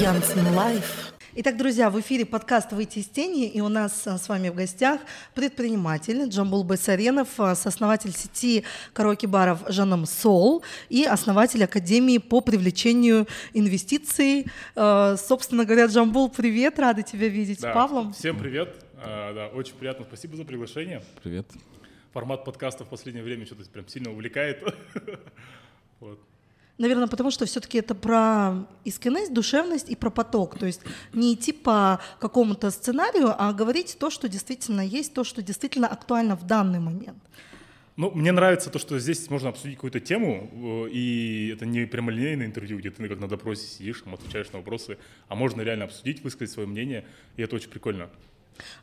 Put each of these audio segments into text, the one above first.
Янцен Live. Итак, друзья, в эфире подкаст «Выйти из тени», и у нас а, с вами в гостях предприниматель Джамбул Байсаренов, а, сооснователь сети караоке-баров «Жаным Сол» и основатель Академии по привлечению инвестиций. А, собственно говоря, Джамбул, привет, рады тебя видеть да, с Павлом. Всем привет, да, очень приятно, спасибо за приглашение. Привет. Формат подкаста в последнее время что-то прям сильно увлекает. вот. Наверное, потому что все-таки это про искренность, душевность и про поток. То есть не идти по какому-то сценарию, а говорить то, что действительно есть, то, что действительно актуально в данный момент. Ну, мне нравится то, что здесь можно обсудить какую-то тему, э, и это не прямолинейное интервью, где ты как на допросе сидишь, отвечаешь на вопросы, а можно реально обсудить, высказать свое мнение, и это очень прикольно.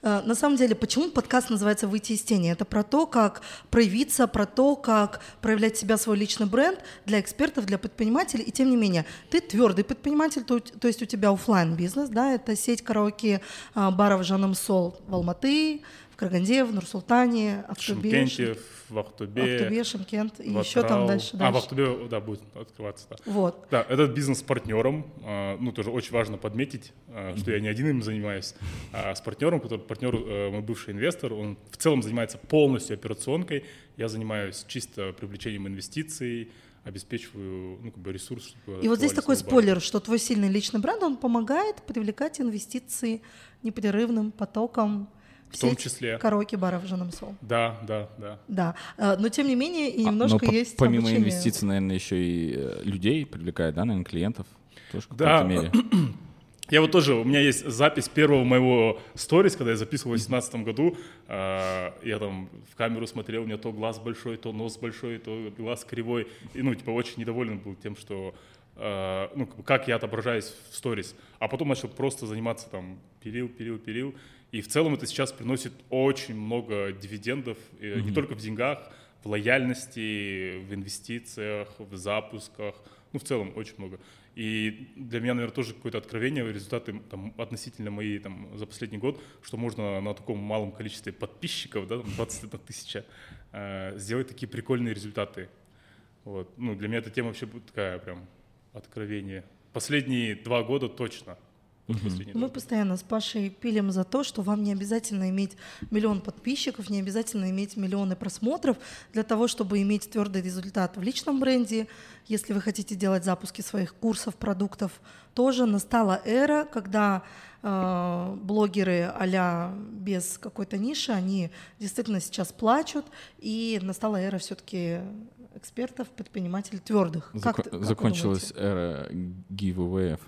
Э, на самом деле, почему подкаст называется «Выйти из тени»? Это про то, как проявиться, про то, как проявлять себя, свой личный бренд для экспертов, для предпринимателей. И тем не менее, ты твердый предприниматель, то, то есть у тебя офлайн бизнес да, это сеть караоке а, баров Жаном Сол в Алматы, Караганде, в Нур-Султане, Актубе. Шимкенте, в Ахтубе. Ахтубе, Шимкент и еще там дальше, дальше. А, в Ахтубе, да, будет открываться. Да. Вот. Да, этот бизнес с партнером, а, ну, тоже очень важно подметить, а, что я не один им занимаюсь, а с партнером, который партнер, э, мой бывший инвестор, он в целом занимается полностью операционкой, я занимаюсь чисто привлечением инвестиций, обеспечиваю ну, как бы ресурс. Чтобы и вот здесь такой спойлер, что твой сильный личный бренд, он помогает привлекать инвестиции непрерывным потоком в том числе. Караоке баров Жаном Сол. Да, да, да. Да, э, но тем не менее и а, немножко а, есть Помимо обучение. инвестиций, наверное, еще и э, людей привлекает, да, наверное, клиентов тоже в да. мере. Я вот тоже, у меня есть запись первого моего сторис, когда я записывал в 2018 году. Э, я там в камеру смотрел, у меня то глаз большой, то нос большой, то глаз кривой. И, ну, типа, очень недоволен был тем, что ну, как я отображаюсь в сторис. А потом начал просто заниматься там, пилил, пилил, пилил. И в целом это сейчас приносит очень много дивидендов, mm-hmm. не только в деньгах, в лояльности, в инвестициях, в запусках, ну, в целом очень много. И для меня, наверное, тоже какое-то откровение, результаты там, относительно мои там, за последний год, что можно на таком малом количестве подписчиков, да, 21 тысяча, э, сделать такие прикольные результаты. Вот. Ну, для меня эта тема вообще такая прям откровение. Последние два года точно – мы постоянно с Пашей пилим за то, что вам не обязательно иметь миллион подписчиков, не обязательно иметь миллионы просмотров для того, чтобы иметь твердый результат в личном бренде. Если вы хотите делать запуски своих курсов, продуктов, тоже настала эра, когда э, блогеры а без какой-то ниши, они действительно сейчас плачут, и настала эра все-таки экспертов, предпринимателей твердых. Зак- как, как закончилась эра giveaway.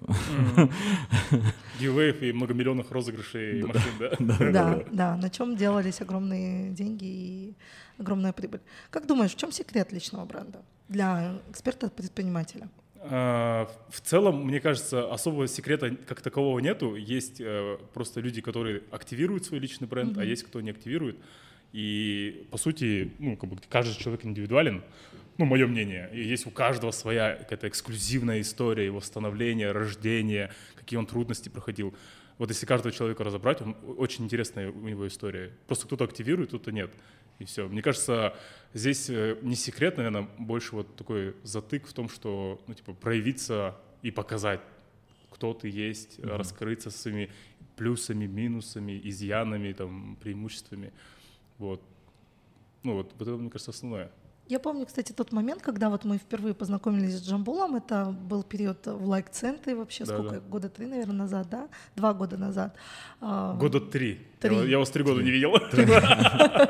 Giveaway и многомиллионных розыгрышей машин, да? Да, да, на чем делались огромные деньги и огромная прибыль. Как думаешь, в чем секрет личного бренда для эксперта-предпринимателя? А, в целом, мне кажется, особого секрета как такового нету. Есть э, просто люди, которые активируют свой личный бренд, а есть кто не активирует. И, по сути, ну, как бы каждый человек индивидуален, ну, мое мнение. И есть у каждого своя какая-то эксклюзивная история его становления, рождения, какие он трудности проходил. Вот если каждого человека разобрать, он, очень интересная у него история. Просто кто-то активирует, кто-то нет. И все. Мне кажется, здесь э, не секрет, наверное, больше вот такой затык в том, что, ну, типа, проявиться и показать, кто ты есть, mm-hmm. раскрыться своими плюсами, минусами, изъянами, там, преимуществами. Вот. Ну вот, вот это, мне кажется, основное. Я помню, кстати, тот момент, когда вот мы впервые познакомились с Джамбулом, это был период в лайк-центре вообще, да, сколько, да. года три, наверное, назад, да? Два года назад. А, года три. Три. Я, я вас три года не видел.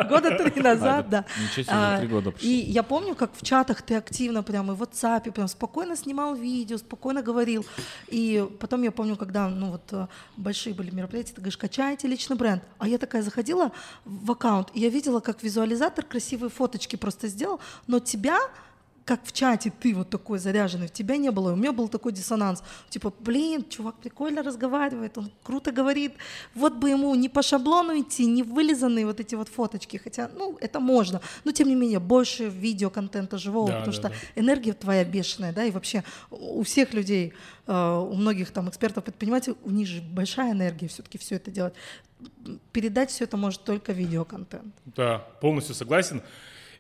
Года три назад, да. Ничего себе, три года И я помню, как в чатах ты активно прям и в WhatsApp прям спокойно снимал видео, спокойно говорил. И потом я помню, когда, ну вот, э, большие были мероприятия, ты говоришь, качайте личный бренд. А я такая заходила в аккаунт, и я видела, как визуализатор красивые фоточки просто сделал, но тебя как в чате ты вот такой заряженный, в тебя не было. У меня был такой диссонанс. Типа, блин, чувак прикольно разговаривает, он круто говорит. Вот бы ему не по шаблону идти, не вылизанные вот эти вот фоточки. Хотя, ну, это можно. Но, тем не менее, больше видеоконтента живого, да, потому да, что да. энергия твоя бешеная, да, и вообще у всех людей, э, у многих там экспертов, предпринимателей, у них же большая энергия все-таки все это делать. Передать все это может только видеоконтент. Да, полностью согласен.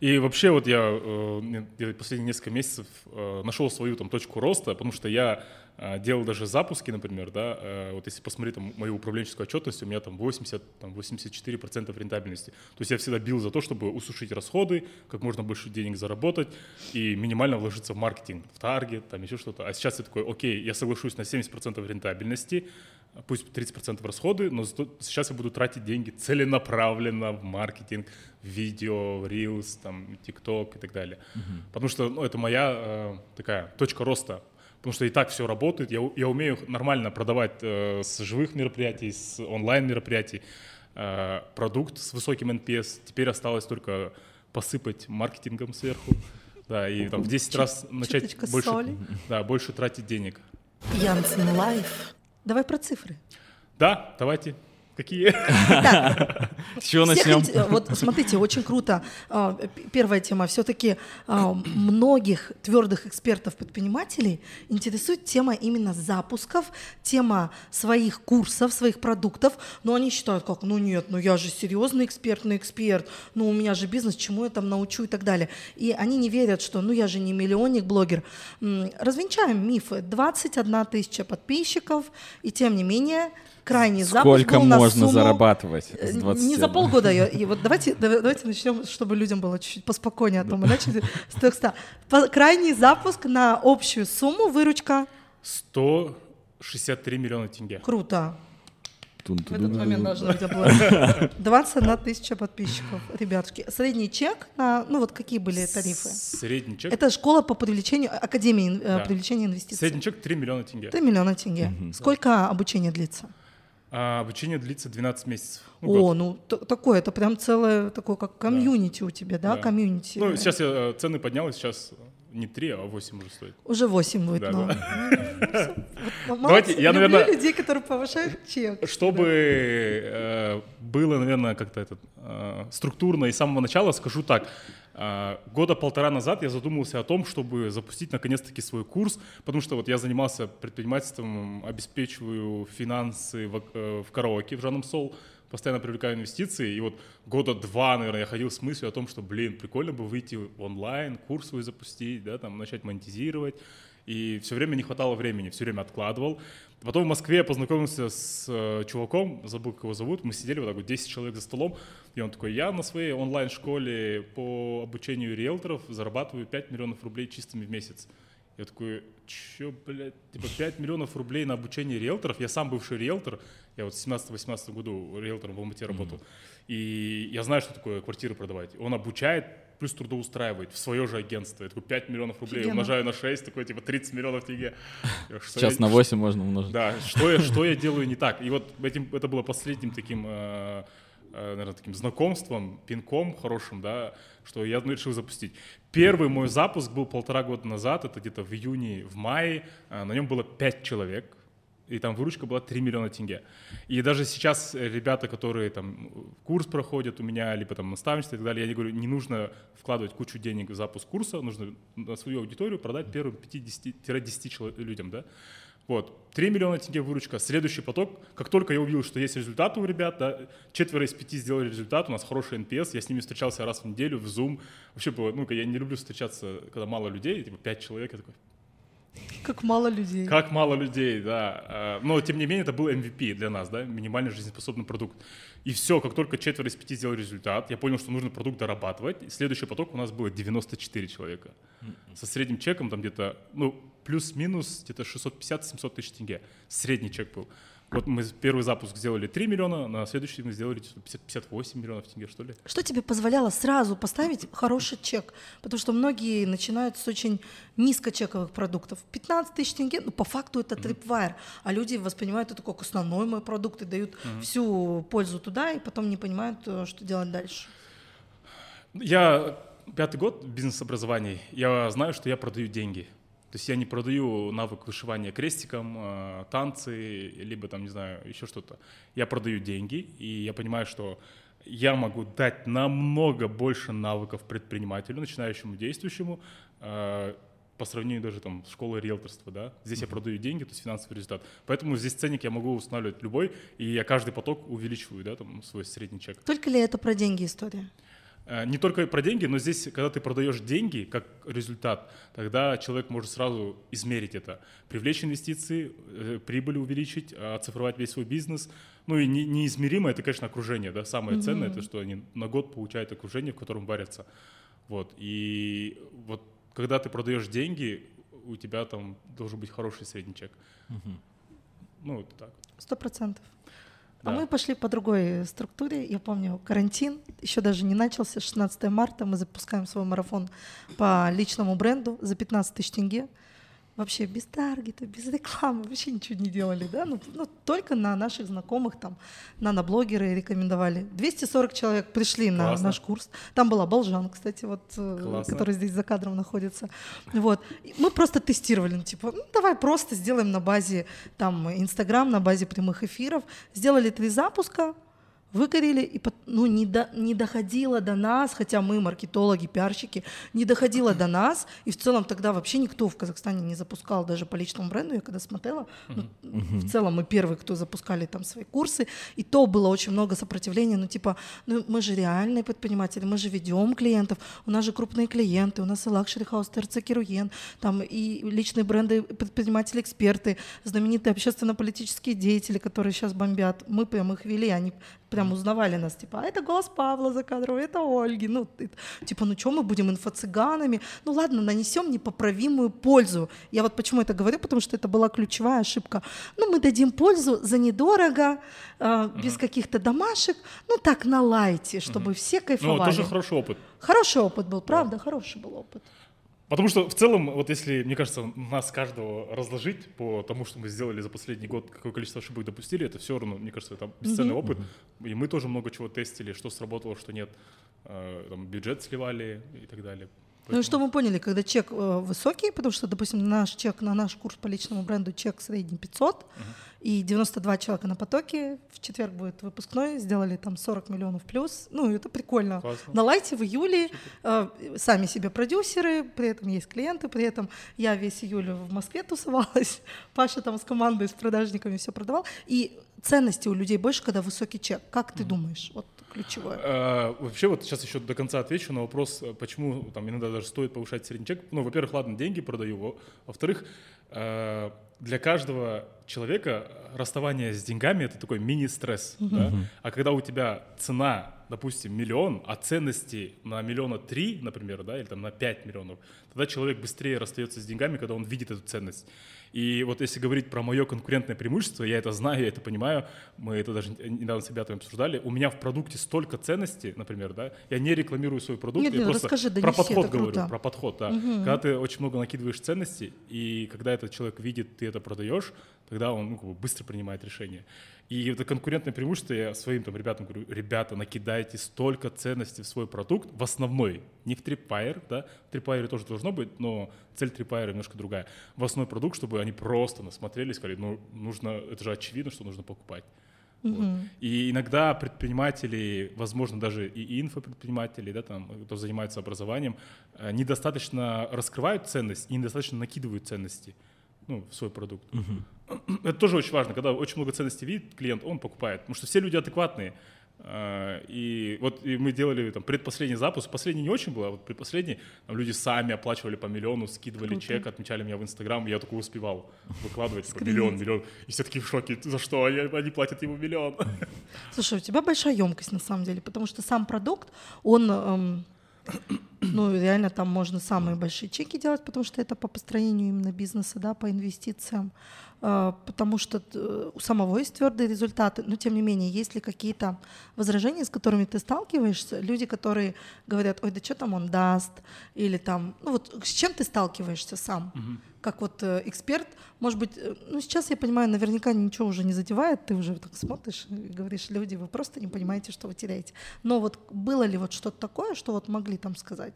И вообще вот я э, последние несколько месяцев э, нашел свою там точку роста, потому что я делал даже запуски, например, да, э, вот если посмотреть там мою управленческую отчетность, у меня там 80, там 84% рентабельности. То есть я всегда бил за то, чтобы усушить расходы, как можно больше денег заработать и минимально вложиться в маркетинг, в таргет, там еще что-то. А сейчас я такой, окей, я соглашусь на 70% рентабельности, пусть 30% расходы, но сейчас я буду тратить деньги целенаправленно в маркетинг, в видео, в Reels, там, TikTok и так далее. Uh-huh. Потому что ну, это моя э, такая точка роста потому что и так все работает. Я, я умею нормально продавать э, с живых мероприятий, с онлайн мероприятий э, продукт с высоким NPS. Теперь осталось только посыпать маркетингом сверху, да, и там в 10 раз начать больше, да, больше тратить денег. Янсен Лайф. Давай про цифры. Да, давайте. Какие? С чего начнем? Вот смотрите, очень круто. А, первая тема. Все-таки а, многих твердых экспертов-предпринимателей интересует тема именно запусков, тема своих курсов, своих продуктов. Но они считают, как, ну нет, ну я же серьезный экспертный эксперт, ну у меня же бизнес, чему я там научу и так далее. И они не верят, что ну я же не миллионник, блогер. Развенчаем мифы. 21 тысяча подписчиков, и тем не менее крайний запуск Сколько был можно сумму... зарабатывать с 20? Э, не за полгода. И вот давайте, давайте начнем, чтобы людям было чуть-чуть поспокойнее, а то мы начали с 300. Крайний запуск на общую сумму, выручка? 163 миллиона тенге. Круто. В этот момент должна быть аплодисменты. 21 тысяча подписчиков, ребятушки. Средний чек на, ну вот какие были тарифы? Средний чек? Это школа по привлечению, Академия э, да. привлечения инвестиций. Средний чек 3 миллиона тенге. 3 миллиона тенге. Угу. Сколько обучение длится? А обучение длится 12 месяцев. Ну, О, год. ну такое, это прям целое такое, как комьюнити да. у тебя, да, да. комьюнити. Ну, сейчас я э, цены поднял, сейчас не 3, а 8 уже стоит. Уже 8 будет, да, но... Да. Давайте, я, наверное... людей, которые повышают чек. Чтобы э, было, наверное, как-то этот, э, структурно и с самого начала, скажу так. А, года полтора назад я задумался о том, чтобы запустить наконец-таки свой курс, потому что вот я занимался предпринимательством, обеспечиваю финансы в, э, в караоке в Жаном Сол, постоянно привлекаю инвестиции, и вот года два, наверное, я ходил с мыслью о том, что, блин, прикольно бы выйти онлайн, курс свой запустить, да, там, начать монетизировать, и все время не хватало времени, все время откладывал. Потом в Москве я познакомился с э, чуваком, забыл, как его зовут, мы сидели вот так вот 10 человек за столом, и он такой, я на своей онлайн-школе по обучению риэлторов зарабатываю 5 миллионов рублей чистыми в месяц. Я такой, чё, блядь, типа 5 миллионов рублей на обучение риэлторов? Я сам бывший риэлтор, я вот в 17-18 году риэлтором в Алмате работал. Mm-hmm. И я знаю, что такое квартиры продавать. Он обучает плюс трудоустраивает в свое же агентство. Я такой 5 миллионов рублей Офигенно. умножаю на 6, такой типа 30 миллионов тенге. Сейчас я, на 8 можно умножить. Да, что я, что я делаю не так? И вот этим, это было последним таким, э, э, наверное, таким знакомством, пинком хорошим, да, что я решил запустить. Первый мой запуск был полтора года назад, это где-то в июне, в мае. Э, на нем было 5 человек, и там выручка была 3 миллиона тенге. И даже сейчас ребята, которые там курс проходят у меня, либо там наставничество и так далее, я говорю, не нужно вкладывать кучу денег в запуск курса, нужно на свою аудиторию продать первым 5-10 людям, да. Вот, 3 миллиона тенге выручка. Следующий поток, как только я увидел, что есть результаты у ребят, да, четверо из пяти сделали результат, у нас хороший NPS, я с ними встречался раз в неделю в Zoom. Вообще было, ну, я не люблю встречаться, когда мало людей, типа 5 человек, я такой, как мало людей. Как мало людей, да. А, но, тем не менее, это был MVP для нас, да, минимально жизнеспособный продукт. И все, как только четверо из пяти сделали результат, я понял, что нужно продукт дорабатывать. Следующий поток у нас было 94 человека. Со средним чеком там где-то, ну, плюс-минус где-то 650-700 тысяч тенге. Средний чек был. Вот мы первый запуск сделали 3 миллиона, на следующий мы сделали 58 миллионов тенге, что ли. Что тебе позволяло сразу поставить хороший чек? Потому что многие начинают с очень низкочековых продуктов. 15 тысяч тенге, ну, по факту это Tripwire, а люди воспринимают это как основной мой продукт и дают mm-hmm. всю пользу туда, и потом не понимают, э, что делать дальше. Я пятый год бизнес-образований, я знаю, что я продаю деньги. То есть я не продаю навык вышивания крестиком, э, танцы, либо там, не знаю, еще что-то. Я продаю деньги, и я понимаю, что я могу дать намного больше навыков предпринимателю, начинающему, действующему, э, по сравнению даже там с школой риэлторства, да. Здесь mm-hmm. я продаю деньги, то есть финансовый результат. Поэтому здесь ценник я могу устанавливать любой, и я каждый поток увеличиваю, да, там свой средний чек. Только ли это про деньги история? Э, не только про деньги, но здесь, когда ты продаешь деньги как результат, тогда человек может сразу измерить это, привлечь инвестиции, э, прибыль увеличить, оцифровать весь свой бизнес. Ну и не, неизмеримо это, конечно, окружение, да, самое mm-hmm. ценное, это что они на год получают окружение, в котором варятся. Вот, и вот когда ты продаешь деньги, у тебя там должен быть хороший средний чек. Mm-hmm. Ну, это так. Сто процентов. А мы пошли по другой структуре. Я помню, карантин еще даже не начался. 16 марта мы запускаем свой марафон по личному бренду за 15 тысяч тенге вообще без таргета, без рекламы, вообще ничего не делали, да, ну, ну только на наших знакомых, там, наноблогеры рекомендовали. 240 человек пришли Классно. на наш курс. Там была Болжан, кстати, вот, э, Классно. который здесь за кадром находится. Вот. Мы просто тестировали, ну, типа, ну, давай просто сделаем на базе, там, Инстаграм, на базе прямых эфиров. Сделали три запуска, выгорели, и ну, не, до, не доходило до нас, хотя мы, маркетологи, пиарщики, не доходило до нас, и в целом тогда вообще никто в Казахстане не запускал даже по личному бренду, я когда смотрела, ну, в целом мы первые, кто запускали там свои курсы, и то было очень много сопротивления, ну типа, ну мы же реальные предприниматели, мы же ведем клиентов, у нас же крупные клиенты, у нас и Luxury House, ТРЦ Кируен, там и личные бренды, предприниматели, эксперты, знаменитые общественно-политические деятели, которые сейчас бомбят, мы прям их вели, они прям узнавали нас, типа, а это голос Павла за кадром, это Ольги, ну, типа, ну что мы будем инфо-цыганами? Ну ладно, нанесем непоправимую пользу. Я вот почему это говорю, потому что это была ключевая ошибка. Ну, мы дадим пользу за недорого, э, без uh-huh. каких-то домашек, ну так на лайте, чтобы uh-huh. все кайфовали. Ну, тоже хороший опыт. Хороший опыт был, правда, да. хороший был опыт. Потому что в целом, вот если, мне кажется, нас каждого разложить по тому, что мы сделали за последний год, какое количество ошибок допустили, это все равно, мне кажется, это бесценный mm-hmm. опыт. И мы тоже много чего тестили, что сработало, что нет. Э, там, бюджет сливали и так далее. Поэтому... Ну и что мы поняли, когда чек э, высокий, потому что, допустим, наш чек на наш курс по личному бренду чек средний 500, uh-huh. И 92 человека на потоке, в четверг будет выпускной, сделали там 40 миллионов плюс, ну это прикольно. Классно. На лайте в июле э, сами себе продюсеры, при этом есть клиенты, при этом я весь июль в Москве тусовалась, Паша там с командой, с продажниками все продавал, и ценности у людей больше, когда высокий чек. Как ты uh-huh. думаешь? Вот ключевое? А, вообще вот сейчас еще до конца отвечу на вопрос, почему там иногда даже стоит повышать средний чек. Ну, во-первых, ладно, деньги продаю, во-вторых, э, для каждого человека расставание с деньгами это такой мини-стресс. Uh-huh. Да? А когда у тебя цена, допустим, миллион, а ценности на миллиона три, например, да, или там на пять миллионов, тогда человек быстрее расстается с деньгами, когда он видит эту ценность. И вот если говорить про мое конкурентное преимущество, я это знаю, я это понимаю, мы это даже недавно с ребятами обсуждали, у меня в продукте столько ценностей, например, да, я не рекламирую свой продукт, нет, я просто расскажи, про подход говорю, про подход, да. Угу. Когда ты очень много накидываешь ценностей, и когда этот человек видит, ты это продаешь, тогда он ну, как бы быстро принимает решение. И это конкурентное преимущество, я своим там ребятам говорю, ребята, накидайте столько ценностей в свой продукт, в основной, не в Tripwire, да, в Tripwire тоже должно быть, но цель Tripwire немножко другая. В основной продукт, чтобы они просто насмотрелись, сказали, ну, нужно, это же очевидно, что нужно покупать. Вот. И иногда предприниматели, возможно, даже и инфопредприниматели, да, там, кто занимается образованием, э, недостаточно раскрывают ценность и недостаточно накидывают ценности ну, в свой продукт. Uh-huh. это тоже очень важно, когда очень много ценностей видит клиент, он покупает, потому что все люди адекватные. А, и вот и мы делали там предпоследний запуск, последний не очень было, а вот предпоследний там люди сами оплачивали по миллиону, скидывали Круто. чек, отмечали меня в Инстаграм, я только успевал выкладывать типа, миллион, миллион, и все такие в шоке, за что они, они платят ему миллион. Слушай, у тебя большая емкость на самом деле, потому что сам продукт, он эм, ну, реально там можно самые большие чеки делать, потому что это по построению именно бизнеса, да, по инвестициям. А, потому что э, у самого есть твердые результаты, но тем не менее, есть ли какие-то возражения, с которыми ты сталкиваешься, люди, которые говорят, ой, да что там он даст, или там, ну вот с чем ты сталкиваешься сам, угу. как вот э, эксперт, может быть, э, ну сейчас я понимаю, наверняка ничего уже не задевает, ты уже так смотришь и говоришь, люди, вы просто не понимаете, что вы теряете. Но вот было ли вот что-то такое, что вот могли там сказать?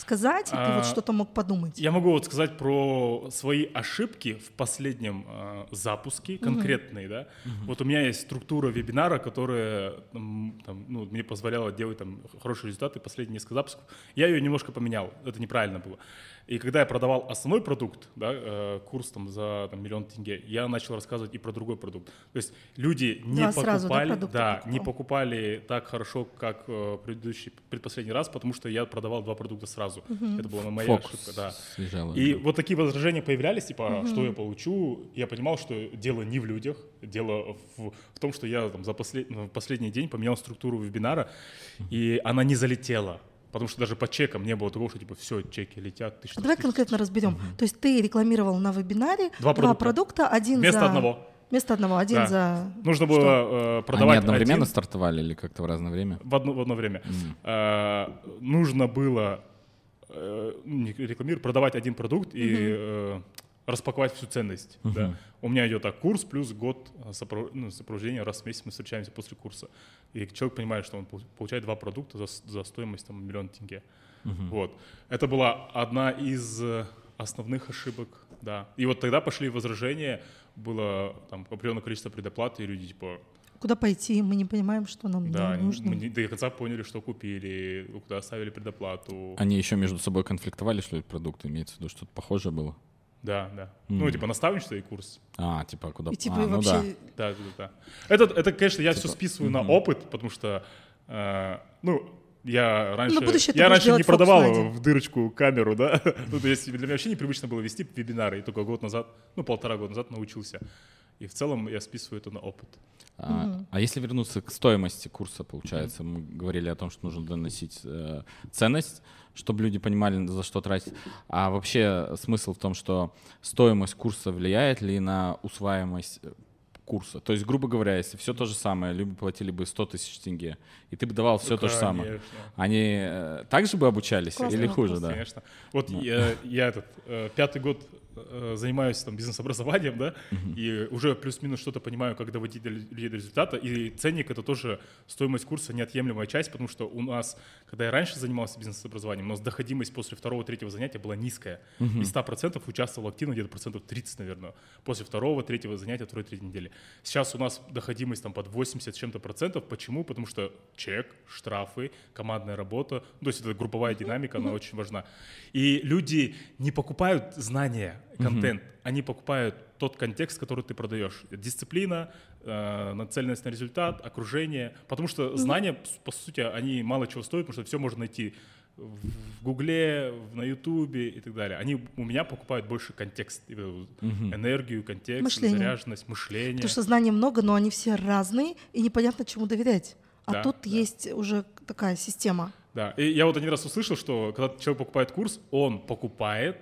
Сказать, и ты А, вот что-то мог подумать? Я могу вот сказать про свои ошибки в последнем э, запуске, конкретные, да. Вот у меня есть структура вебинара, которая там, ну, мне позволяла делать там хорошие результаты последние несколько запусков. Я ее немножко поменял, это неправильно было. И когда я продавал основной продукт, да, э, курс там за там, миллион тенге, я начал рассказывать и про другой продукт. То есть люди не Два сразу, да, покупали, продукта да, покупал? не покупали так хорошо, как э, предыдущий, предпоследний раз, потому что я продавал два продукта сразу. Это была моя Фокус ошибка, да. съезжал. И вот такие возражения появлялись, типа, «А что я получу. Я понимал, что дело не в людях, дело в, в том, что я там, за послед- ну, последний день поменял структуру вебинара, и она не залетела. Потому что даже по чекам не было такого, что типа все, чеки летят. тысяч, А давай тысяч, конкретно разберем. То есть ты рекламировал на вебинаре Два продукта. один Вместо за... одного. Вместо одного, один Да. за... Нужно что? было э, продавать Они одновременно один стартовали или как-то в разное время? в одно, в одно время. Э, нужно было э, рекламировать, продавать один продукт и э, распаковать всю ценность. да. У меня идет так курс плюс год э, сопро- ну, сопровождения, раз в месяц мы встречаемся после курса. И человек понимает, что он пол- получает два продукта за, за стоимость там, миллион тенге. Вот. Это была одна из э, основных ошибок, да. И вот тогда пошли возражения, было там определенное количество предоплаты, и люди типа, Куда пойти? Мы не понимаем, что нам да, не нужно. мы не до конца поняли, что купили, куда оставили предоплату. Они еще между собой конфликтовали, что ли, продукты? Имеется в виду, что-то похожее было? Да, да. Ну, типа наставничество и курс. А, типа куда... И типа а, ну вообще... да. Да, да, да. Это, это конечно, я все Типа, списываю на опыт, потому что, э, ну, я раньше, я раньше не продавал в дырочку камеру, да. ну, то есть для меня вообще непривычно было вести вебинары, и только год назад, ну, полтора года назад научился. И в целом я списываю это на опыт. А, а если вернуться к стоимости курса, получается, мы говорили о том, что нужно доносить э, ценность, чтобы люди понимали, за что тратить. А вообще смысл в том, что стоимость курса влияет ли на усваиваемость э, курса? То есть, грубо говоря, если все то же самое, люди платили бы 100 тысяч тенге, и ты бы давал все то же самое, они э, также бы обучались Классный или хуже, вопрос, да? Конечно. Вот я, я этот э, пятый год занимаюсь там бизнес-образованием, да, и уже плюс-минус что-то понимаю, как доводить до лю- людей до результата. И ценник это тоже стоимость курса неотъемлемая часть, потому что у нас, когда я раньше занимался бизнес-образованием, у нас доходимость после второго-третьего занятия была низкая. Из 100% участвовал активно где-то процентов 30, наверное, после второго-третьего занятия, второй-третьей недели. Сейчас у нас доходимость там под 80 с чем-то процентов. Почему? Потому что чек, штрафы, командная работа, ну, то есть это групповая динамика, она очень важна. И люди не покупают знания, контент, они покупают тот контекст, который ты продаешь. Дисциплина, э, нацеленность на результат, окружение. Потому что знания, по сути, они мало чего стоят, потому что все можно найти в Гугле, на Ютубе и так далее. Они у меня покупают больше контекст, э, энергию, контекст, Мышление. заряженность, мышление. Потому что знаний много, но они все разные, и непонятно, чему доверять. А Да, тут да. есть уже такая система. Да, и я вот один раз услышал, что когда человек покупает курс, он покупает,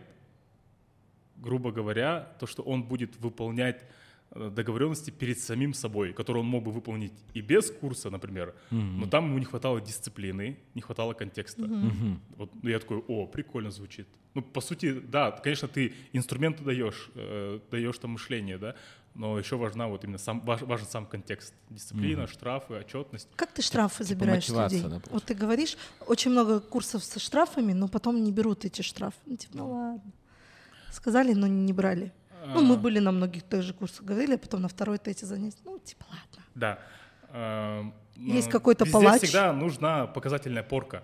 грубо говоря, то, что он будет выполнять э, договоренности перед самим собой, которые он мог бы выполнить и без курса, например, но там ему не хватало дисциплины, не хватало контекста. Вот ну, я такой, о, прикольно звучит. Ну, по сути, да, конечно, ты инструменты даешь, э, даешь там мышление, да, но еще важна вот именно сам, важ- важен сам контекст. Дисциплина, штрафы, отчетность. Как ты штрафы забираешь с мотивация, людей? да, вот ты говоришь, очень много курсов со штрафами, но потом не берут эти штрафы. Ну, типа, ну ладно. Сказали, но не брали. Ну, мы были на многих тех же курсах, говорили, а потом на второй, третий занятие. Ну, типа, ладно. Да. Эм, Есть какой-то палач. всегда нужна показательная порка.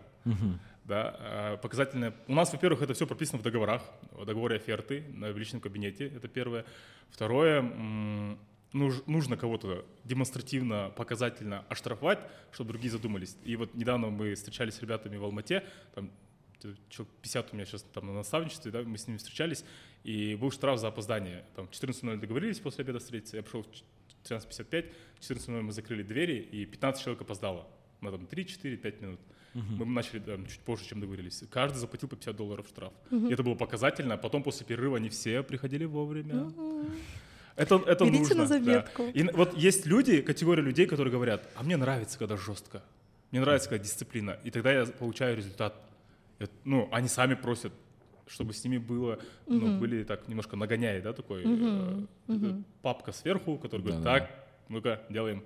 Да, э, показательная. У нас, во-первых, это все прописано в договорах, в договоре оферты на- в личном кабинете. Это первое. Второе, нужно кого-то демонстративно, показательно оштрафовать, чтобы другие задумались. И вот недавно мы встречались с ребятами в Алмате, там человек 50 у меня сейчас там на наставничестве, да, мы с ними встречались, и был штраф за опоздание. Там в 14.00 договорились после обеда встретиться, я пришел в 13.55, в 14.00 мы закрыли двери, и 15 человек опоздало на там 3, 4, 5 минут. Мы начали там, чуть позже, чем договорились. Каждый заплатил по 50 долларов штраф. И это было показательно. Потом после перерыва они все приходили вовремя. Это, это Берите нужно. на да. заметку. И н- вот есть люди, категория людей, которые говорят, а мне нравится, когда жестко. Мне нравится, когда дисциплина. И тогда я получаю результат. Я- ну, они сами просят, чтобы с ними было, ну, были так немножко нагоняй, да, такой э, э, папка сверху, который говорит, так, ну-ка, делаем.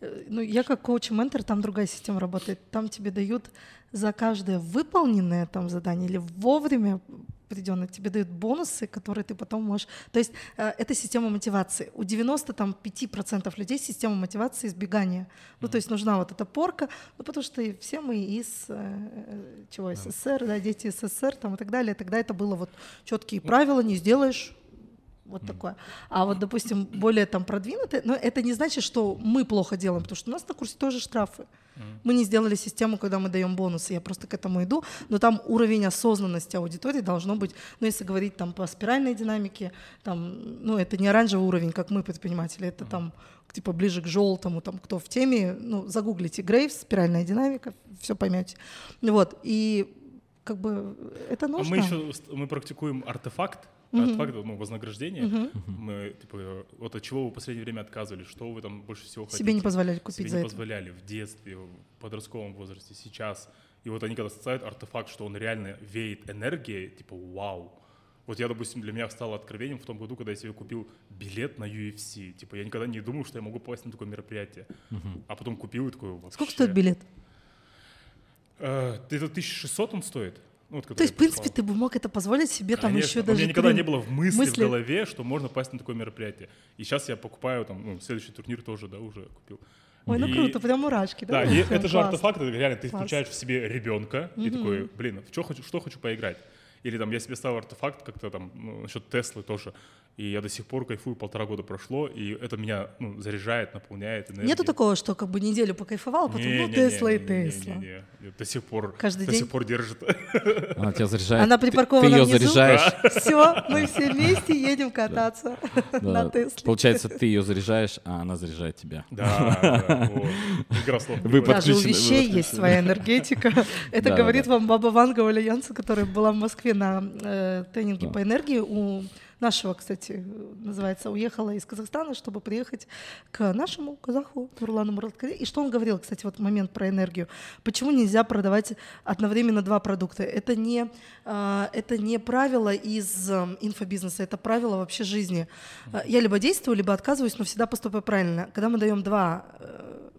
Э, ну, я как коуч-ментор, там другая система работает. Там тебе дают за каждое выполненное там задание или вовремя придённое, тебе дают бонусы, которые ты потом можешь... То есть э, это система мотивации. У 95% людей система мотивации избегания. Ну, то есть нужна вот эта порка, ну, потому что все мы из э, чего, СССР, да, дети СССР там и так далее. Тогда это было вот четкие правила, не сделаешь, вот такое. А вот, допустим, более там продвинутые, но это не значит, что мы плохо делаем, потому что у нас на курсе тоже штрафы. Мы не сделали систему, когда мы даем бонусы, я просто к этому иду, но там уровень осознанности аудитории должно быть, ну если говорить там по спиральной динамике, там, ну это не оранжевый уровень, как мы предприниматели, это там типа ближе к желтому, там кто в теме, ну загуглите Грейвс, спиральная динамика, все поймете. Вот, и как бы это нужно. А мы еще мы практикуем артефакт, артефакт ну, вознаграждения. Мы, типа, вот от чего вы в последнее время отказывались, что вы там больше всего хотите. Себе не позволяли купить Себе за не это. позволяли в детстве, в подростковом возрасте, сейчас. И вот они когда ставят артефакт, что он реально веет энергией, типа, вау. Вот я, допустим, для меня стало откровением в том году, когда я себе купил билет на UFC. Типа, я никогда не думал, что я могу попасть на такое мероприятие. А потом купил и такой, вообще... Сколько стоит билет? Э, Это 1600 он стоит? Ну, вот, То есть, в принципе, ты бы мог это позволить себе там Конечно. еще У даже... меня никогда не было в мысли, мысли. в голове, что можно попасть на такое мероприятие. И сейчас я покупаю там, ну, следующий турнир тоже, да, уже купил. Ой, ну И- круто, прям мурашки, да? Да, и это же артефакт, это реально ты Класс. включаешь в себе ребенка и такой, блин, в что хочу, что хочу поиграть. Или там я себе ставил артефакт как-то там ну, насчет Теслы тоже. И я до сих пор кайфую, полтора года прошло, и это меня ну, заряжает, наполняет энергией. Нету такого, что как бы неделю покайфовал, а потом, ну, Не-не-не, Тесла и Тесла. До сих пор, Каждый до день? сих пор держит. Она тебя заряжает. Она Ты- припаркована Ты ее внизу? заряжаешь. Все, мы все вместе едем кататься на да. Тесле. Получается, ты ее заряжаешь, а она заряжает тебя. Да, да, вот. Вы. Даже у вещей есть своя энергетика. Это Да, говорит да. вам баба Ванга Янсен, которая была в Москве на э, тренинге Да. по энергии у нашего, кстати, называется, уехала из Казахстана, чтобы приехать к нашему казаху Нурлану Мураткаре. И что он говорил, кстати, вот момент про энергию. Почему нельзя продавать одновременно два продукта? Это не, а, это не правило из э, инфобизнеса, это правило вообще жизни. А, Я либо действую, либо отказываюсь, но всегда поступаю правильно. Когда мы даем два э,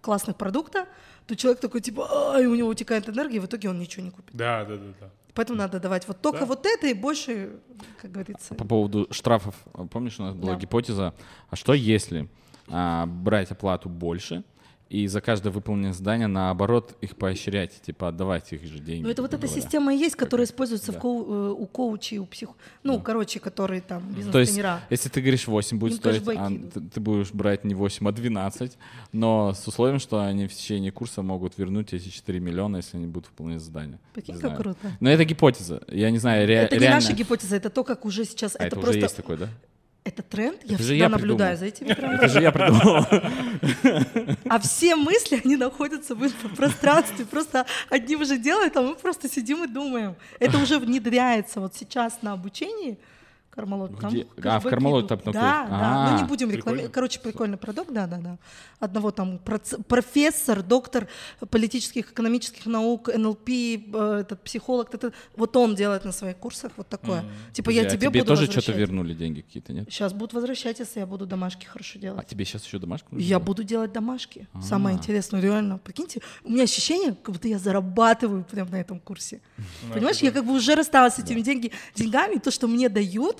классных продукта, то человек такой типа, ай, у него утекает энергия, и в итоге он ничего не купит. Да, да, да, да. Поэтому надо давать вот только Да. вот это и больше, как говорится. По поводу штрафов, а, помнишь, у нас была Да. гипотеза, а что если а, брать оплату больше и за каждое выполненное задание, наоборот, их поощрять, типа отдавайте их же деньги. Ну, это вот эта говоря. система и есть, которая используется в Да. коу- э, у коучей, у псих... Ну, короче, которые там То есть, бизнес-тренера. если ты говоришь 8 будет Им стоить, а ты, ты будешь брать не 8, а 12, но с условием, что они в течение курса могут вернуть эти 4 миллиона, если они будут выполнять задание. Прикинь, Не как круто. Но это гипотеза. Я не знаю, ре- это не реально... наша гипотеза, это то, как уже сейчас... А это, это, просто... уже есть такой, да? Это тренд, я Это всегда я наблюдаю придумал. за этими Это трендами. же я придумал. А все мысли, они находятся в инфопространстве, просто одни уже делают, а мы просто сидим и думаем. Это уже внедряется вот сейчас на обучении. Кармалот, там Где? А, в Кармалот там? Да, да. Ну не А, будем рекламировать. Короче, прикольный продукт, да, да, да. Одного там проц- профессор, доктор политических, экономических наук, НЛП, э, этот психолог, это, вот он делает на своих курсах вот такое. Типа я Подожди, а тебе, тебе буду тоже что-то вернули деньги какие-то, нет? Сейчас будут возвращать, если я буду домашки хорошо делать. А тебе сейчас еще домашку? Я делать? буду делать домашки. Самое А. интересное, реально. Прикиньте, у меня ощущение, как будто я зарабатываю прямо на этом курсе. Понимаешь, я как бы уже рассталась с этими деньгами, то, что мне дают,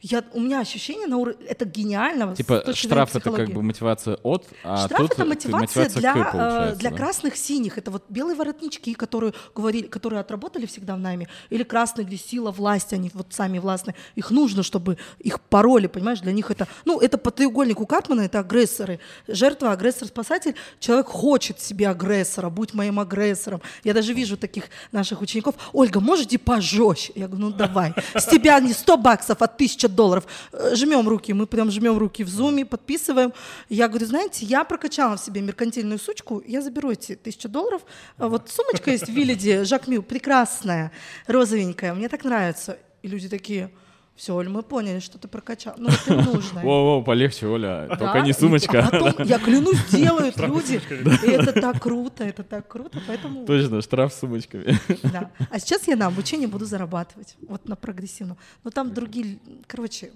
я, у меня ощущение на уровне... Это гениально. Типа штраф это как бы мотивация от, а Штраф тут это ты- мотивация, для, к, э, для да? красных синих. Это вот белые воротнички, которые говорили, которые отработали всегда в нами, или красные, где сила, власть, они вот сами властные. Их нужно, чтобы их пароли, понимаешь? Для них это, ну, это по треугольнику Катмана, это агрессоры. Жертва, агрессор, спасатель. Человек хочет себе агрессора, будь моим агрессором. Я даже вижу таких наших учеников. Ольга, можете пожестче? Я говорю, ну давай. С тебя не 100 баксов, а 1000 долларов. Э, Жмем руки, мы прям жмем руки в зуме, подписываем. Я говорю, знаете, я прокачала в себе меркантильную сучку, я заберу эти тысячу долларов. А Вот сумочка есть в Вилледе, Жак Мю, прекрасная, розовенькая, мне так нравится. И люди такие, все, Оль, мы поняли, что ты прокачал. Ну, им нужно. Воу-воу, полегче, Оля, Да, только не сумочка. а потом, я клянусь, делают люди. И это так круто, это так круто, поэтому... Точно, штраф с сумочками. Да. А сейчас я на обучение буду зарабатывать, вот на прогрессивном. Но там другие, короче,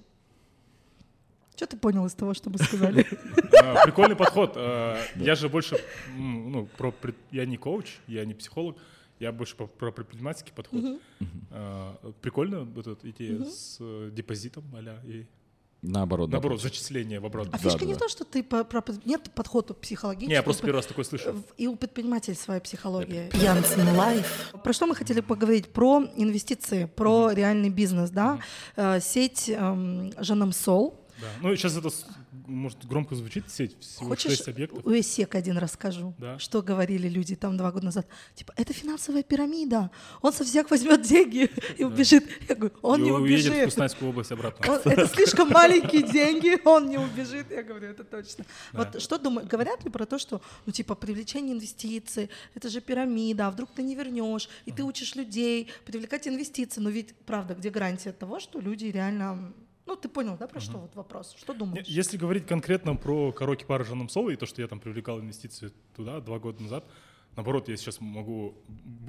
Что ты понял из того, что мы сказали? А, Прикольный подход. А, Я же больше, ну, про, я не коуч, я не психолог, я больше про, про предпринимательский подход. А, Прикольно вот эта идея с э, депозитом, а и Наоборот. да, наоборот, зачисление в обратно. А фишка да, не в да. том, что ты по- про- нет подхода психологического. Не, я просто первый раз такой слышу. И у предпринимателей своя психология. Янцен Live. Про что мы хотели поговорить? Про инвестиции, про реальный бизнес, да? Э, Сеть эм, Жанам Сол. Да. Ну, сейчас это, может, громко звучит, сеть, всего Хочешь, 6 объектов. у ЭСЕК один расскажу, Да. что говорили люди там два года назад. Типа, это финансовая пирамида. Он со всех возьмет деньги и убежит. Я говорю, он И не уедет в убежит. Кустанайскую область обратно. Он- это слишком маленькие деньги, он не убежит. Я говорю, это точно. Да. Вот что думают, говорят ли про то, что, ну, типа, привлечение инвестиций, это же пирамида, а вдруг ты не вернешь, и ты учишь людей привлекать инвестиции, но ведь, правда, где гарантия того, что люди реально, ну, ты понял, да, про что вот вопрос? Что думаешь? Если говорить конкретно про короки пары Жаном Соло и то, что я там привлекал инвестиции туда два года назад, наоборот, я сейчас могу...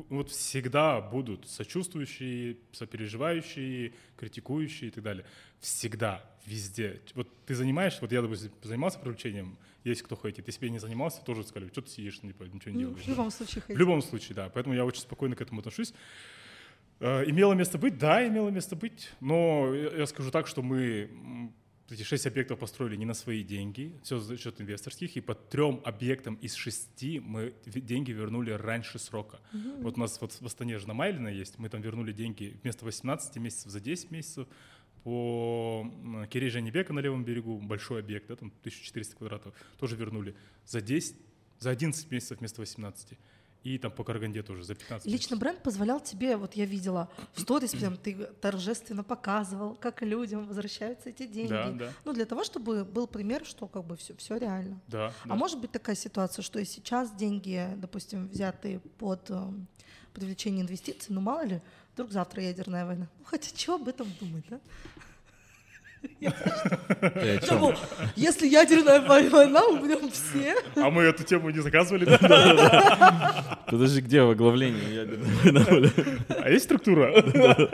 Вот всегда будут сочувствующие, сопереживающие, критикующие и так далее. Всегда, везде. Вот ты занимаешь, вот я, допустим, занимался привлечением, есть кто хейтит. Если бы я не занимался, тоже сказали, что ты сидишь, типа, ничего не Ну, делаешь. в любом случае, В хотите. любом случае, да. Поэтому я очень спокойно к этому отношусь. Э, Имело место быть? Да, имело место быть. Но я скажу так, что мы эти шесть объектов построили не на свои деньги, все за счет инвесторских, и по трем объектам из шести мы деньги вернули раньше срока. Вот у нас вот в Астане же на Майлина есть, мы там вернули деньги вместо 18 месяцев за 10 месяцев. По м, Кирей Женебека на левом берегу, большой объект, да, там 1400 квадратов, тоже вернули за 10, за 11 месяцев вместо 18. И там по Караганде тоже за 15 Лично месяцев. бренд позволял тебе, вот я видела, в сторис прям ты торжественно показывал, как людям возвращаются эти деньги. Да, да. Ну, для того, чтобы был пример, что как бы все, все реально. Да, А да. может быть такая ситуация, что и сейчас деньги, допустим, взятые под эм, привлечение инвестиций, ну мало ли, вдруг завтра ядерная война. Ну хотя чего об этом думать, да? Чём? Ну, если ядерная вой- война, умрем все. А мы эту тему не заказывали? Подожди, где оглавление ядерного? А есть структура?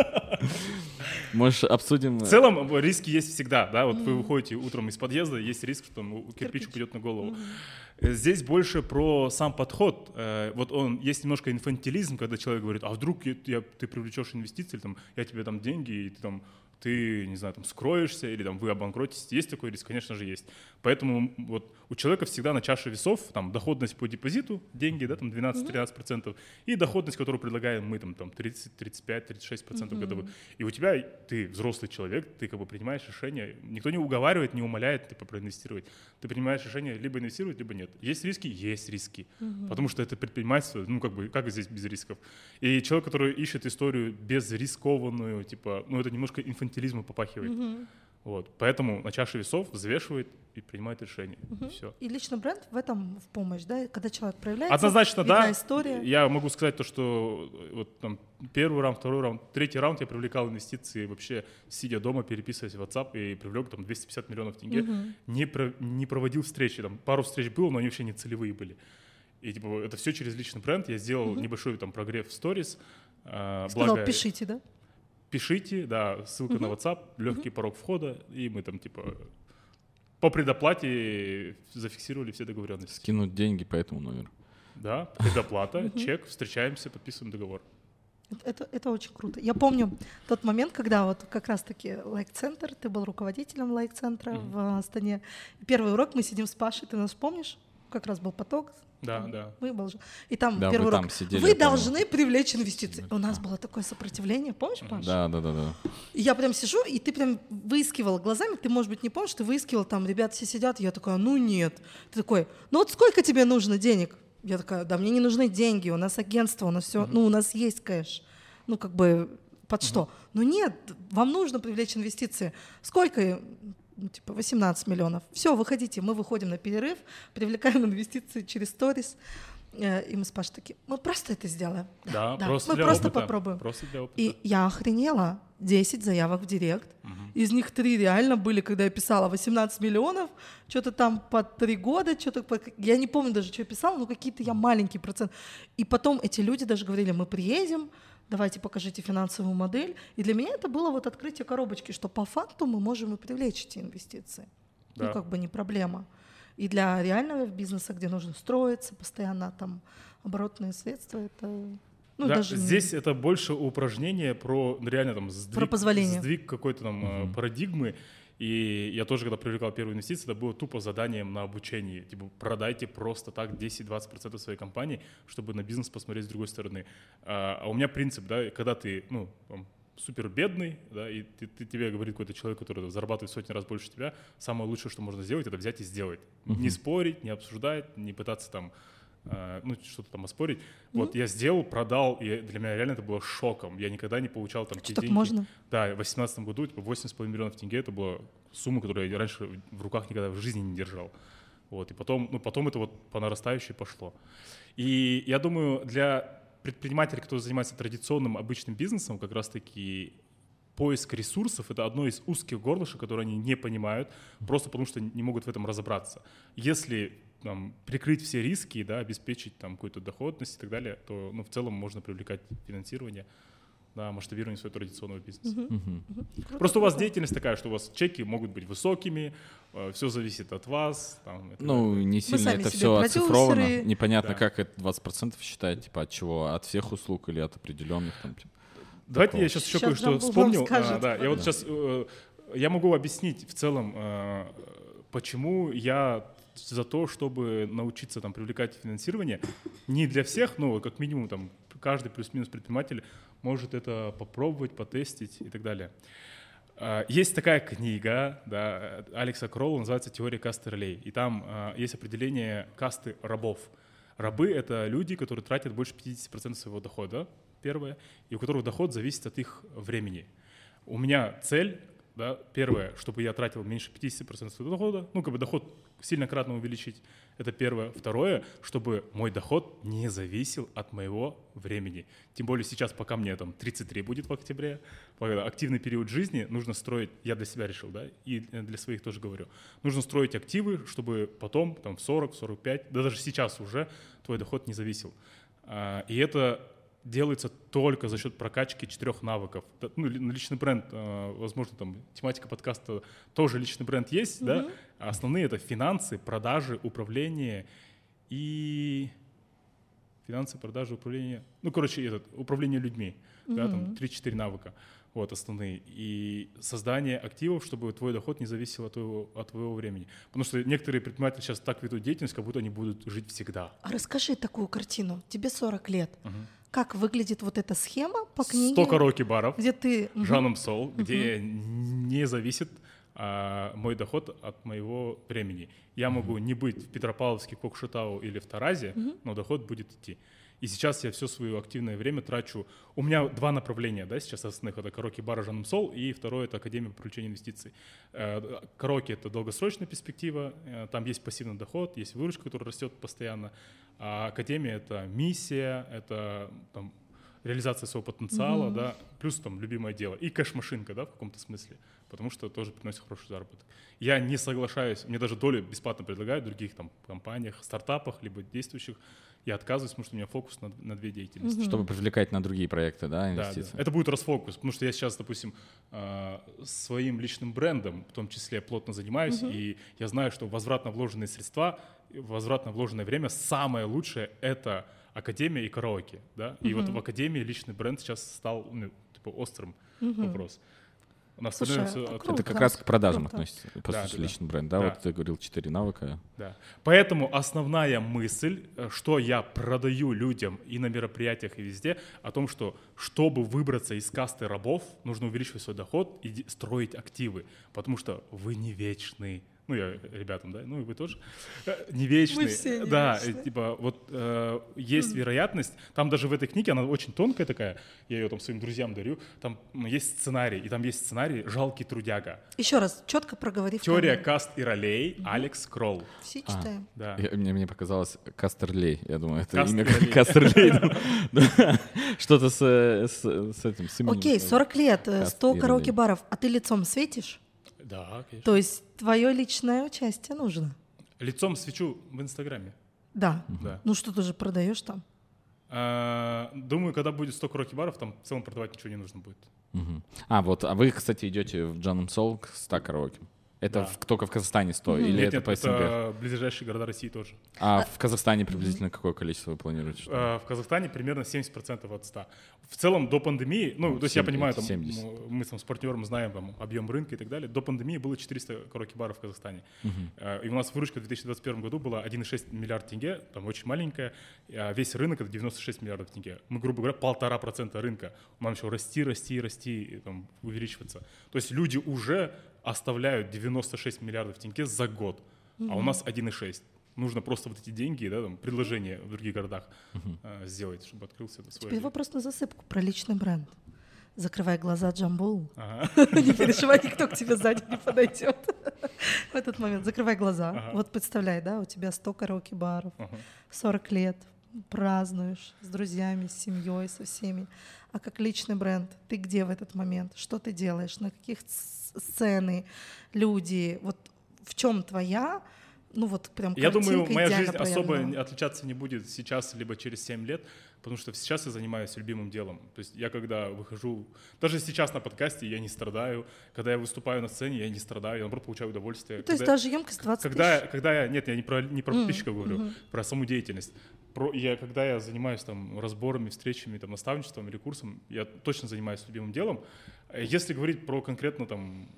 Может, обсудим... В целом риски есть всегда, да, вот вы выходите утром из подъезда, есть риск, что там кирпич упадет на голову. Э, Здесь больше про сам подход. Э, Вот он, есть немножко инфантилизм, когда человек говорит, а вдруг я, я- ты привлечешь инвестиции, там, я тебе дам деньги, и ты там ты, не знаю, там скроешься или там вы обанкротитесь. Есть такой риск? Конечно же, есть. Поэтому вот у человека всегда на чаше весов там доходность по депозиту, деньги, да, там 12-13%, и доходность, которую предлагаем мы, там, там 30, 35, 36% годовых. И у тебя, ты взрослый человек, ты как бы принимаешь решение, никто не уговаривает, не умоляет типа проинвестировать. Ты принимаешь решение либо инвестировать, либо нет. Есть риски? Есть риски. Потому что это предпринимательство, ну как бы, как здесь без рисков? И человек, который ищет историю безрискованную, типа, ну это немножко инфантилизму попахивает. Вот. Поэтому на чаше весов взвешивает и принимает решение. Все. И лично бренд в этом в помощь, да, когда человек проявляется. Однозначно, да. история. Я могу сказать то, что э, вот там первый раунд, второй раунд, третий раунд я привлекал инвестиции вообще сидя дома, переписываясь в WhatsApp и привлек там 250 миллионов тенге. Не, про- не проводил встречи, там пару встреч было, но они вообще не целевые были. И типа это все через личный бренд. Я сделал небольшой там прогрев в сторис. а, Сказал, благо- пишите, да? Пишите, да, ссылка на WhatsApp, легкий порог входа, и мы там типа по предоплате зафиксировали все договоренности. Скинуть деньги по этому номеру. Да, предоплата, чек, встречаемся, подписываем договор. Это- Это, очень круто. Я помню тот момент, когда вот как раз-таки лайк-центр, ты был руководителем лайк-центра в Астане. Первый урок мы сидим с Пашей, ты нас помнишь? Как раз был поток. Да, да. Мы же- И там Да, первый вы урок. там сидели, вы должны привлечь инвестиции. У нас было такое сопротивление, помнишь, Паша? Да, да, да, да. И я прям сижу, и ты прям выискивал глазами, ты, может быть, не помнишь, ты выискивал, там ребят все сидят, я такая, ну нет. Ты такой, ну вот сколько тебе нужно денег? Я такая, да мне не нужны деньги, у нас агентство, у нас все, ну у нас есть кэш. Ну как бы под что? Ну нет, вам нужно привлечь инвестиции. Сколько? Ну, типа 18 миллионов. Все, выходите, мы выходим на перерыв, привлекаем инвестиции через сторис. Э, И мы с Пашей такие, мы просто это сделаем. Да, Да, просто мы для просто опыта. попробуем. Просто для опыта. И я охренела. 10 заявок в директ. Из них три реально были, когда я писала 18 миллионов, что-то там по три года, что-то по... Я не помню даже, что я писала, но какие-то я маленький процент. И потом эти люди даже говорили, мы приедем, давайте покажите финансовую модель. И для меня это было вот открытие коробочки, что по факту мы можем и привлечь эти инвестиции. Да. Ну, как бы не проблема. И для реального бизнеса, где нужно строиться, постоянно там оборотные средства, это... Ну, Да, даже не- здесь это больше упражнение про ну, реально там сдвиг, Про позволение. сдвиг какой-то там э, парадигмы. И я тоже, когда привлекал первые инвестиции, это было тупо заданием на обучение. Типа, продайте просто так 10-20% своей компании, чтобы на бизнес посмотреть с другой стороны. А, а у меня принцип, да, когда ты, ну, супер бедный, да, и ты, ты- тебе говорит какой-то человек, который зарабатывает в сотни раз больше тебя, самое лучшее, что можно сделать, это взять и сделать. Не спорить, не обсуждать, не пытаться там ну, что-то там оспорить. Вот я сделал, продал, и для меня реально это было шоком. Я никогда не получал там те Что так деньги. можно? Да, в 2018 году типа 8,5 миллионов тенге это была сумма, которую я раньше в руках никогда в жизни не держал. Вот, и потом, ну, потом это вот по нарастающей пошло. И я думаю, для предпринимателей, кто занимается традиционным обычным бизнесом, как раз-таки поиск ресурсов — это одно из узких горлышек, которые они не понимают, просто потому что не могут в этом разобраться. Если там, прикрыть все риски, да, обеспечить там какую-то доходность и так далее, то ну, в целом можно привлекать финансирование на масштабирование своего традиционного бизнеса. Просто у вас деятельность такая, что у вас чеки могут быть высокими, все зависит от вас. Там, и так Ну, не сильно это все оцифровано. продюсеры. Непонятно, Да. как это 20% считать, типа от чего? От всех услуг или от определенных там. типа. Давайте такого. я сейчас еще кое-что вспомнил. А, да, я вот Да. сейчас я могу объяснить в целом, э, почему я за то, чтобы научиться там привлекать финансирование. Не для всех, но как минимум там каждый плюс-минус предприниматель может это попробовать, потестить и так далее. А, Есть такая книга да, Алекса Кролла, называется «Теория касты ролей». И там а, есть определение касты рабов. Рабы — это люди, которые тратят больше 50% своего дохода, первое, и у которых доход зависит от их времени. У меня цель, да, первое, чтобы я тратил меньше 50% своего дохода, ну, как бы доход сильно кратно увеличить, это первое. Второе, чтобы мой доход не зависел от моего времени. Тем более сейчас, пока мне там 33 будет в октябре, активный период жизни, нужно строить, я для себя решил, да, и для своих тоже говорю, нужно строить активы, чтобы потом, там, в 40, в 45, да даже сейчас уже твой доход не зависел. А, И это делается только за счет прокачки четырех навыков. Да, Ну, ли- личный бренд, э, возможно, там тематика подкаста тоже личный бренд есть, да. А основные это финансы, продажи, управление и финансы, продажи, управление. Ну, короче, этот управление людьми, да, там 3-4 навыка. Вот основные. И создание активов, чтобы твой доход не зависел от твоего, от твоего времени. Потому что некоторые предприниматели сейчас так ведут деятельность, как будто они будут жить всегда. А расскажи такую картину. Тебе 40 лет. Как выглядит вот эта схема по книге? 100 караоке-баров. Где ты... Жаном Сол, где не зависит а, мой доход от моего времени. Я могу не быть в Петропавловске, Кокшетау или в Таразе, но доход будет идти. И сейчас я все свое активное время трачу. У меня два направления, да, сейчас основных. Это караоке бар Жаном Сол, и второе — это Академия по привлечению инвестиций. Э, Караоке — это долгосрочная перспектива, э, там есть пассивный доход, есть выручка, которая растет постоянно. А Академия — это миссия, это там, реализация своего потенциала, да, плюс там любимое дело. И кэш-машинка, да, в каком-то смысле, потому что тоже приносит хороший заработок. Я не соглашаюсь, мне даже долю бесплатно предлагают в других там компаниях, стартапах, либо действующих. Я отказываюсь, потому что у меня фокус на, на две деятельности. Чтобы привлекать на другие проекты, да, Да, инвестиции. да. Это будет расфокус, потому что я сейчас, допустим, э, своим личным брендом, в том числе, плотно занимаюсь, и я знаю, что возвратно вложенные средства, возвратно вложенное время, самое лучшее — это академия и караоке, да. И вот в академии личный бренд сейчас стал ну, типа острым вопрос. У нас Слушай, становится круто. Это как раз к продажам Круто. относится, по Да, сути, да, да. личный бренд, да? Да. Вот ты говорил четыре навыка. Да. Поэтому основная мысль, э, что я продаю людям и на мероприятиях, и везде, о том, что чтобы выбраться из касты рабов, нужно увеличивать свой доход и строить активы, потому что вы не вечны. Ну, я ребятам, да, ну и вы тоже. Э, Не вечны. Мы все не да, э, типа вот э, есть вероятность, там даже в этой книге, она очень тонкая такая, я ее там своим друзьям дарю, там есть сценарий, и там есть сценарий «Жалкий трудяга». Еще раз, четко проговори. Теория каст и ролей, Алекс Кролл. Все А. читаем. Да. Я- мне, мне показалось Кастерлей. Я думаю, это Кастерлей. имя Кастерлей. Что-то с, э, с, этим, с именем. Окей, 40 лет, э, Каст 100 и караоке-баров, а ты лицом светишь? Да, конечно. То есть твое личное участие нужно? Лицом свечу в Инстаграме. Да. Да. Ну что ты же продаешь там? А, думаю, когда будет 100 караоке баров, там в целом продавать ничего не нужно будет. Мгм. А, вот, а вы, кстати, идете в Джаном Сол к 100 караоке. Это Да. в- только в Казахстане 100 или Нет, это нет, по СНГ? это ближайшие города России тоже. А в Казахстане приблизительно какое количество вы планируете? что- Э, В Казахстане примерно 70% от 100. В целом до пандемии, ну, то есть я понимаю, там, 70. м, мы там с партнером знаем там, объем рынка и так далее. До пандемии было 400 караоке-баров в Казахстане. Э, И у нас выручка в 2021 году была 1,6 миллиард тенге, там очень маленькая, а весь рынок это 96 миллиардов тенге. Мы, грубо говоря, полтора процента рынка. Нам еще расти, расти, расти, и, там, увеличиваться. То есть люди уже оставляют 96 миллиардов тенге за год, а у нас 1,6. Нужно просто вот эти деньги, да, там, предложения в других городах э, сделать, чтобы открылся это свой. Теперь вопрос на засыпку про личный бренд. Закрывай глаза, Джамбул. Ага. Не переживай, никто к тебе сзади не подойдет. В этот момент закрывай глаза. Ага. Вот представляй, да, у тебя 100 караоке-баров, Ага. 40 лет, празднуешь с друзьями, с семьей, со всеми. А как личный бренд, ты где в этот момент? Что ты делаешь? На каких сцены, люди? Вот в чем твоя, ну вот прям Я думаю, моя жизнь особо проявлена? отличаться не будет сейчас либо через 7 лет, потому что сейчас я занимаюсь любимым делом. То есть я когда выхожу, даже сейчас на подкасте я не страдаю, когда я выступаю на сцене, я не страдаю, я наоборот получаю удовольствие. Ну, То есть Когда- даже емкость 20 когда, тысяч. когда я, нет, я не про, не про подписчиков говорю, мгм. про саму деятельность. Про, я, когда я занимаюсь там разборами, встречами, там, наставничеством или курсом, я точно занимаюсь любимым делом. Если говорить про конкретно там,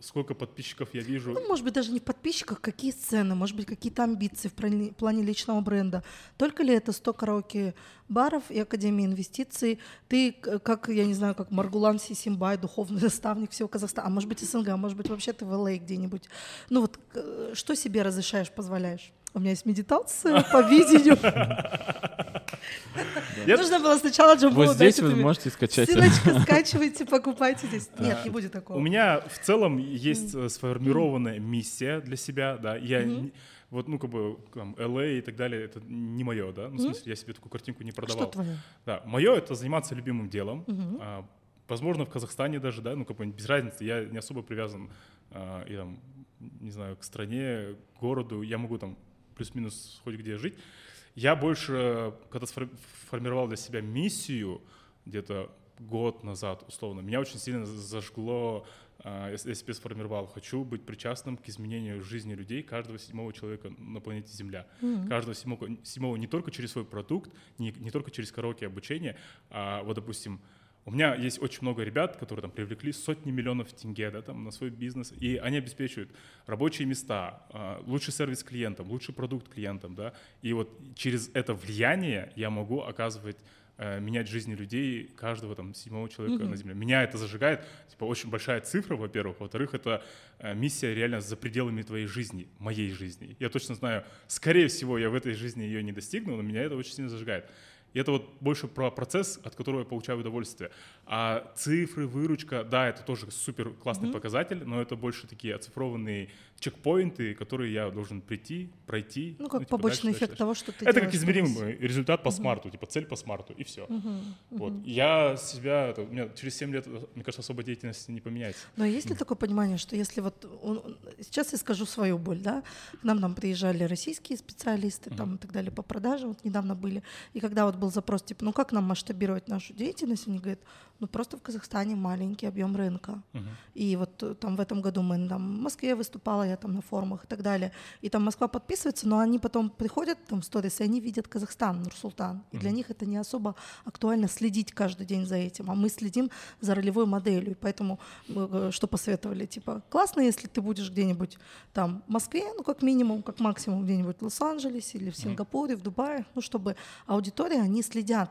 сколько подписчиков я вижу, Ну, может быть, даже не в подписчиках, какие сцены, может быть, какие-то амбиции в плане, личного бренда. Только ли это 100 караоке-баров и Академия инвестиций? Ты, как, я не знаю, как Маргулан Сисимбай, духовный наставник всего Казахстана, а может быть, СНГ, а может быть, вообще ты в ЛА где-нибудь. Ну вот, что себе разрешаешь, позволяешь? У меня есть медитация по видению. Нужно было сначала Джамбула Вот здесь вы можете скачать. Ссылочка, скачивайте, покупайте здесь. Нет, не будет такого. У меня в целом есть э, сформированная миссия для себя, да. Я вот, ну, как бы, там, LA и так далее, это не мое, да. Ну, в смысле, я себе такую картинку не Что продавал. твое? Да, мое это заниматься любимым делом. А, возможно, в Казахстане даже, да, ну, как бы без разницы, я не особо привязан, а, и, там, не знаю, к стране, к городу, я могу там плюс-минус хоть где жить. Я больше, когда сфор- формировал для себя миссию, где-то год назад, условно, меня очень сильно зажгло, а, я себе сформировал, хочу быть причастным к изменению жизни людей, каждого седьмого человека на планете Земля. Каждого седьмого, седьмого не только через свой продукт, не, не только через короткие обучение, а вот, допустим, у меня есть очень много ребят, которые там привлекли сотни миллионов тенге да, там, на свой бизнес, и они обеспечивают рабочие места, а, лучший сервис клиентам, лучший продукт клиентам, да, и вот через это влияние я могу оказывать э, менять жизни людей, каждого там седьмого человека на земле. Меня это зажигает, типа очень большая цифра, во-первых, во-вторых, это э, миссия реально за пределами твоей жизни, моей жизни. Я точно знаю, скорее всего, я в этой жизни ее не достигну, но меня это очень сильно зажигает. И это вот больше про процесс, от которого я получаю удовольствие. А цифры, выручка, да, это тоже супер классный показатель, но это больше такие оцифрованные чекпоинты, которые я должен прийти, пройти. Ну, как типа, побочный дальше, эффект дальше, того, что ты это как измеримый результат по смарту, типа цель по смарту, и все. Вот. Я себя, это, у меня через 7 лет, мне кажется, особо деятельности не поменяется. Но есть ли такое понимание, что если вот он- сейчас я скажу свою боль, да, к нам там приезжали российские специалисты там и так далее по продажам, вот недавно были, и когда вот был запрос типа, ну как нам масштабировать нашу деятельность, они говорят, ну просто в Казахстане маленький объем рынка, и вот э, там в этом году мы там в Москве выступала, я там на форумах и так далее, и там Москва подписывается, но они потом приходят там в сторис, и они видят Казахстан, Нур-Султан, и для них это не особо актуально следить каждый день за этим, а мы следим за ролевой моделью, и поэтому э, что посоветовали, типа, классно, если ты будешь где-нибудь там в Москве, ну как минимум, как максимум где-нибудь в Лос-Анджелесе или в Сингапуре, в Дубае, ну чтобы аудитория, они следят.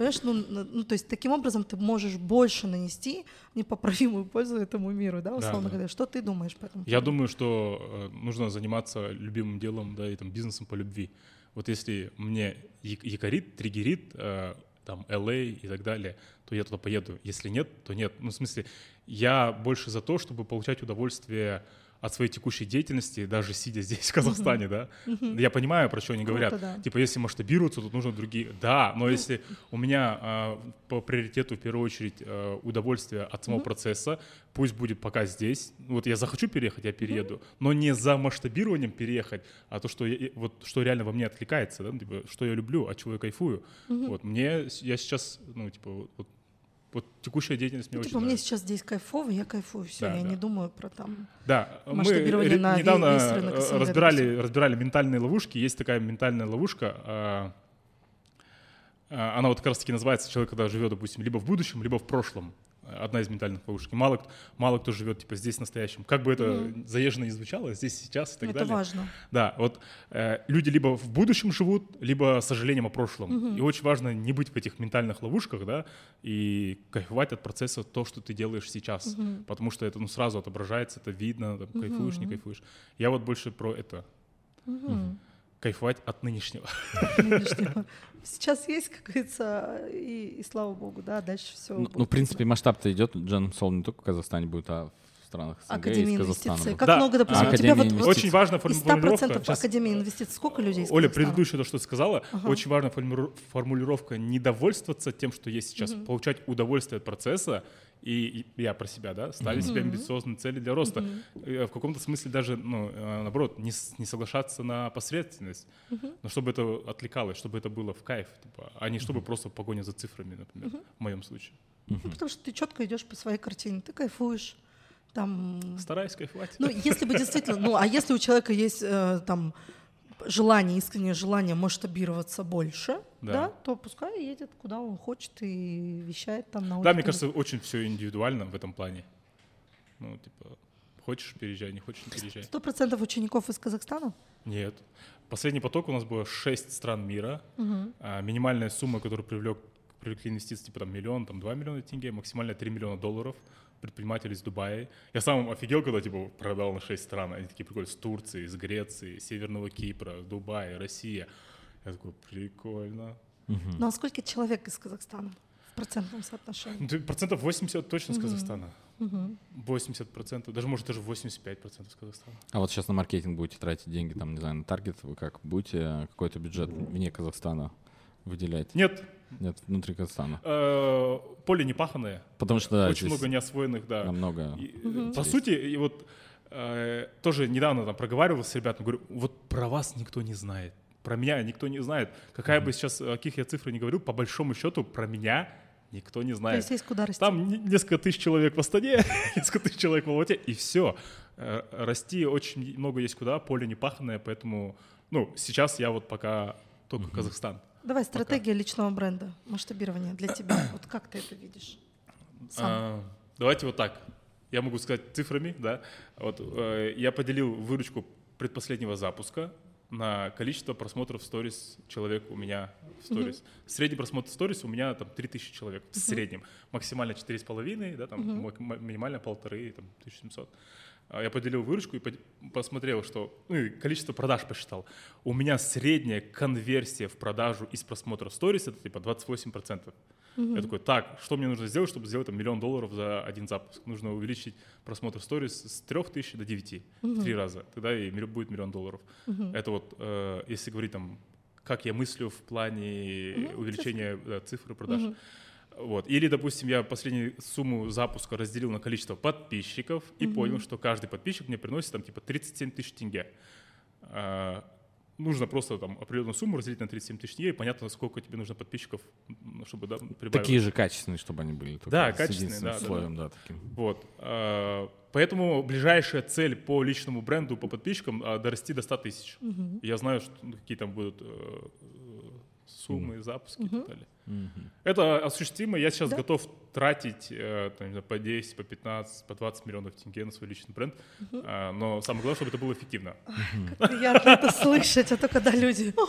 Понимаешь, ну, ну, то есть таким образом ты можешь больше нанести непоправимую пользу этому миру, да, условно да. говоря. Что ты думаешь по этому? Я думаю, что э, нужно заниматься любимым делом, да, и там бизнесом по любви. Вот если мне якорит, триггерит, э, там, LA и так далее, то я туда поеду. Если нет, то нет. Ну, в смысле, я больше за то, чтобы получать удовольствие от своей текущей деятельности, даже сидя здесь, в Казахстане, да. Я понимаю, про что они Круто, говорят. Типа, если масштабируются, тут нужно другие. Да, но если у меня а, по приоритету, в первую очередь, а, удовольствие от самого процесса, пусть будет пока здесь. Вот я захочу переехать, я перееду. Но не за масштабированием переехать, а то, что, вот, что реально во мне откликается, да, ну, типа, что я люблю, от чего я кайфую. Вот мне, я сейчас, ну, типа, вот- вот текущая деятельность мне Ну, очень типа, мне нравится. сейчас здесь кайфово, я кайфую, все, Да, я да. не думаю про там. Да, мы на недавно весь рынок э, СНГ, разбирали, разбирали ментальные ловушки. Есть такая ментальная ловушка. а, а, Она вот как раз-таки называется человек, когда живет, допустим, либо в будущем, либо в прошлом. Одна из ментальных ловушек. Мало, мало кто живет типа здесь в настоящем. Как бы это заезженно не звучало, здесь сейчас и так Ну, это далее. важно. Да, вот э, люди либо в будущем живут, либо с сожалением о прошлом. И очень важно не быть в этих ментальных ловушках, да, и кайфовать от процесса то, что ты делаешь сейчас. Потому что это ну, сразу отображается, это видно, там, кайфуешь, не кайфуешь. Я вот больше про это. Кайфовать от нынешнего. нынешнего. Сейчас есть, как говорится, и, и слава богу, да, дальше все. Ну, ну, в принципе, масштаб-то идет. Джен Сол не только в Казахстане будет, а в странах СНГ Академия инвестиций. Как Да. много, допустим, А, у тебя вот Очень важная из формулировка. 100% Сейчас, Академии инвестиций сколько людей из Оля, предыдущее то, что ты сказала, очень важная формулиру- формулировка не довольствоваться тем, что есть сейчас, получать удовольствие от процесса, и, я про себя, да, ставить себе амбициозные цели для роста. Э, В каком-то смысле даже, ну, э, наоборот, не, не соглашаться на посредственность, но чтобы это отвлекалось, чтобы это было в кайф, типа, а не чтобы просто в погоне за цифрами, например, в моем случае. Ну, потому что ты четко идешь по своей картине, ты кайфуешь. Там, Стараюсь кайфовать. ну, если бы действительно, ну, а если у человека есть э, там желание, искреннее желание масштабироваться больше, Да. да. то пускай едет куда он хочет и вещает там на Да, аудиторию. мне кажется, очень все индивидуально в этом плане. Ну, типа, хочешь переезжай, не хочешь не переезжай. Сто процентов учеников из Казахстана? Нет. Последний поток у нас было 6 стран мира. А, минимальная сумма, которую привлек, привлекли инвестиции, типа там миллион, там 2 миллиона тенге, максимально 3 миллиона долларов. Предприниматели из Дубая. Я сам офигел, когда типа продал на 6 стран. Они такие прикольные, с Турции, с Греции, Северного Кипра, Дубая, Россия. Я такой, прикольно. Ну, а сколько человек из Казахстана в процентном соотношении? Ну, процентов 80 точно с Казахстана. 80 процентов, даже может даже 85 процентов Казахстана. А вот сейчас на маркетинг будете тратить деньги, там, не знаю, на таргет, вы как будете какой-то бюджет вне Казахстана выделять? Нет, Нет, внутри Казахстана. э, поле не паханое. Потому что, да, Очень много неосвоенных, да. намного. И, э, По сути, и вот э, тоже недавно там проговаривал с ребятами, говорю, вот про вас никто не знает, про меня никто не знает. Какая бы сейчас, каких я цифры не говорил, по большому счету про меня никто не То знает. есть есть куда расти. Там не- несколько тысяч человек в Астане, несколько тысяч человек в Алмате, и все. Расти очень много есть куда, поле не паханное, поэтому, ну, сейчас я вот пока только Казахстан. Давай, стратегия личного бренда, масштабирование для тебя. Вот как ты это видишь? Сам. А, давайте вот так. Я могу сказать цифрами, да. Вот э, я поделил выручку предпоследнего запуска на количество просмотров сторис человек у меня в сторис. Средний просмотр сторис у меня там 3000 человек в среднем. Максимально 4,5, да, там м- минимально полторы, там 1700. А Я поделил выручку и посмотрел, что ну, и количество продаж посчитал. У меня средняя конверсия в продажу из просмотра сторис это типа 28%. Я такой, так, что мне нужно сделать, чтобы сделать там, миллион долларов за один запуск? Нужно увеличить просмотр сторис с 3000 до 9 в три раза. Тогда и будет миллион долларов. Это вот, э, если говорить там, как я мыслю в плане увеличения да, цифры продаж. Вот. Или, допустим, я последнюю сумму запуска разделил на количество подписчиков и понял, что каждый подписчик мне приносит там типа 37 тысяч тенге. А, нужно просто там определенную сумму разделить на 37 тысяч тенге, и понятно, сколько тебе нужно подписчиков, чтобы да, прибавилось. Такие же качественные, чтобы они были. Да, качественные, да, да, условием, да, таким. Вот. а, Поэтому ближайшая цель по личному бренду, по подписчикам а, дорасти до 100 тысяч. Я знаю, что, ну, какие там будут э, э, суммы, запуски и так далее. Это осуществимо. Я сейчас Да. готов тратить э, там, по 10, по 15, по 20 миллионов тенге на свой личный бренд. А, Но самое главное, чтобы это было эффективно. Как приятно это слышать, а то когда люди... «О,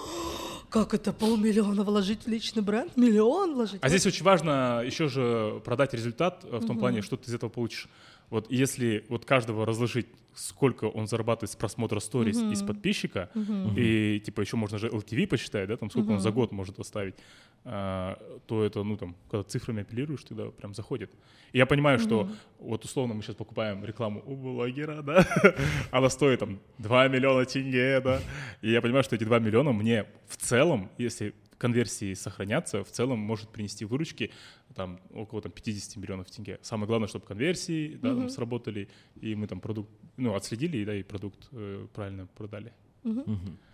Как это полмиллиона вложить в личный бренд? Миллион вложить? А здесь очень важно еще же продать результат э, в том плане, что ты из этого получишь. Вот если вот каждого разложить, сколько он зарабатывает с просмотра сторис и с подписчика, и типа еще можно же LTV посчитать, да, там сколько он за год может оставить, а, то это, ну там, когда цифрами апеллируешь, тогда прям заходит. И я понимаю, что вот условно мы сейчас покупаем рекламу у блогера, да, она стоит там 2 миллиона тенге, да, и я понимаю, что эти 2 миллиона мне в целом, если конверсии сохранятся, в целом может принести выручки там около там, 50 миллионов тенге. Самое главное, чтобы конверсии да, там, сработали, и мы там продукт, ну, отследили, и, да, и продукт э, правильно продали.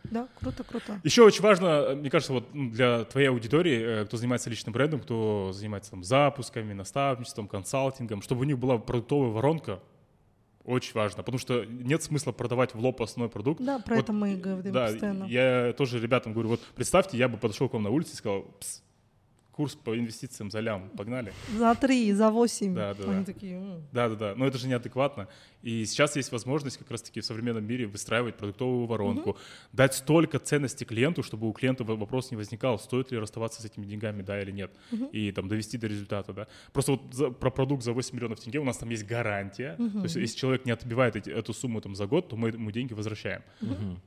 Да, круто, круто. Еще очень важно, мне кажется, вот ну, для твоей аудитории, э, кто занимается личным брендом, кто занимается там запусками, наставничеством, консалтингом, чтобы у них была продуктовая воронка, очень важно, потому что нет смысла продавать в лоб основной продукт. Да, про Вот, это мы говорим Да, постоянно. я тоже ребятам говорю, вот представьте, я бы подошел к вам на улице и сказал, «Пс, курс по инвестициям за лям, погнали. За три, за восемь. Да, да, Они да. такие, «М». Да, да, да. Но это же неадекватно. И сейчас есть возможность как раз-таки в современном мире выстраивать продуктовую воронку, дать столько ценности клиенту, чтобы у клиента вопрос не возникал, стоит ли расставаться с этими деньгами, да или нет, и там довести до результата, да. Просто вот за- про продукт за 8 миллионов тенге у нас там есть гарантия. То есть если человек не отбивает эти- эту сумму там за год, то мы ему деньги возвращаем.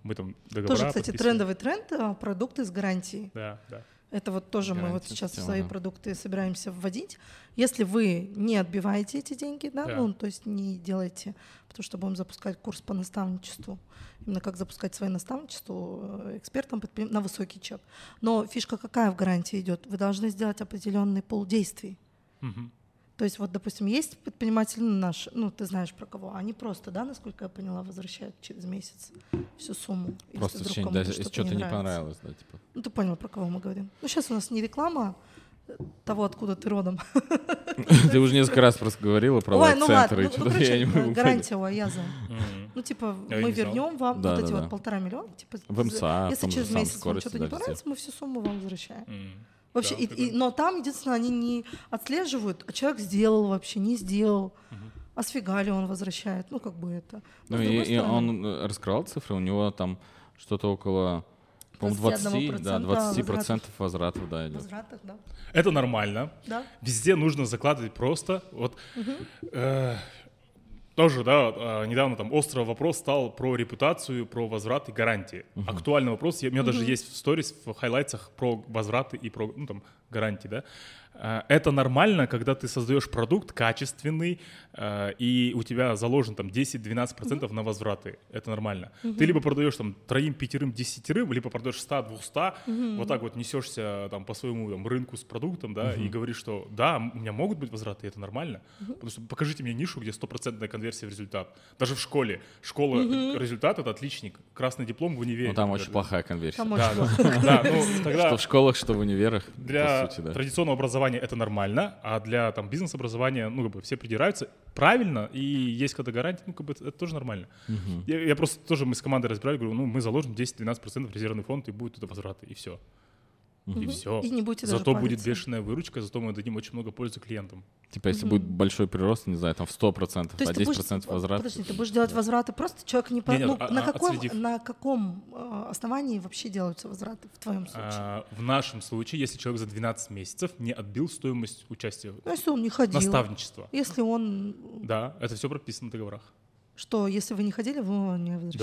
Мы там договора Тоже, кстати, трендовый тренд а, продукты с гарантией. Да, да. Это вот тоже мы вот Гарантия сейчас в система, свои да. продукты собираемся вводить. Если вы не отбиваете эти деньги, да, Да. ну, то есть не делаете, потому что будем запускать курс по наставничеству, именно как запускать свои наставничества э, экспертам на высокий чек. Но фишка какая в гарантии идет? Вы должны сделать определенный пол действий. Мгм. То есть вот, допустим, есть предприниматель наш, ну, ты знаешь про кого, они просто, да, насколько я поняла, возвращают через месяц всю сумму. если Просто вдруг что-нибудь, кому-то даже если что-то не нравится. понравилось, да, типа. Ну, ты понял, про кого мы говорим. Ну, сейчас у нас не реклама того, откуда ты родом. Ты уже несколько раз просто говорила про Ой, ну ну, ну, короче, не гарантия у Аяза. Ну, типа, Я мы не знал. вернем вам Да, вот да, эти да. вот полтора миллиона. Типа, В МСА, в если через месяц вам что-то да, не понравится, мы всю сумму вам возвращаем. Вообще, Да, и- и- но там, единственное, они не отслеживают, а человек сделал вообще, не сделал. А сфига ли он возвращает? Ну, как бы это. Ну Но, с и, и он э, раскрывал цифры, у него там что-то около, по-моему, 20, да, 20 процентов возвратов, да, идет. возвратах, да. Это нормально. Да. Везде нужно закладывать просто. Вот э, тоже, да, э, недавно там острый вопрос стал про репутацию, про возврат и гарантии. Актуальный вопрос. У меня даже есть в сторис, в хайлайтсах про возвраты и про ну, там, гарантии, да. Э, Это нормально, когда ты создаешь продукт качественный, э, и у тебя заложен там 10-12% на возвраты. Это нормально. Ты либо продаешь там троим, пятерым, десятерым, либо продаешь 100, 200, вот так вот несешься там по своему там, рынку с продуктом, да, и говоришь, что да, у меня могут быть возвраты, и это нормально. Потому что покажите мне нишу, где стопроцентная конверсия в результат. Даже в школе. Школа результат это отличник. Красный диплом в универе. Ну там например. очень плохая конверсия. Там Да, очень да, да, ну тогда Что в школах, что в универах, для по сути, да. традиционного образования это нормально, а для там бизнес-образования, ну, как бы все придираются. Правильно, и есть когда гарантия, ну, как бы это, тоже нормально. Я, я просто тоже, мы с командой разбирали, говорю, ну, мы заложим 10-12% резервный фонд, и будет туда возвраты, и все. И все. И не будете даже Зато будет париться. бешеная выручка, зато мы дадим очень много пользы клиентам. Типа если будет большой прирост, не знаю, там в 100%, То а есть ты будешь, 10% возврат. подожди, ты будешь делать возвраты, просто человек не... по- Не-не, ну, а- на, а, каком, отследив. на каком э, основании вообще делаются возвраты в твоем случае? А, в нашем случае, если человек за 12 месяцев не отбил стоимость участия ну, если он не ходил, наставничества, если он... да, это все прописано в договорах. Что, если вы не ходили, вы не возвращаете?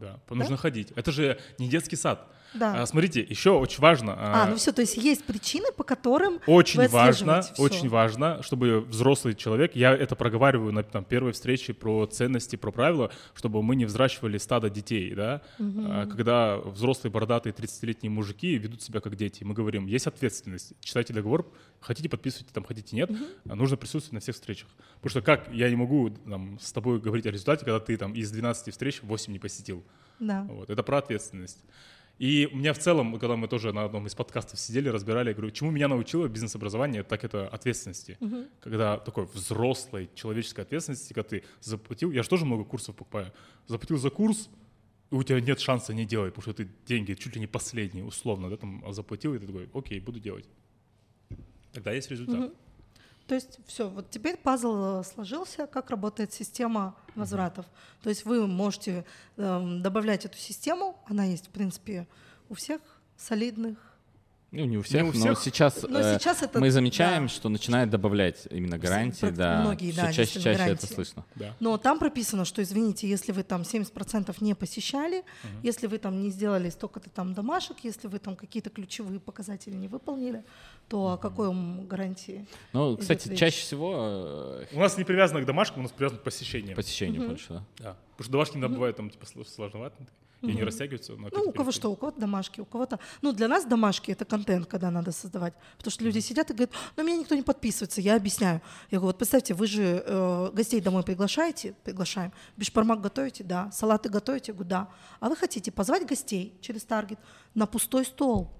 Да, да, нужно ходить. Это же не детский сад. Да. А, смотрите, еще очень важно. А, ну все, то есть есть причины, по которым Очень важно, всё. очень важно, чтобы взрослый человек, я это проговариваю на там, первой встрече про ценности, про правила, чтобы мы не взращивали стадо детей, да, А, когда взрослые бородатые 30-летние мужики ведут себя как дети. Мы говорим, есть ответственность, читайте договор, хотите подписывайте, там хотите нет, а нужно присутствовать на всех встречах. Потому что как я не могу там, с тобой говорить о результате, когда ты там из 12 встреч 8 не посетил. Да. Вот, это про ответственность. И у меня в целом, когда мы тоже на одном из подкастов сидели, разбирали, я говорю, чему меня научило бизнес-образование, так это ответственности. Когда такой взрослой человеческой ответственности, когда ты заплатил, я же тоже много курсов покупаю, заплатил за курс, и у тебя нет шанса не делать, потому что ты деньги чуть ли не последние, условно, да, там заплатил, и ты такой, окей, буду делать. Тогда есть результат. То есть все, вот теперь пазл э, сложился, как работает система возвратов. То есть вы можете эм, добавлять эту систему, она есть, в принципе, у всех солидных. Ну, не у всех, у но всех. сейчас, Но э, сейчас это- мы замечаем, да. что начинает добавлять именно гарантии, практи- да. многие, да, чаще, чаще гарантии. это слышно. Да. Но там прописано, что, извините, если вы там 70% не посещали, если вы там не сделали столько-то там домашек, если вы там какие-то ключевые показатели не выполнили, то о какой гарантии? Ну, кстати, речь? чаще всего э, У нас не привязано к домашкам, у нас привязано к посещениям. посещение больше, да. Да. Потому что домашние иногда бывают там типа сло- сложновато. И они растягиваются. на Ну, какой-то у кого что, у кого-то домашки, у кого-то... Ну, для нас домашки — это контент, когда надо создавать. Потому что люди сидят и говорят, ну, меня никто не подписывается, я объясняю. Я говорю, вот представьте, вы же э, гостей домой приглашаете? Приглашаем. Бишпармак готовите? Да. Салаты готовите? Я говорю, да. А вы хотите позвать гостей через таргет на пустой стол?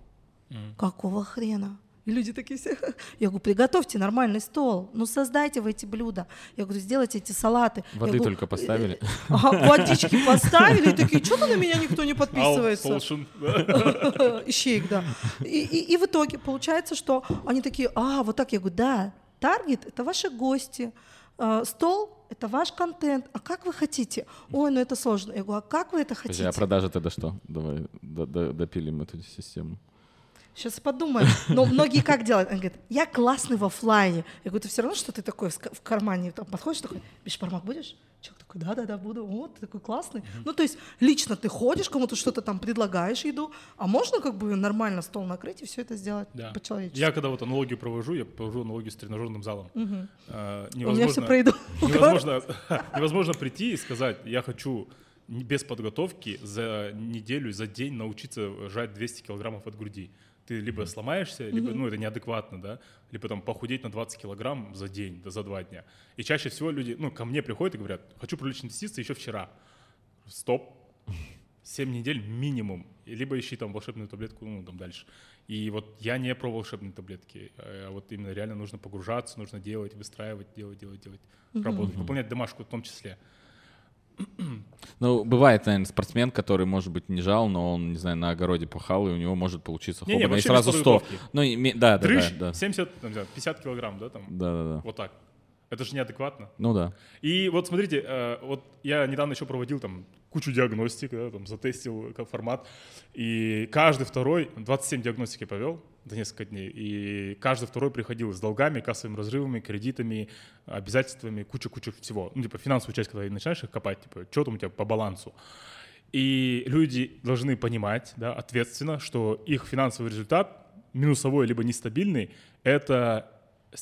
Какого хрена? И люди такие все, я говорю, приготовьте нормальный стол, ну создайте вы эти блюда. Я говорю, сделайте эти салаты. Воды говорю, только поставили. «Э, Ага, водички поставили, и такие, что-то на меня никто не подписывается. Ищейк, да. И, и- и в итоге получается, что они такие, а, вот так. Я говорю, да, таргет — это ваши гости, э, стол — это ваш контент. А как вы хотите? Ой, ну это сложно. Я говорю, а как вы это Подожди, хотите? а продажи тогда что? Давай до- до- допилим эту систему. Сейчас подумаем. Но многие как делают? Они говорят, я классный в оффлайне. Я говорю, ты все равно, что ты такой в кармане там подходишь, такой, бешпармак будешь? Человек такой, да-да-да, буду. Вот, ты такой классный. Ну, то есть лично ты ходишь, кому-то что-то там предлагаешь еду, а можно как бы нормально стол накрыть и все это сделать Да. по-человечески. Я когда вот аналогию провожу, я провожу аналогию с тренажерным залом. Мгм. Э, У меня все невозможно- пройду. Невозможно, невозможно прийти и сказать, я хочу без подготовки за неделю, за день научиться жать 200 килограммов от груди. Ты либо сломаешься, либо, ну, это неадекватно, да, либо там похудеть на 20 килограмм за день, да, за два дня. И чаще всего люди, ну, ко мне приходят и говорят, хочу привлечь инвестиции еще вчера. Стоп. 7 недель минимум. Либо ищи там волшебную таблетку, ну, там дальше. И вот я не про волшебные таблетки, а вот именно реально нужно погружаться, нужно делать, выстраивать, делать, делать, делать, работать, выполнять домашку в том числе. Ну, бывает, наверное, спортсмен, который, может быть, не жал, но он, не знаю, на огороде пахал, и у него может получиться Не-не, хоббина, и вообще сразу без 100. подготовки. Ну, име- да, да, Дрыщ да, да. 70, там, не знаю, 50 килограмм, да, там, Да, да, да. вот так. Это же неадекватно. Ну да. И вот смотрите, э, вот я недавно еще проводил там кучу диагностик, да, там затестил формат, и каждый второй, 27 диагностик я провел за несколько дней, и каждый второй приходил с долгами, кассовыми разрывами, кредитами, обязательствами, куча-куча всего. Ну, типа финансовую часть, когда начинаешь их копать, типа, что там у тебя по балансу. И люди должны понимать, да, ответственно, что их финансовый результат, минусовой либо нестабильный, это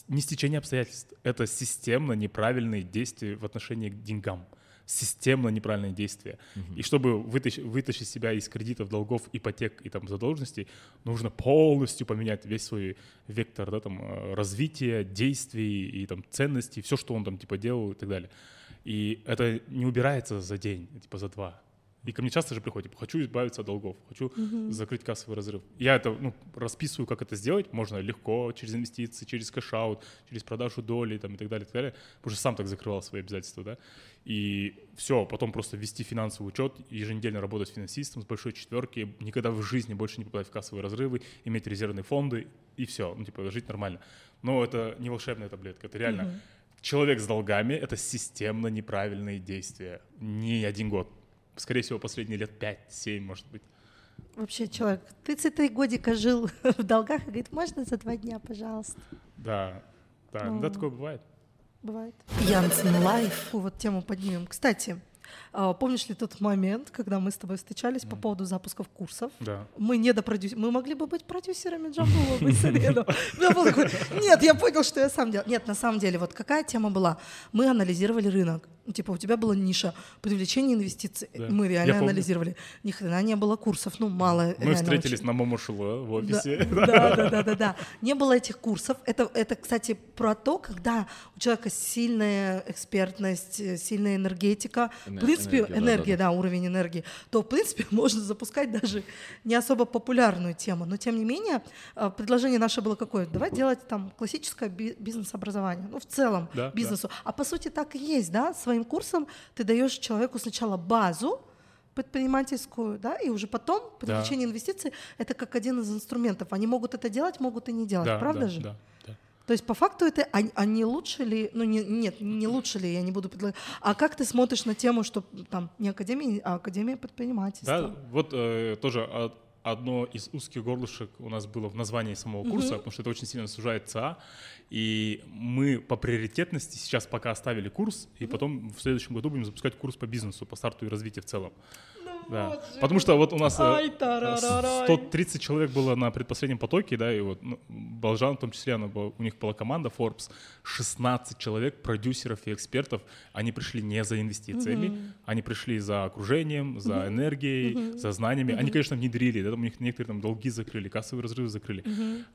не стечение обстоятельств, это системно неправильные действия в отношении к деньгам. Системно неправильные действия. И чтобы вытащить, вытащить себя из кредитов, долгов, ипотек и там задолженностей, нужно полностью поменять весь свой вектор да, там, э, развития, действий и там, ценностей, все, что он там типа делал и так далее. И это не убирается за день, типа за два. И ко мне часто же приходят, типа, хочу избавиться от долгов, хочу закрыть кассовый разрыв. Я это ну, расписываю, как это сделать. Можно легко, через инвестиции, через cash-out, через продажу доли там, и так далее, и так далее. Потому что сам так закрывал свои обязательства, да. И все, потом просто вести финансовый учет, еженедельно работать с финансистом с большой четверки, никогда в жизни больше не попадать в кассовые разрывы, иметь резервные фонды, и все, ну, типа, жить нормально. Но это не волшебная таблетка, это реально человек с долгами — это системно неправильные действия. Не один год. Скорее всего, последние лет 5-7, может быть. Вообще человек 33 годика жил в долгах и говорит, можно за два дня, пожалуйста? Да, да, Ну. да, такое бывает. Бывает. Янцен Live. Вот тему поднимем. Кстати, помнишь ли тот момент, когда мы с тобой встречались по поводу запусков курсов? Да. Мы не допродюс... Мы могли бы быть продюсерами Джамбула бы среду. У меня был такой, Нет, я понял, что я сам делал. Нет, на самом деле, вот какая тема была? Мы анализировали рынок. Ну, Типа, у тебя была ниша привлечения инвестиций. Да. Мы Я реально помню. анализировали. Ни хрена не было курсов, ну, мало. Мы встретились очень. на Момошило в офисе. да, да, да, да, да. Не было этих курсов. Это, это, кстати, про то, когда у человека сильная экспертность, э, сильная энергетика, в принципе, энергия, энергия, да, да, уровень энергии, то, в принципе, можно запускать даже не особо популярную тему. Но, тем не менее, э, предложение наше было какое? Давай делать там классическое би- бизнес-образование. Ну, в целом, Да, бизнесу. А по сути так и есть, да? Своим курсом ты даешь человеку сначала базу, предпринимательскую, да, и уже потом привлечение инвестиций это как один из инструментов. Они могут это делать, могут и не делать, Да, правда да, же? Да, да. То есть по факту это, а, а не лучше ли, ну не, нет, не лучше ли, я не буду предлагать. А как ты смотришь на тему, что там не академия, а академия предпринимательства? Да, вот э, тоже од- одно из узких горлышек у нас было в названии самого курса, потому что это очень сильно сужает ЦА. И мы по приоритетности сейчас пока оставили курс, и потом в следующем году будем запускать курс по бизнесу, по старту и развитию в целом. Да. Потому что вот у нас э, Ай, тарарарай. 130 человек было на предпоследнем потоке, да, и вот ну, Болжан, в том числе, она у них была команда Forbes, 16 человек, продюсеров и экспертов, они пришли не за инвестициями, они пришли за окружением, за энергией, за знаниями. Они, конечно, внедрили, да, там у них некоторые там долги закрыли, кассовые разрывы закрыли,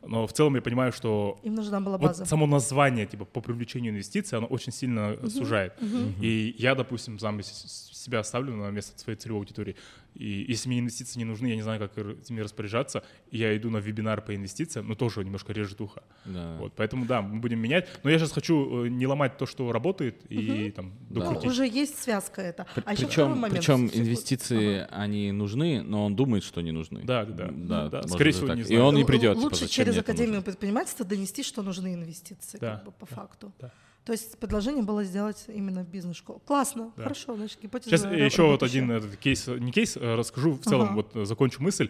но в целом я понимаю, что Им нужна была вот база. само название типа по привлечению инвестиций, оно очень сильно сужает. И я, допустим, сам себя ставлю на место своей целевой аудитории. И если мне инвестиции не нужны, я не знаю, как р- ими распоряжаться, и я иду на вебинар по инвестициям, но тоже немножко режет ухо. Да. Вот, поэтому да, мы будем менять. Но я сейчас хочу э, не ломать то, что работает, и там Да. докрутить. Уже есть связка это. А еще причем, момент. причем инвестиции, они нужны, но он думает, что не нужны. Да, да, да. Да, Да, скорее всего, так. не И знаю. он не Л- придет. Лучше типа, через Академию предпринимательства донести, что нужны инвестиции, Да, как бы по да, факту. да. То есть предложение было сделать именно в бизнес-школу. Классно, Да. хорошо, значит, гипотеза. Сейчас еще вот один этот кейс, не кейс, э, расскажу в целом, Ага. вот э, закончу мысль.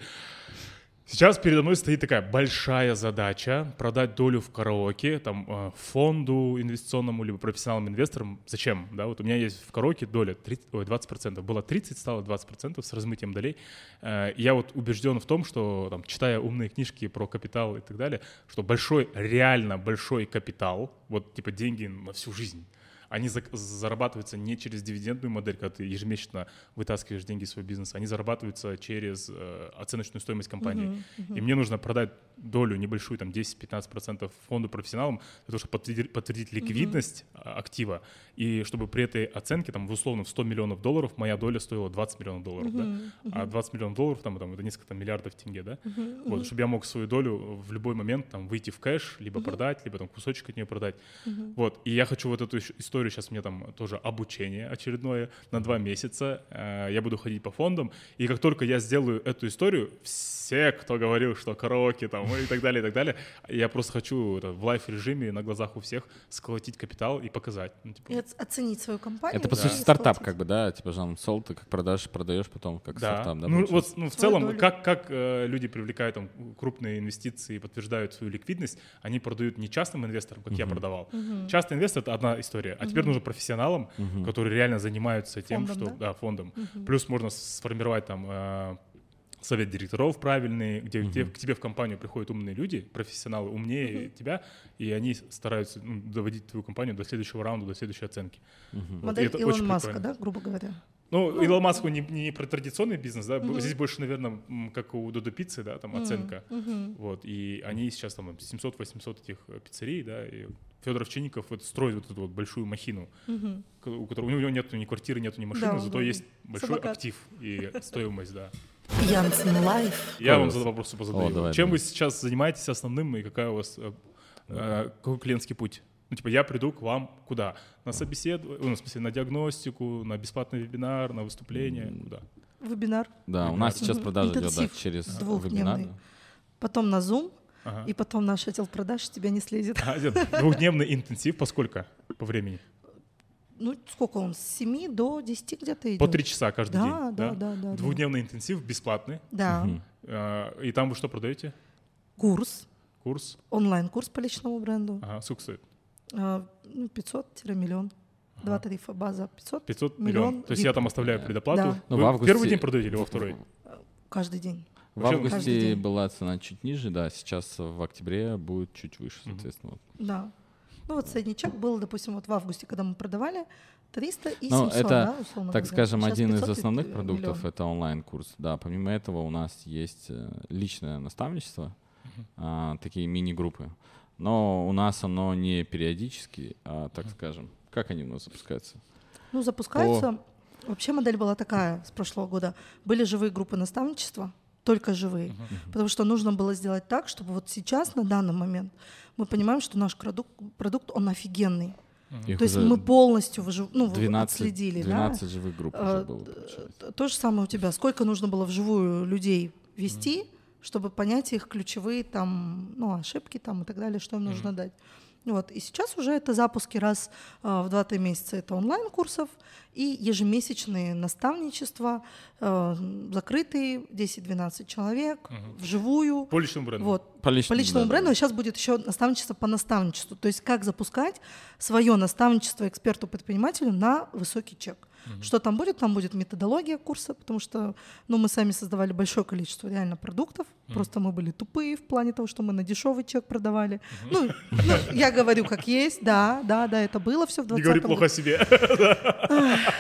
Сейчас передо мной стоит такая большая задача продать долю в караоке там э, фонду инвестиционному либо профессиональным инвесторам. Зачем? Да, вот у меня есть в караоке доля 30, ой, 20%. Было 30, стало 20% с размытием долей. Э, Я вот убежден в том, что там, читая умные книжки про капитал и так далее, что большой, реально большой капитал, вот типа деньги на всю жизнь, они зарабатываются не через дивидендную модель, когда ты ежемесячно вытаскиваешь деньги из своего бизнеса, они зарабатываются через э, оценочную стоимость компании. И мне нужно продать долю небольшую, там 10-15% фонду профессионалам, для того, чтобы подтвердить, подтвердить ликвидность а, актива, и чтобы при этой оценке, там, в условно, в 100 миллионов долларов, моя доля стоила 20 миллионов долларов, да? А 20 миллионов долларов, там, там, это несколько там, миллиардов тенге, да? Вот, чтобы я мог свою долю в любой момент там выйти в кэш, либо продать, либо там кусочек от нее продать. Вот, и я хочу вот эту историю, сейчас мне там тоже обучение очередное на два месяца, э, я буду ходить по фондам, и как только я сделаю эту историю, все, кто говорил, что караоке там и так далее, и так далее, я просто хочу это, в лайф-режиме на глазах у всех сколотить капитал и показать. Ну, типа, И оц- оценить свою компанию. Это, по сути, стартап, сколотить. как бы, да, типа, Жан Сол, ты как продашь, продаешь потом, как Да. стартап, да, ну, получается? вот, ну, в Свою целом, долю. как, как э, люди привлекают там, крупные инвестиции и подтверждают свою ликвидность, они продают не частным инвесторам, как я продавал. Частный инвестор — это одна история. А теперь нужно профессионалам, которые реально занимаются тем, Фондом, что... да? Да, фондом. Плюс можно сформировать там э, совет директоров правильный, где к тебе- к тебе в компанию приходят умные люди, профессионалы умнее тебя, и они стараются ну, доводить твою компанию до следующего раунда, до следующей оценки. Вот, и Модель это очень Маска, прикольно. да, грубо говоря. Ну, Илон Маску не, не про традиционный бизнес, да, здесь больше, наверное, как у Додо Пиццы, да, там оценка. Вот, и они сейчас там 700-800 этих э, пиццерий, да, и Федор Овчинников вот строит вот эту вот большую махину, к- у которого у него нет ни квартиры, нету ни машины, Да, зато да. есть большой Самокат. актив и стоимость, да. Янцен Live. Я вам Ой, задал вопрос О, позадаю. давай, Чем давай. вы сейчас занимаетесь основным и какая у вас э, э, какой клиентский путь? Ну, типа, я приду к вам куда? На собеседование, ну, в смысле, на диагностику, на бесплатный вебинар, на выступление, куда? Вебинар. Да, у нас сейчас продажа идет да, через двухдневный. вебинар. Потом на Zoom. Ага. И потом наш отдел продаж тебя не слезет. А, нет, Двухдневный интенсив, по сколько по времени? Ну, сколько он? С 7 до 10 где-то идет. По три часа каждый Да, день. да, да, да, да. Двухдневный интенсив бесплатный. Да. Э, И там вы что продаете? Курс. Курс? Онлайн-курс по личному бренду. Ага, сколько стоит? А, ну, 500-миллион. Два тарифа. База 500. 500 Миллион миллион. То есть VIP. я там оставляю предоплату. Да. Ну, Вы в августе- первый день продаете или во второй? Каждый день. В августе день. была цена чуть ниже, да, сейчас в октябре будет чуть выше, соответственно. вот. Да. Ну вот средний чек был, допустим, вот в августе, когда мы продавали, 300 и Ну, 700, это, да, условно Так говоря. скажем, Сейчас один из 500 и основных миллион. продуктов это онлайн-курс. Да, помимо этого у нас есть э, личное наставничество, а, такие мини-группы. Но у нас оно не периодически, а так скажем. Как они у нас запускаются? Ну, запускаются. Вообще модель была такая с прошлого года. Были живые группы наставничества, только живые. Потому что нужно было сделать так, чтобы вот сейчас, на данный момент, мы понимаем, что наш продукт, продукт он офигенный. Их То есть мы полностью выжив- ну, 12, отследили. да? 12 живых групп уже Э, было. получается. То же самое у тебя. Сколько нужно было вживую людей вести, чтобы понять их ключевые там, ну, ошибки там и так далее, что им нужно дать. Вот. И сейчас уже это запуски раз э, в 2-3 месяца это онлайн-курсов и ежемесячные наставничества, э, закрытые, 10-12 человек, вживую. По личному бренду. Вот. По личному, По личному да, бренду, да. а сейчас будет еще наставничество по наставничеству. То есть как запускать свое наставничество эксперту-предпринимателю на высокий чек. Что там будет? Там будет методология курса, потому что ну, мы сами создавали большое количество реально продуктов. Просто мы были тупые в плане того, что мы на дешевый чек продавали. Ну, ну, я говорю, как есть, да, да, да, это было все в 20 Не говори плохо о себе.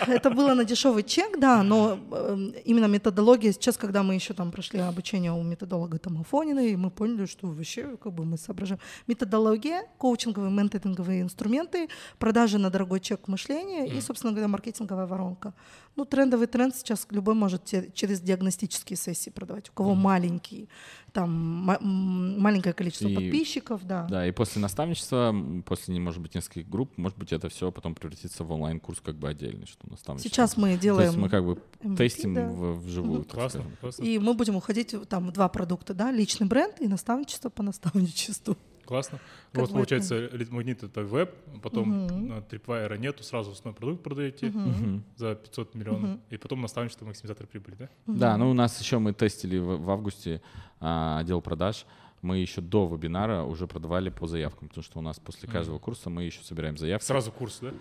Это было на дешевый чек, да, но э, именно методология, сейчас, когда мы еще там прошли обучение у методолога там Афонина, и мы поняли, что вообще как бы мы соображаем. Методология, коучинговые, менторинговые инструменты, продажи на дорогой чек мышления и, собственно говоря, маркетинговая воронка. Ну, трендовый тренд сейчас любой может через диагностические сессии продавать. У кого маленький, там м, маленькое количество И- подписчиков, да. Да, и после наставничества, после, может быть, нескольких групп, может быть, это все потом превратится в онлайн-курс как бы отдельный, что наставничество. Сейчас мы То делаем есть мы как бы MVP, тестим да. в- вживую, так Классно, классно. И мы будем уходить в- там в два продукта, да, личный бренд и наставничество по наставничеству. Классно. Как вот получается, магнит это веб, потом на Tripwire нету, сразу основной продукт продаете Мгм. за 500 миллионов, и потом наставничество максимизатор прибыли, да? Да, ну у нас еще мы тестили в, в августе а, отдел продаж. Мы еще до вебинара уже продавали по заявкам, потому что у нас после каждого курса мы еще собираем заявки. Сразу курс, да?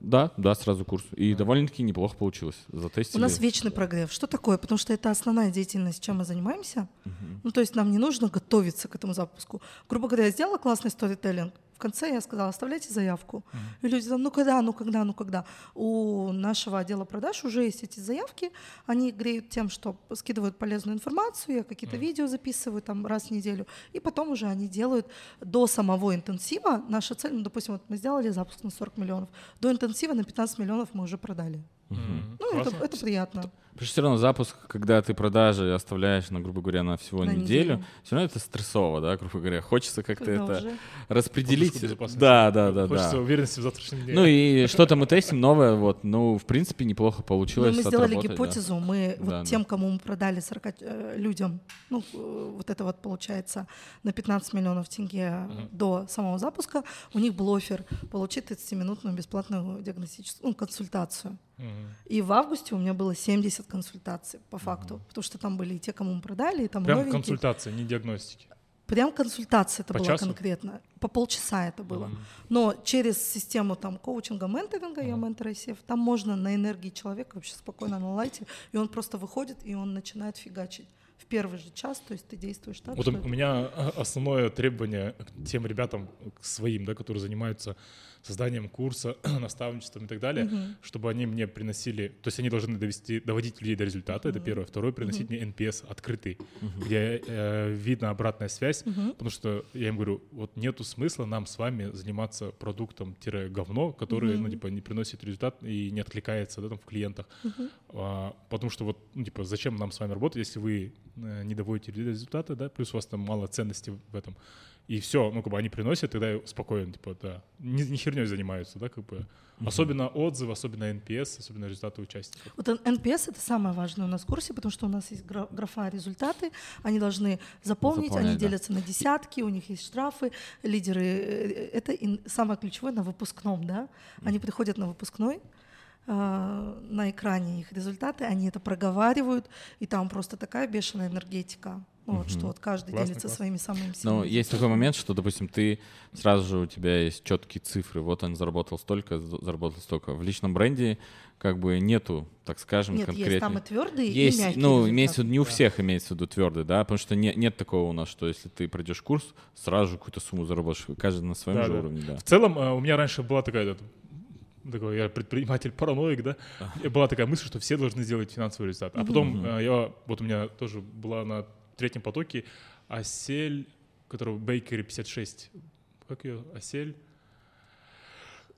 Да, да, сразу курс. И довольно-таки неплохо получилось. Затестили. У нас вечный прогрев. Что такое? Потому что это основная деятельность, чем мы занимаемся. Ну, то есть нам не нужно готовиться к этому запуску. Грубо говоря, я сделала классный сторителлинг. В конце я сказала, оставляйте заявку. И люди там, ну когда, ну когда, ну когда. У нашего отдела продаж уже есть эти заявки. Они греют тем, что скидывают полезную информацию, я какие-то видео записываю там раз в неделю. И потом уже они делают до самого интенсива. Наша цель, ну, допустим, вот мы сделали запуск на 40 миллионов. До интенсива на 15 миллионов мы уже продали. Мгм. Ну, это, это приятно. Потому что все равно запуск, когда ты продажи оставляешь, на, грубо говоря, на всего На неделю, неделю. все равно это стрессово, да, грубо говоря. Хочется как-то это уже- распределить. Да, да, да, Хочется да. уверенности в завтрашнем дне. Ну и что-то мы тестим новое, вот, ну, в принципе, неплохо Ну, получилось мы сделали отработать, да. гипотезу, мы вот да. тем, кому мы продали 40 э, людям, ну, э, вот это вот получается на 15 миллионов тенге до самого запуска, у них был офер получить 30-минутную бесплатную диагностическую ну, консультацию. И в августе у меня было 70 консультаций по факту, потому что там были и те, кому мы продали, и там Прям новенькие. консультация, не диагностики. Прям консультация это По была часу? конкретно. По полчаса это было. Мгм. Но через систему там коучинга, менторинга, я ментор ICF, там можно на энергии человека вообще спокойно на лайте, и он просто выходит, и он начинает фигачить в первый же час, то есть ты действуешь так, Вот у у меня а, основное требование к тем ребятам, к своим, да, которые занимаются созданием курса, наставничеством и так далее, Мгм. чтобы они мне приносили, то есть они должны довести, доводить людей до результата, это первое. Второе, приносить мне NPS открытый, где э, видно обратная связь, потому что я им говорю, вот нету смысла нам с вами заниматься продуктом-говно, который, ну, типа, не приносит результат и не откликается, да, там, в клиентах. А, потому что вот, ну, типа, зачем нам с вами работать, если вы э, не доводите людей до результата, да, плюс у вас там мало ценности в этом. И все, ну, как бы они приносят, тогда я спокоен, типа, да, не, не херней занимаются, да, как бы. Особенно отзывы, особенно NPS, особенно результаты участников. Вот NPS это самое важное у нас в курсе, потому что у нас есть гра- графа результаты, они должны заполнить, они Заполнять, да. делятся на десятки, у них есть штрафы, лидеры. э, Это самое ключевое на выпускном, да? Они приходят на выпускной, а, на экране их результаты, они это проговаривают, и там просто такая бешеная энергетика. Ну, вот, что вот каждый Классно, делится классно. своими самыми Но сильными. есть такой момент, что, допустим, ты сразу же у тебя есть четкие цифры. Вот он заработал столько, заработал столько. В личном бренде как бы нету, так скажем, Нет, конкретно. есть там и твердые, Есть, и мягкие ну, результаты. имеется в виду, не у всех имеется в виду твердый, да, потому что не- нет такого у нас, что если ты пройдешь курс, сразу же какую-то сумму заработаешь, каждый на своем Да, же да. уровне, да. В целом, э, у меня раньше была такая, такой, я предприниматель параноик, да, была такая мысль, что все должны сделать финансовый результат. А потом э, я, вот у меня тоже была на третьем потоке Осель, которого Бейкери 56, как ее, Осель?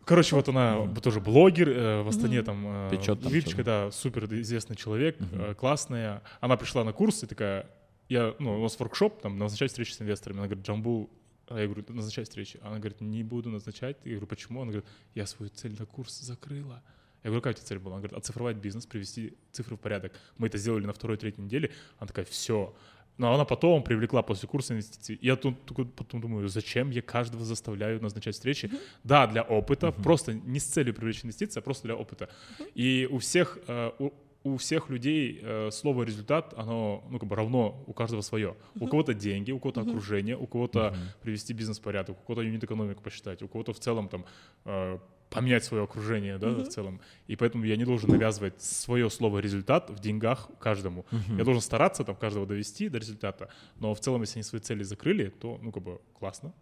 Короче, вот она тоже блогер, э, в Астане там, э, Печет там чего. да, супер известный человек, э, классная. Она пришла на курс и такая, я, ну, у нас воркшоп, там, назначать встречи с инвесторами. Она говорит, Джамбул, а я говорю, назначать встречи. Она говорит, не буду назначать. Я говорю, почему? Она говорит, я свою цель на курс закрыла. Я говорю, какая у тебя цель была? Она говорит, оцифровать бизнес, привести цифры в порядок. Мы это сделали на второй-третьей неделе. Она такая, все. Но она потом привлекла после курса инвестиций. Я тут потом думаю, зачем я каждого заставляю назначать встречи? Да, для опыта, просто не с целью привлечь инвестиции, а просто для опыта. И у всех, э, у, у всех людей э, слово результат, оно ну, как бы равно у каждого свое. У кого-то деньги, у кого-то окружение, у кого-то привести бизнес в порядок, у кого-то юнит экономику посчитать, у кого-то в целом там э, поменять свое окружение, да, в целом. И поэтому я не должен навязывать свое слово результат в деньгах каждому. Я должен стараться там каждого довести до результата. Но в целом, если они свои цели закрыли, то, ну, как бы, классно.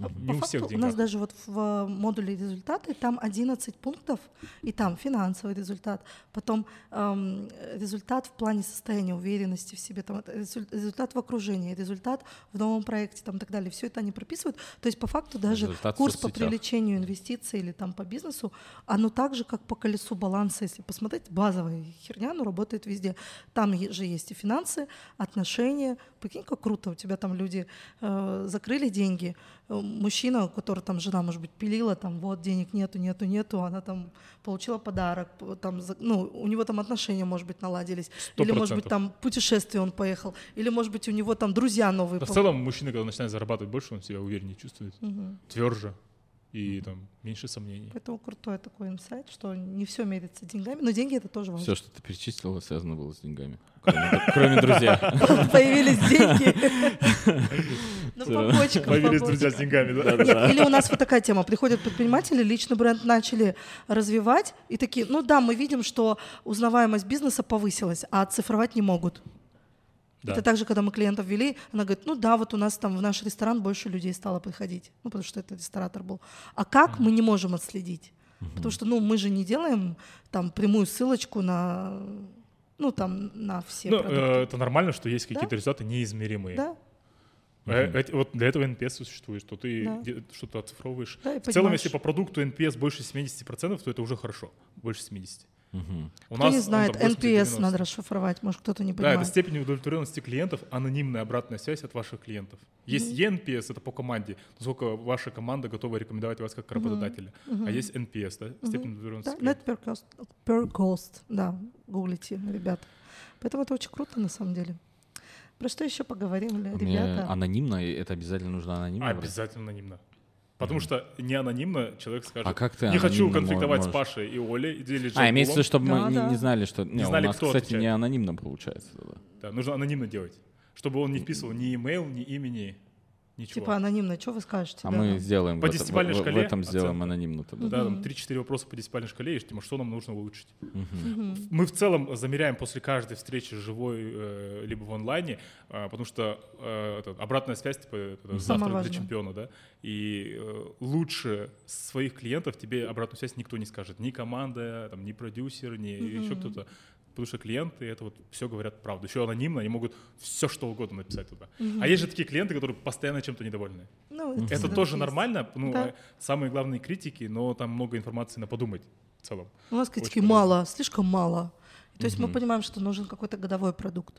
Не По у всех факту, у деньгах. нас даже вот в э, модуле результаты там 11 пунктов, и там финансовый результат, потом эм, результат в плане состояния уверенности в себе, там, результат в окружении, результат в новом проекте, там, и так далее. Все это они прописывают. То есть по факту даже Результат курс по привлечению инвестиций или там по бизнесу, оно так же, как по колесу баланса, если посмотреть, базовая херня, но работает везде. Там же есть и финансы, отношения. Прикинь, как круто, у тебя там люди э, закрыли деньги, мужчина, у которого там жена, может быть, пилила, там вот денег нету, нету, нету, она там получила подарок, там, ну, у него там отношения, может быть, наладились, Сто или, может быть, там путешествие он поехал, или, может быть, у него там друзья новые. Да в целом мужчина, когда начинает зарабатывать больше, он себя увереннее чувствует, Мгм. тверже и там меньше сомнений. Поэтому крутой такой инсайт, что не все мерится деньгами, но деньги это тоже важно. Все, что ты перечислила, связано было с деньгами. Кроме, друзья. Появились деньги. Ну, по почкам, Появились друзья с деньгами, да? Нет, или у нас вот такая тема. Приходят предприниматели, личный бренд начали развивать, и такие, ну да, мы видим, что узнаваемость бизнеса повысилась, а оцифровать не могут. Да. Это также, когда мы клиентов вели, она говорит, ну да, вот у нас там в наш ресторан больше людей стало приходить, ну потому что это ресторатор был. А как мы не можем отследить? Потому что, ну, мы же не делаем там прямую ссылочку на, ну там на все Ну, продукты. э, это нормально, что есть какие-то результаты неизмеримые. да, эти- вот для этого NPS существует, что ты Да. что-то оцифровываешь. да, В целом, понимаешь. если по продукту NPS больше 70%, то это уже хорошо. Больше 70%. Мгм. У Кто не он знает, там 80-90. NPS надо расшифровать, может кто-то не Да, понимает. это степень удовлетворенности клиентов, анонимная обратная связь от ваших клиентов. Есть ENPS, это по команде, насколько ваша команда готова рекомендовать вас как работодателя. А есть NPS, да, степень удовлетворенности Да, клиентов. net per cost, per cost, да, гуглите, ребята. Поэтому это очень круто на самом деле. Про что еще поговорим, ли, Мне ребята? анонимно, это обязательно нужно анонимно. брать? Обязательно анонимно. Потому что не анонимно человек скажет, А как ты не хочу конфликтовать с можешь? Пашей и Олей, или А, имеется в виду, Джейкулом». чтобы мы Да, не, да. не знали, что... Не, знали, у нас, кто кстати, отвечает. не анонимно получается. тогда. Да, нужно анонимно делать, чтобы он не вписывал ни email, ни имени, ничего. Типа анонимно, что вы скажете? А да? мы сделаем По в, это- десятибалльной в- в- в шкале этом сделаем оценка. анонимно тогда. Да, там 3-4 вопроса по десятибалльной шкале, и типа, что нам нужно улучшить. Мгм. Мы в целом замеряем после каждой встречи живой э, либо в онлайне, а, потому что э, это, обратная связь, типа, это Самое завтрак важное. для чемпиона, да, и э, лучше своих клиентов тебе обратную связь никто не скажет, ни команда, там, ни продюсер, ни еще кто-то, потому что клиенты это вот все говорят правду, еще анонимно, они могут все что угодно написать туда. А есть же такие клиенты, которые постоянно чем-то недовольны. Ну, Это всегда тоже есть. нормально, ну, Да. э, самые главные критики, но там много информации на подумать в целом. У нас критики Очень мало, слишком мало. То есть мы понимаем, что нужен какой-то годовой продукт.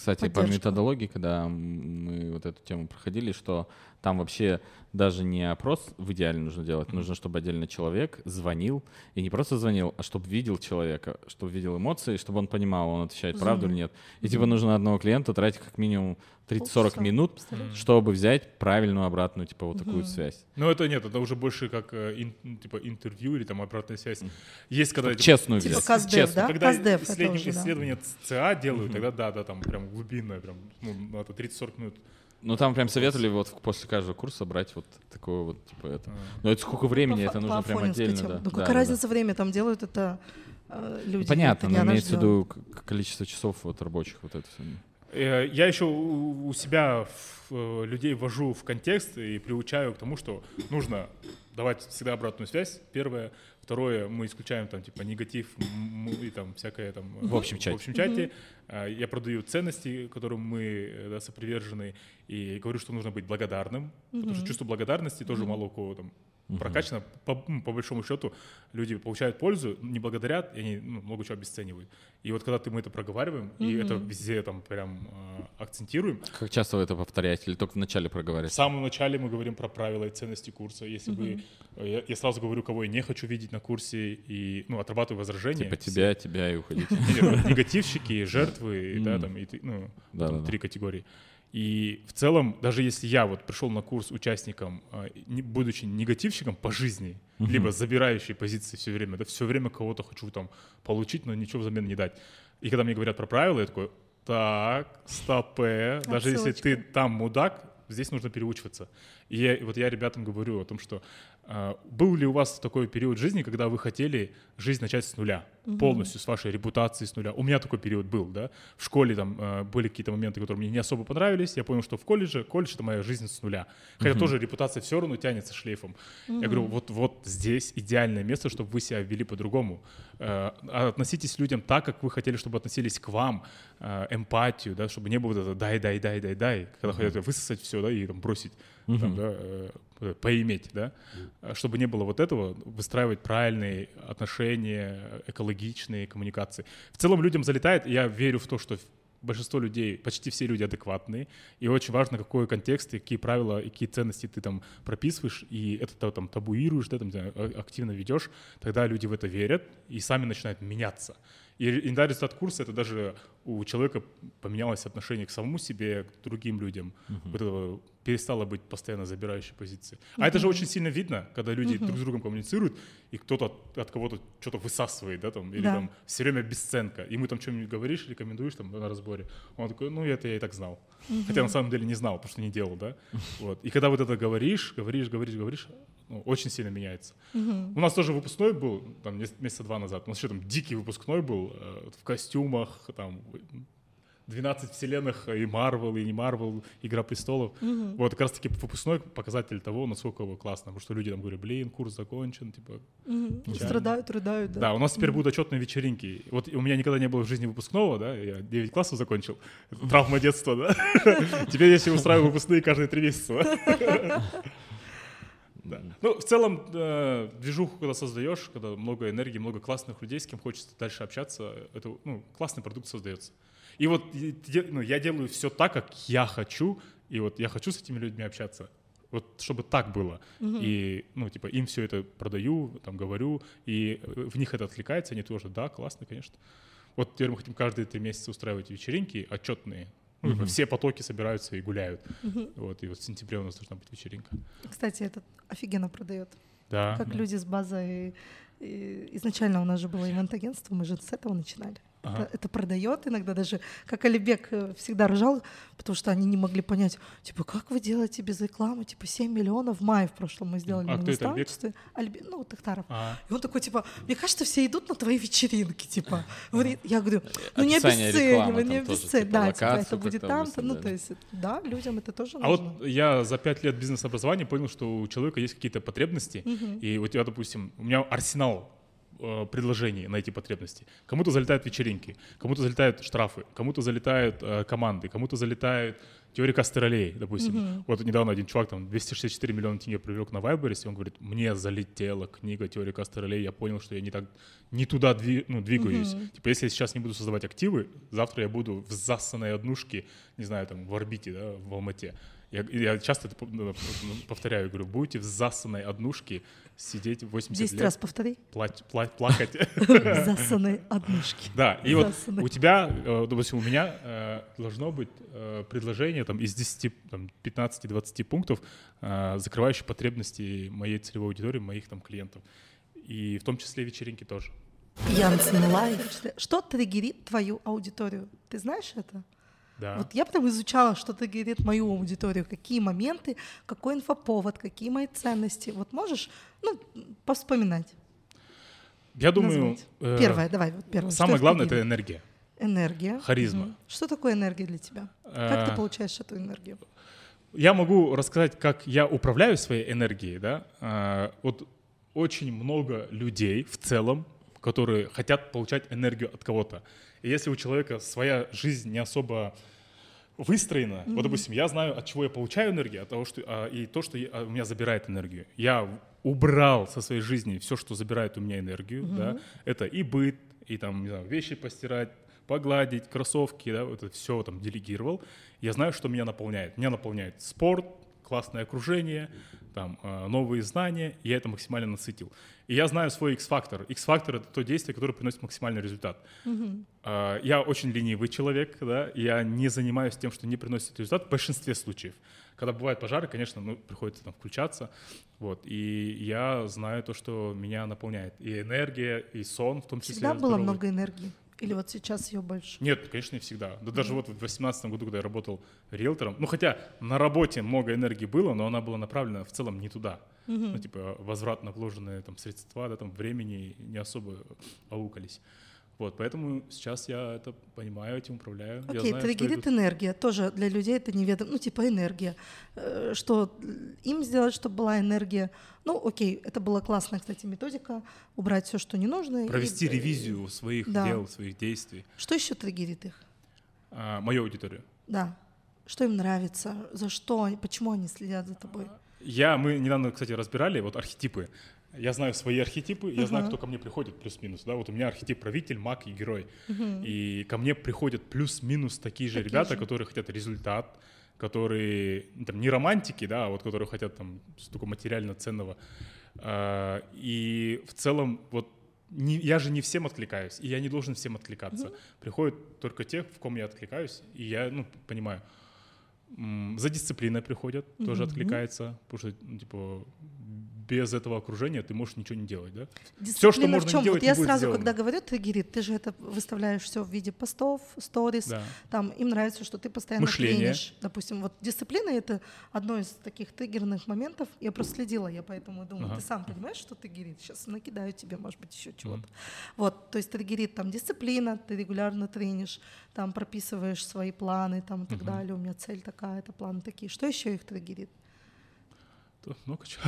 Кстати, по методологии, когда мы вот эту тему проходили, что там вообще даже не опрос в идеале нужно делать, нужно, чтобы отдельно человек звонил, и не просто звонил, а чтобы видел человека, чтобы видел эмоции, чтобы он понимал, он отвечает правду или нет. И типа нужно одного клиента тратить как минимум 30-40 Полчаса, минут, чтобы взять правильную обратную, типа вот такую связь. Ну, это нет, это уже больше как э, ин- ну, типа интервью или там обратная связь. Есть когда типа, Честную Типа. Каздев, честно. да? когда Каздев да. исследования ЦА делают, тогда да, да, там прям глубинное, прям, ну, это 30-40 минут. Ну там прям советовали вот после каждого курса брать вот такое вот, типа это. А. Но это сколько времени, По это нужно прям отдельно, да. Ну Да, какая да, да. разница время там делают это э, люди? Понятно, это но имеется в виду количество часов вот рабочих вот это все. Э, Я еще у себя в- э, людей ввожу в контекст и приучаю к тому, что нужно давать всегда обратную связь. Первое. Второе, мы исключаем там типа негатив и там всякое там э, В общем чате. В общем чате. А, Я продаю ценности, которым мы э, да, сопривержены, и говорю, что нужно быть благодарным, потому что чувство благодарности тоже мало у кого там прокачано. По, м, по большому счету люди получают пользу, не благодарят, и они ну, много чего обесценивают. И вот когда ты, мы это проговариваем, и это везде там прям э, акцентируем, Как часто вы это повторяете или только в начале в проговариваете? самом начале мы говорим про правила и ценности курса. Если вы, э, я, я сразу говорю, кого я не хочу видеть на курсе, и ну, отрабатываю возражения. Типа тебя, тебя и уходить. Негативщики, жертвы, да, там, и ну, три категории. И в целом, даже если я вот пришел на курс участником, а, будучи негативщиком по жизни, либо забирающей позиции все время, да, все время кого-то хочу там получить, но ничего взамен не дать. И когда мне говорят про правила, я такой, так, стопе, даже если ты там мудак, здесь нужно переучиваться. И я, вот я ребятам говорю о том, что Был ли у вас такой период жизни, когда вы хотели жизнь начать с нуля, полностью с вашей репутацией с нуля? У меня такой период был, да. В школе там э, были какие-то моменты, которые мне не особо понравились. Я понял, что в колледже, колледж это моя жизнь с нуля. Хотя тоже репутация все равно тянется шлейфом. Я говорю, вот, вот здесь идеальное место, чтобы вы себя вели по-другому. Э, Относитесь к людям так, как вы хотели, чтобы относились к вам, эмпатию, да, чтобы не было вот это дай, дай, дай, дай, дай, когда хотят высосать все, да, и там бросить, там, да, э, поиметь, да, чтобы не было вот этого, выстраивать правильные отношения, экологичные коммуникации. В целом людям залетает, я верю в то, что большинство людей, почти все люди адекватные, и очень важно, какой контекст, и какие правила, и какие ценности ты там прописываешь, и это то, там табуируешь, да, там, а- активно ведешь, тогда люди в это верят и сами начинают меняться. И иногда результат курса — это даже у человека поменялось отношение к самому себе, к другим людям. Вот это перестало быть постоянно забирающей позиции. А это же очень сильно видно, когда люди друг с другом коммуницируют, и кто-то от, от кого-то что-то высасывает, да, там, или Да. там все время бесценка. Ему там что-нибудь говоришь, рекомендуешь там на разборе. Он такой, ну, это я и так знал. Хотя на самом деле не знал, потому что не делал, да. Вот. И когда вот это говоришь, говоришь, говоришь, говоришь, ну, очень сильно меняется. У нас тоже выпускной был, там, месяца два назад. У нас еще там дикий выпускной был, э, в костюмах, там, 12 вселенных, и Марвел, и не Марвел, Игра престолов. Вот как раз-таки выпускной показатель того, насколько его классно. Потому что люди там говорят, блин, курс закончен, типа. Печально. Страдают, рыдают, да. да, у нас теперь будут отчетные вечеринки. Вот у меня никогда не было в жизни выпускного, да, я 9 классов закончил. Травма детства, да. Теперь я себе устраиваю выпускные каждые три месяца. да. Ну, в целом, э, движуху, когда создаешь, когда много энергии, много классных людей, с кем хочется дальше общаться, это ну, классный продукт создается. И вот ну, я делаю все так, как я хочу, и вот я хочу с этими людьми общаться. Вот чтобы так было. И, ну, типа, им все это продаю, там, говорю, и э, в них это отвлекается, они тоже, да, классно, конечно. Вот теперь мы хотим каждые три месяца устраивать вечеринки отчетные. Ну, типа, все потоки собираются и гуляют. Вот, и вот в сентябре у нас должна быть вечеринка. Кстати, этот офигенно продает. Да. Как да. люди с базой. и изначально у нас же было ивент-агентство, мы же с этого начинали. Ага. Это, это продает иногда даже, как Алибек э, всегда ржал, потому что они не могли понять, типа, как вы делаете без рекламы, типа, 7 миллионов в мае в прошлом мы сделали А на кто это, наставничестве. Альбе- ну, Тахтаров. А, И он такой, типа, мне кажется, все идут на твои вечеринки, типа. Я говорю, ну не обесценивай, не тоже, обесценивай. типа, Да, типа, это будет там-то. Ну, то есть, да, людям это тоже А нужно. вот я за пять лет бизнес-образования понял, что у человека есть какие-то потребности, и у тебя, допустим, у меня арсенал э, предложений на эти потребности. Кому-то залетают вечеринки, кому-то залетают штрафы, кому-то залетают э, команды, кому-то залетает теория костролей, допустим. Вот недавно один чувак там 264 миллиона тенге привлек на Вайберсе, он говорит, мне залетела книга теория костролей, я понял, что я не так, не туда дви- ну, двигаюсь. Типа, если я сейчас не буду создавать активы, завтра я буду в засанной однушке, не знаю, там, в орбите, да, в Алмате. Я, я часто это ну, повторяю, говорю, будете в засанной однушке сидеть 80 Десять лет, раз повтори. плач- пла- плакать. Засанные однушки. Да, и вот Засанной. у тебя, э, допустим, у меня э, должно быть э, предложение там, из 10, там, 15-20 пунктов, закрывающих потребности моей целевой аудитории, моих там клиентов. И в том числе вечеринки тоже. Янцен Live. Что триггерит твою аудиторию? Ты знаешь это? Да. Вот я прям изучала, что триггерит мою аудиторию, какие моменты, какой инфоповод, какие мои ценности. Вот можешь, ну, повспоминать, Я думаю, э, Первое, давай, вот первое. самое Что главное — это энергия. энергия. харизма. Мгм. Что такое энергия для тебя? Как ты Э, получаешь эту энергию? Я могу рассказать, как я управляю своей энергией, да. А, Вот очень много людей в целом, которые хотят получать энергию от кого-то. И если у человека своя жизнь не особо выстроена, вот, допустим, я знаю, от чего я получаю энергию, от того, что а, и то, что я- а, у меня забирает энергию. Я убрал со своей жизни все, что забирает у меня энергию, да. Это и быт, и там, не знаю, вещи постирать, погладить, кроссовки, да, вот это все там делегировал. Я знаю, что меня наполняет. Меня наполняет спорт, классное окружение, там, э, новые знания, и я это максимально насытил. И я знаю свой X-фактор. X-фактор — это то действие, которое приносит максимальный результат. Э, Я очень ленивый человек, да, я не занимаюсь тем, что не приносит результат в большинстве случаев. Когда бывают пожары, конечно, ну, приходится там включаться, вот, и я знаю то, что меня наполняет. И энергия, и сон в том числе. Всегда было здоровый. много энергии. Или вот сейчас ее больше? Нет, конечно, не всегда. Да даже вот в 2018 году, когда я работал риэлтором, ну хотя на работе много энергии было, но она была направлена в целом не туда. Ну типа возврат на вложенные там средства, да, там времени не особо аукались. Вот, поэтому сейчас я это понимаю, этим управляю. Окей, знаю, что триггерит идут. энергия. Тоже для людей это неведомо. Ну, типа энергия. Э, Что им сделать, чтобы была энергия? Ну, окей, это была классная, кстати, методика. Убрать все, что не нужно. и- Провести ревизию своих Да. дел, своих действий. Что еще триггерит их? А, мою аудиторию. Да. Что им нравится? За что? Почему они следят за тобой? Я, мы недавно, кстати, разбирали вот архетипы. Я знаю свои архетипы, я знаю, кто ко мне приходит плюс-минус. Да, вот у меня архетип правитель, маг и герой. И ко мне приходят плюс-минус такие же Такие ребята, же. которые хотят результат, которые ну, там не романтики, да, а вот которые хотят там столько материально ценного. А, И в целом вот не, я же не всем откликаюсь, и я не должен всем откликаться. Приходят только те, в ком я откликаюсь, и я ну, понимаю. За дисциплиной приходят, тоже Мгм. откликается, потому что, ну, типа, без этого окружения ты можешь ничего не делать, да? Дисциплина что можно в чем? делать, вот я сразу, сделано. когда говорю триггерит, ты же это выставляешь все в виде постов, сторис. Да. Там им нравится, что ты постоянно Мышление. тренишь. Допустим, вот дисциплина это одно из таких триггерных моментов. Я просто следила, я поэтому думаю, Ага. ты сам понимаешь, что триггерит. Сейчас накидаю тебе, может быть, еще чего-то. Вот, то есть триггерит там дисциплина, ты регулярно тренишь, там прописываешь свои планы, там и так далее. У меня цель такая-то, планы такие. Что еще их триггерит? То много чего.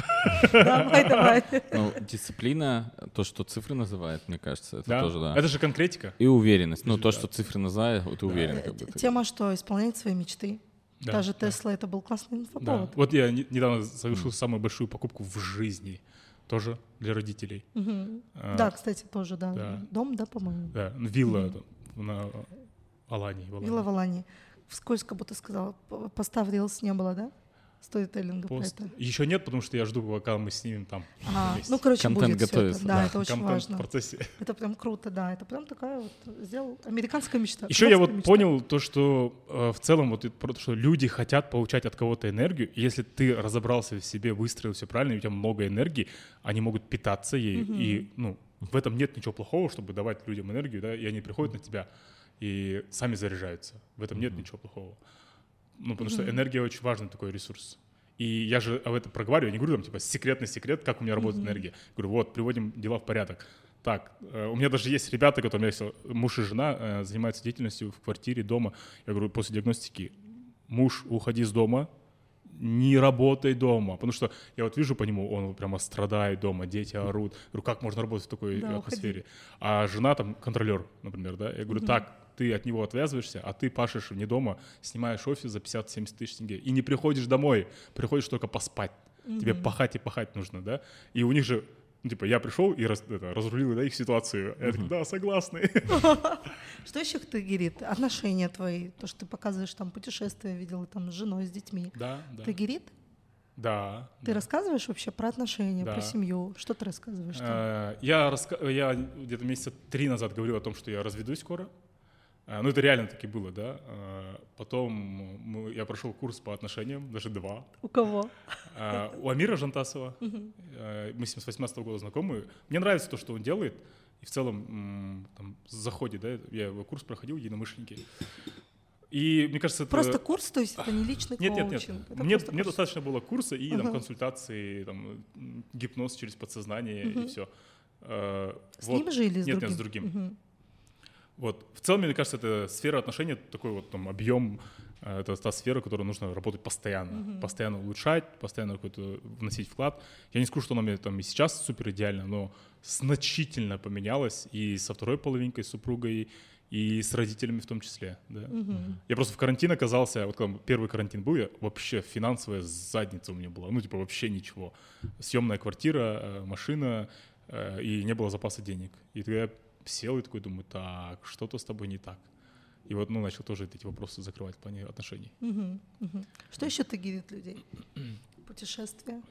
Давай, давай. Ну, дисциплина, то, что цифры называют, мне кажется, это Да. тоже, да. Это же конкретика. И уверенность. Ну, то, что цифры называют, вот ты уверен, как бы. Тема, что исполнять свои мечты. Да, Даже да. Тесла это был классный Да. инфоповод. Вот я не- недавно совершил самую большую покупку в жизни. Тоже для родителей. Мгм. А, Да, кстати, тоже, да. да. Дом, да, по-моему. Да, ну, вилла там, на Алании. Вилла в Алании. Вскользь, как будто сказала, п- поста в Reels не было, да? Сторителлинга про Пост. это. Еще нет, потому что я жду, пока мы снимем там. А, вместе. ну, короче, Контент будет всё это. готовится, Да, да. это очень Контент важно. в процессе. Это прям круто, да. Это прям такая вот сделал американская мечта. Еще я вот мечта. понял то, что э, в целом вот это про то, что люди хотят получать от кого-то энергию. И если ты разобрался в себе, выстроил все правильно, и у тебя много энергии, они могут питаться ей. И ну, в этом нет ничего плохого, чтобы давать людям энергию, да, и они приходят на тебя и сами заряжаются. В этом нет ничего плохого. Ну, потому что энергия очень важный такой ресурс. И я же об этом проговариваю, я не говорю там, типа, секретный секрет, как у меня работает энергия. Говорю, вот, приводим дела в порядок. Так, э, у меня даже есть ребята, которые, есть э, муж и жена, э, занимаются деятельностью в квартире, дома. Я говорю, после диагностики, муж, уходи с дома, не работай дома. Потому что я вот вижу по нему, он прямо страдает дома, дети орут. Говорю, как можно работать в такой Да, атмосфере? А жена там контролер, например, да? Я говорю, так, ты от него отвязываешься, а ты пашешь вне дома, снимаешь офис за 50-70 тысяч тенге и не приходишь домой, приходишь только поспать. Тебе пахать и пахать нужно, да? И у них же, ну, типа, я пришел и раз- это, разрулил да, их ситуацию. Я такой, да, согласный. Что еще их триггерит? Отношения твои. То, что ты показываешь там путешествия, видела там с женой, с детьми. Да, да. Триггерит? Да. Ты да. рассказываешь вообще про отношения, Да. про семью? Что ты рассказываешь? там? Э, Я, раска- я где-то месяца три назад говорил о том, что я разведусь скоро. Э, Ну, это реально таки было, да. Э, Потом мы- я прошел курс по отношениям, даже два. У кого? Э, У Амира Жантасова. Мы с ним с 18 года знакомы. Мне нравится то, что он делает. И в целом там заходит, да, я его курс проходил, единомышленники. И мне кажется, это... Просто курс, то есть это не личный Нет, нет, нет. коучинг? это Мне, мне достаточно было курса и там, Ага. консультации, там, гипноз через подсознание и все. С ним же или с нет, другим? Нет, с другим. Мгм. Вот. В целом, мне кажется, это сфера отношений, такой вот там объем, э, это та сфера, в которой нужно работать постоянно. Постоянно улучшать, постоянно какой-то вносить вклад. Я не скажу, что она мне там и сейчас супер идеально, но значительно поменялась и со второй половинкой, с супругой, и с родителями в том числе. Да. Я просто в карантин оказался, вот когда первый карантин был, я вообще финансовая задница у меня была, ну типа вообще ничего. Съемная квартира, э, машина, э, и не было запаса денег. И тогда я сел и такой думаю, так, что-то с тобой не так. И вот, ну, начал тоже эти вопросы закрывать в плане отношений. Что еще триггерит людей? Путешествия?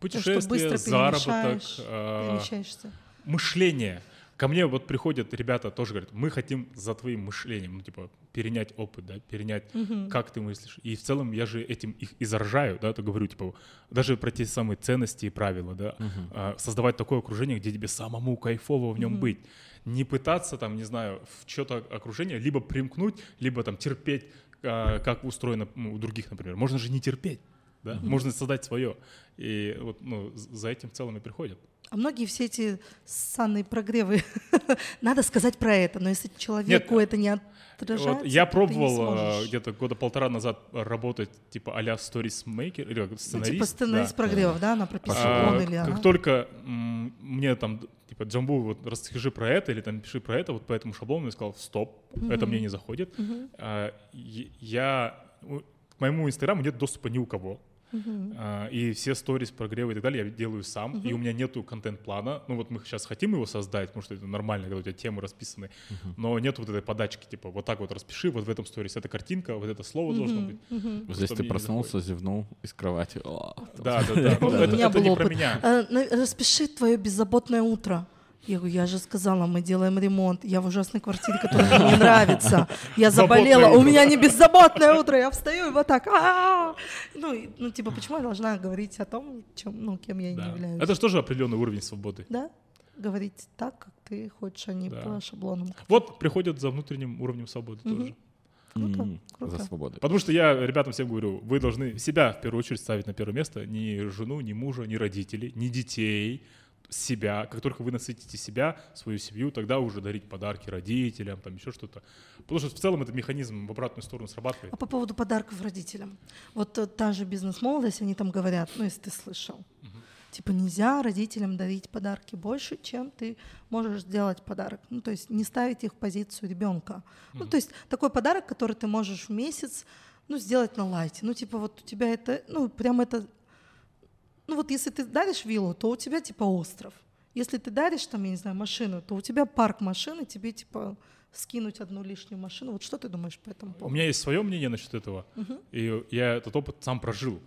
Путешествия, заработок, Перемещаешься? мышление. Ко мне вот приходят ребята, тоже говорят, мы хотим за твоим мышлением, ну, типа, перенять опыт, да, перенять, как ты мыслишь. И в целом я же этим их и заражаю, да, то говорю, типа, даже про те самые ценности и правила, да, а, создавать такое окружение, где тебе самому кайфово в нем быть. Не пытаться там, не знаю, в что-то окружение либо примкнуть, либо там терпеть, а, как устроено у других, например. Можно же не терпеть, да, можно создать свое. И вот, ну, за этим в целом и приходят. А многие все эти санные прогревы, надо сказать про это, но если человеку Нет, это не отражается, Вот я пробовал э, где-то года полтора назад работать типа а-ля сторисмейкер или как, Ну, сценарист. типа сценарист да. прогревов, да, она прописывает А, он или как она. только м, мне там, типа, Джамбу, вот расскажи про это, или там пиши про это, вот по этому шаблону, я сказал, стоп, это мне не заходит. А, и- я, к моему инстаграму нет доступа ни у кого. А, и все сторис, прогревы и так далее я делаю сам, и у меня нету контент-плана. Ну вот мы сейчас хотим его создать, потому что это нормально, когда у тебя темы расписаны, но нет вот этой подачки, типа, вот так вот распиши, вот в этом сторис эта картинка, вот это слово должно быть. Вот Здесь ты проснулся, зевнул из кровати. О, Да, да, да. Ну, это не про меня. А, на- Распиши твое беззаботное утро. Я говорю, я же сказала, мы делаем ремонт. Я в ужасной квартире, которая мне не нравится. Я заболела. У меня не беззаботное утро. Я встаю и вот так. «А-а-а». Ну, и- ну, типа, почему я должна говорить о том, чем, ну, кем я не являюсь? Это же тоже определенный уровень свободы. Да? Говорить так, как ты хочешь, а не по шаблонам. Вот приходят за внутренним уровнем свободы тоже. Круто, м, круто. За свободу. Потому что я ребятам всем говорю, вы должны себя в первую очередь ставить на первое место, ни жену, ни мужа, ни родителей, ни детей, себя. Как только вы насытите себя, свою семью, тогда уже дарить подарки родителям, там еще что-то. Потому что в целом этот механизм в обратную сторону срабатывает. А по поводу подарков родителям. Вот э, та же бизнес-молодость, они там говорят, ну, если ты слышал, типа нельзя родителям дарить подарки больше, чем ты можешь сделать подарок. Ну, то есть не ставить их в позицию ребенка. Ну, то есть такой подарок, который ты можешь в месяц, ну, сделать на лайте. Ну, типа вот у тебя это, ну, прям это... Ну, вот если ты даришь виллу, то у тебя типа остров. Если ты даришь там, я не знаю, машину, то у тебя парк машин, и тебе типа скинуть одну лишнюю машину. Вот что ты думаешь по этому У поводу? меня есть свое мнение насчет этого, и я этот опыт сам прожил.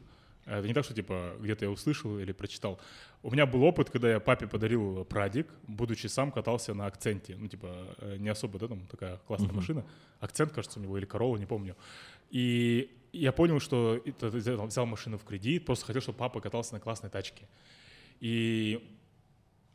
Это не так, что типа где-то я услышал или прочитал. У меня был опыт, когда я папе подарил прадик, будучи сам катался на акценте. Ну, типа, э, не особо, да, там такая классная машина. Акцент, кажется, у него, или Королла, не помню. И я понял, что взял машину в кредит, просто хотел, чтобы папа катался на классной тачке. И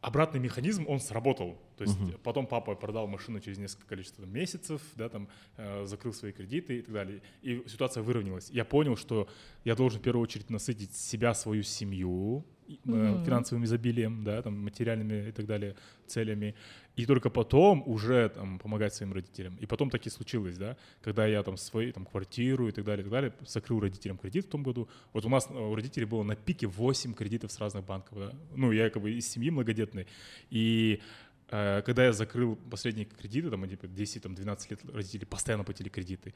обратный механизм, он сработал. То есть потом папа продал машину через несколько количество месяцев, да, там, э, закрыл свои кредиты и так далее. И ситуация выровнялась. Я понял, что я должен в первую очередь насытить себя, свою семью э, финансовым изобилием, да, там, материальными и так далее целями. И только потом уже там, помогать своим родителям. И потом так и случилось, да, когда я там свою там, квартиру и так далее, и так далее, закрыл родителям кредит в том году. Вот у нас э, у родителей было на пике 8 кредитов с разных банков. Да? Ну, я как бы из семьи многодетной. И э, когда я закрыл последние кредиты, там, типа 10-12 лет родители постоянно платили кредиты,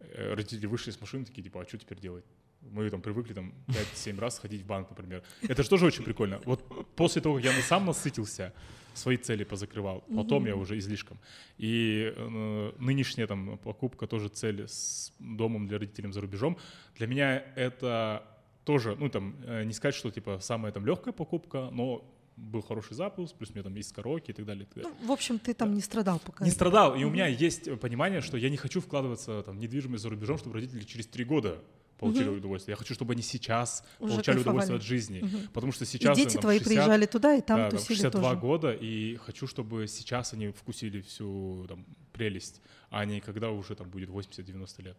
э, родители вышли с машины, такие, типа, а что теперь делать? Мы там привыкли там 5-7 раз ходить в банк, например. Это же тоже очень прикольно. Вот после того, как я сам насытился, свои цели позакрывал, потом я уже излишком. И э, нынешняя там покупка тоже цель с домом для родителей за рубежом. Для меня это тоже, ну там, э, не сказать, что типа самая там легкая покупка, но был хороший запуск, плюс у меня там есть караоке и так далее. и так далее. Ну, в общем, ты там не страдал пока. Не страдал, и у меня есть понимание, что я не хочу вкладываться там, в недвижимость за рубежом, чтобы родители через три года получили удовольствие. Я хочу, чтобы они сейчас Уже получали кайфовали. удовольствие от жизни. Потому что И сейчас... дети там, твои 60, приезжали туда, и там да, там, тусили 62 тоже. года, и хочу, чтобы сейчас они вкусили всю там, прелесть, а не когда уже там будет 80-90 лет.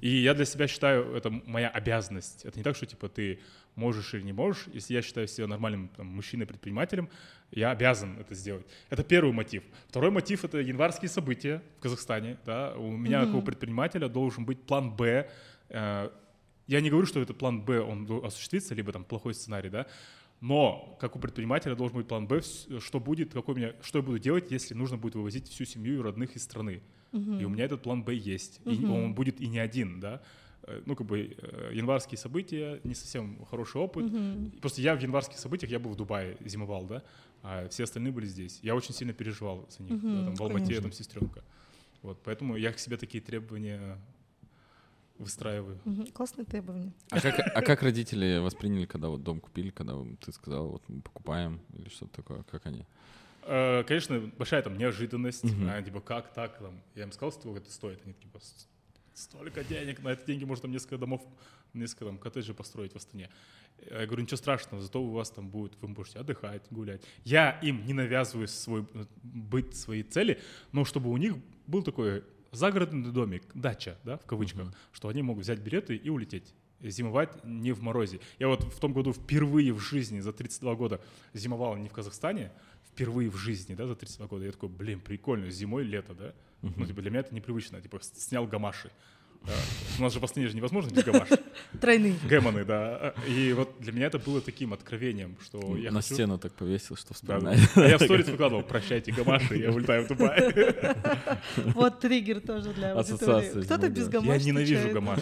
И я для себя считаю, это моя обязанность. Это не так, что типа ты можешь или не можешь. Если я считаю себя нормальным там, мужчиной-предпринимателем, я обязан это сделать. Это первый мотив. Второй мотив — это январские события в Казахстане. Да? У меня, как у предпринимателя, должен быть план «Б». Э, Я не говорю, что этот план «Б» он осуществится, либо там плохой сценарий, да, но как у предпринимателя должен быть план «Б», что будет, какой у меня, что я буду делать, если нужно будет вывозить всю семью и родных из страны. И у меня этот план «Б» есть. И он будет и не один, да. Э, Ну, как бы э, январские события, не совсем хороший опыт. Просто я в январских событиях, я был в Дубае, зимовал, да, а все остальные были здесь. Я очень сильно переживал за них, да, там, в Алмате, конечно. там, сестренка. Вот, поэтому я к себе такие требования выстраиваю. Мгм. Классные требования. А как, а как родители восприняли, когда вот дом купили, когда ты сказал, вот мы покупаем или что-то такое, как они? э, конечно, большая там неожиданность, а, типа, как так, там, я им сказал, сколько это стоит, они типа, «С- столько денег, на эти деньги можно там несколько домов, несколько там коттеджей построить в Астане. Я говорю, ничего страшного, зато у вас там будет, вы можете отдыхать, гулять. Я им не навязываю свой, э, быть свои цели, но чтобы у них был такой загородный домик, дача, да, в кавычках, что они могут взять билеты и улететь зимовать не в морозе. Я вот в том году впервые в жизни за 32 года зимовал не в Казахстане, впервые в жизни, да, за 32 года. Я такой, блин, прикольно, зимой лето, да? Ну, типа, для меня это непривычно. Типа, снял гамаши. У нас же Астане же невозможно без гамаш. Тройные. Гэмоны, да. И вот для меня это было таким откровением, что я На хочу... стену так повесил, что да. вспоминать. А я в сторис выкладывал, прощайте, гамаши, я улетаю в Дубай. Вот триггер тоже для аудитории. Кто-то без гамаш Я ненавижу гамаш.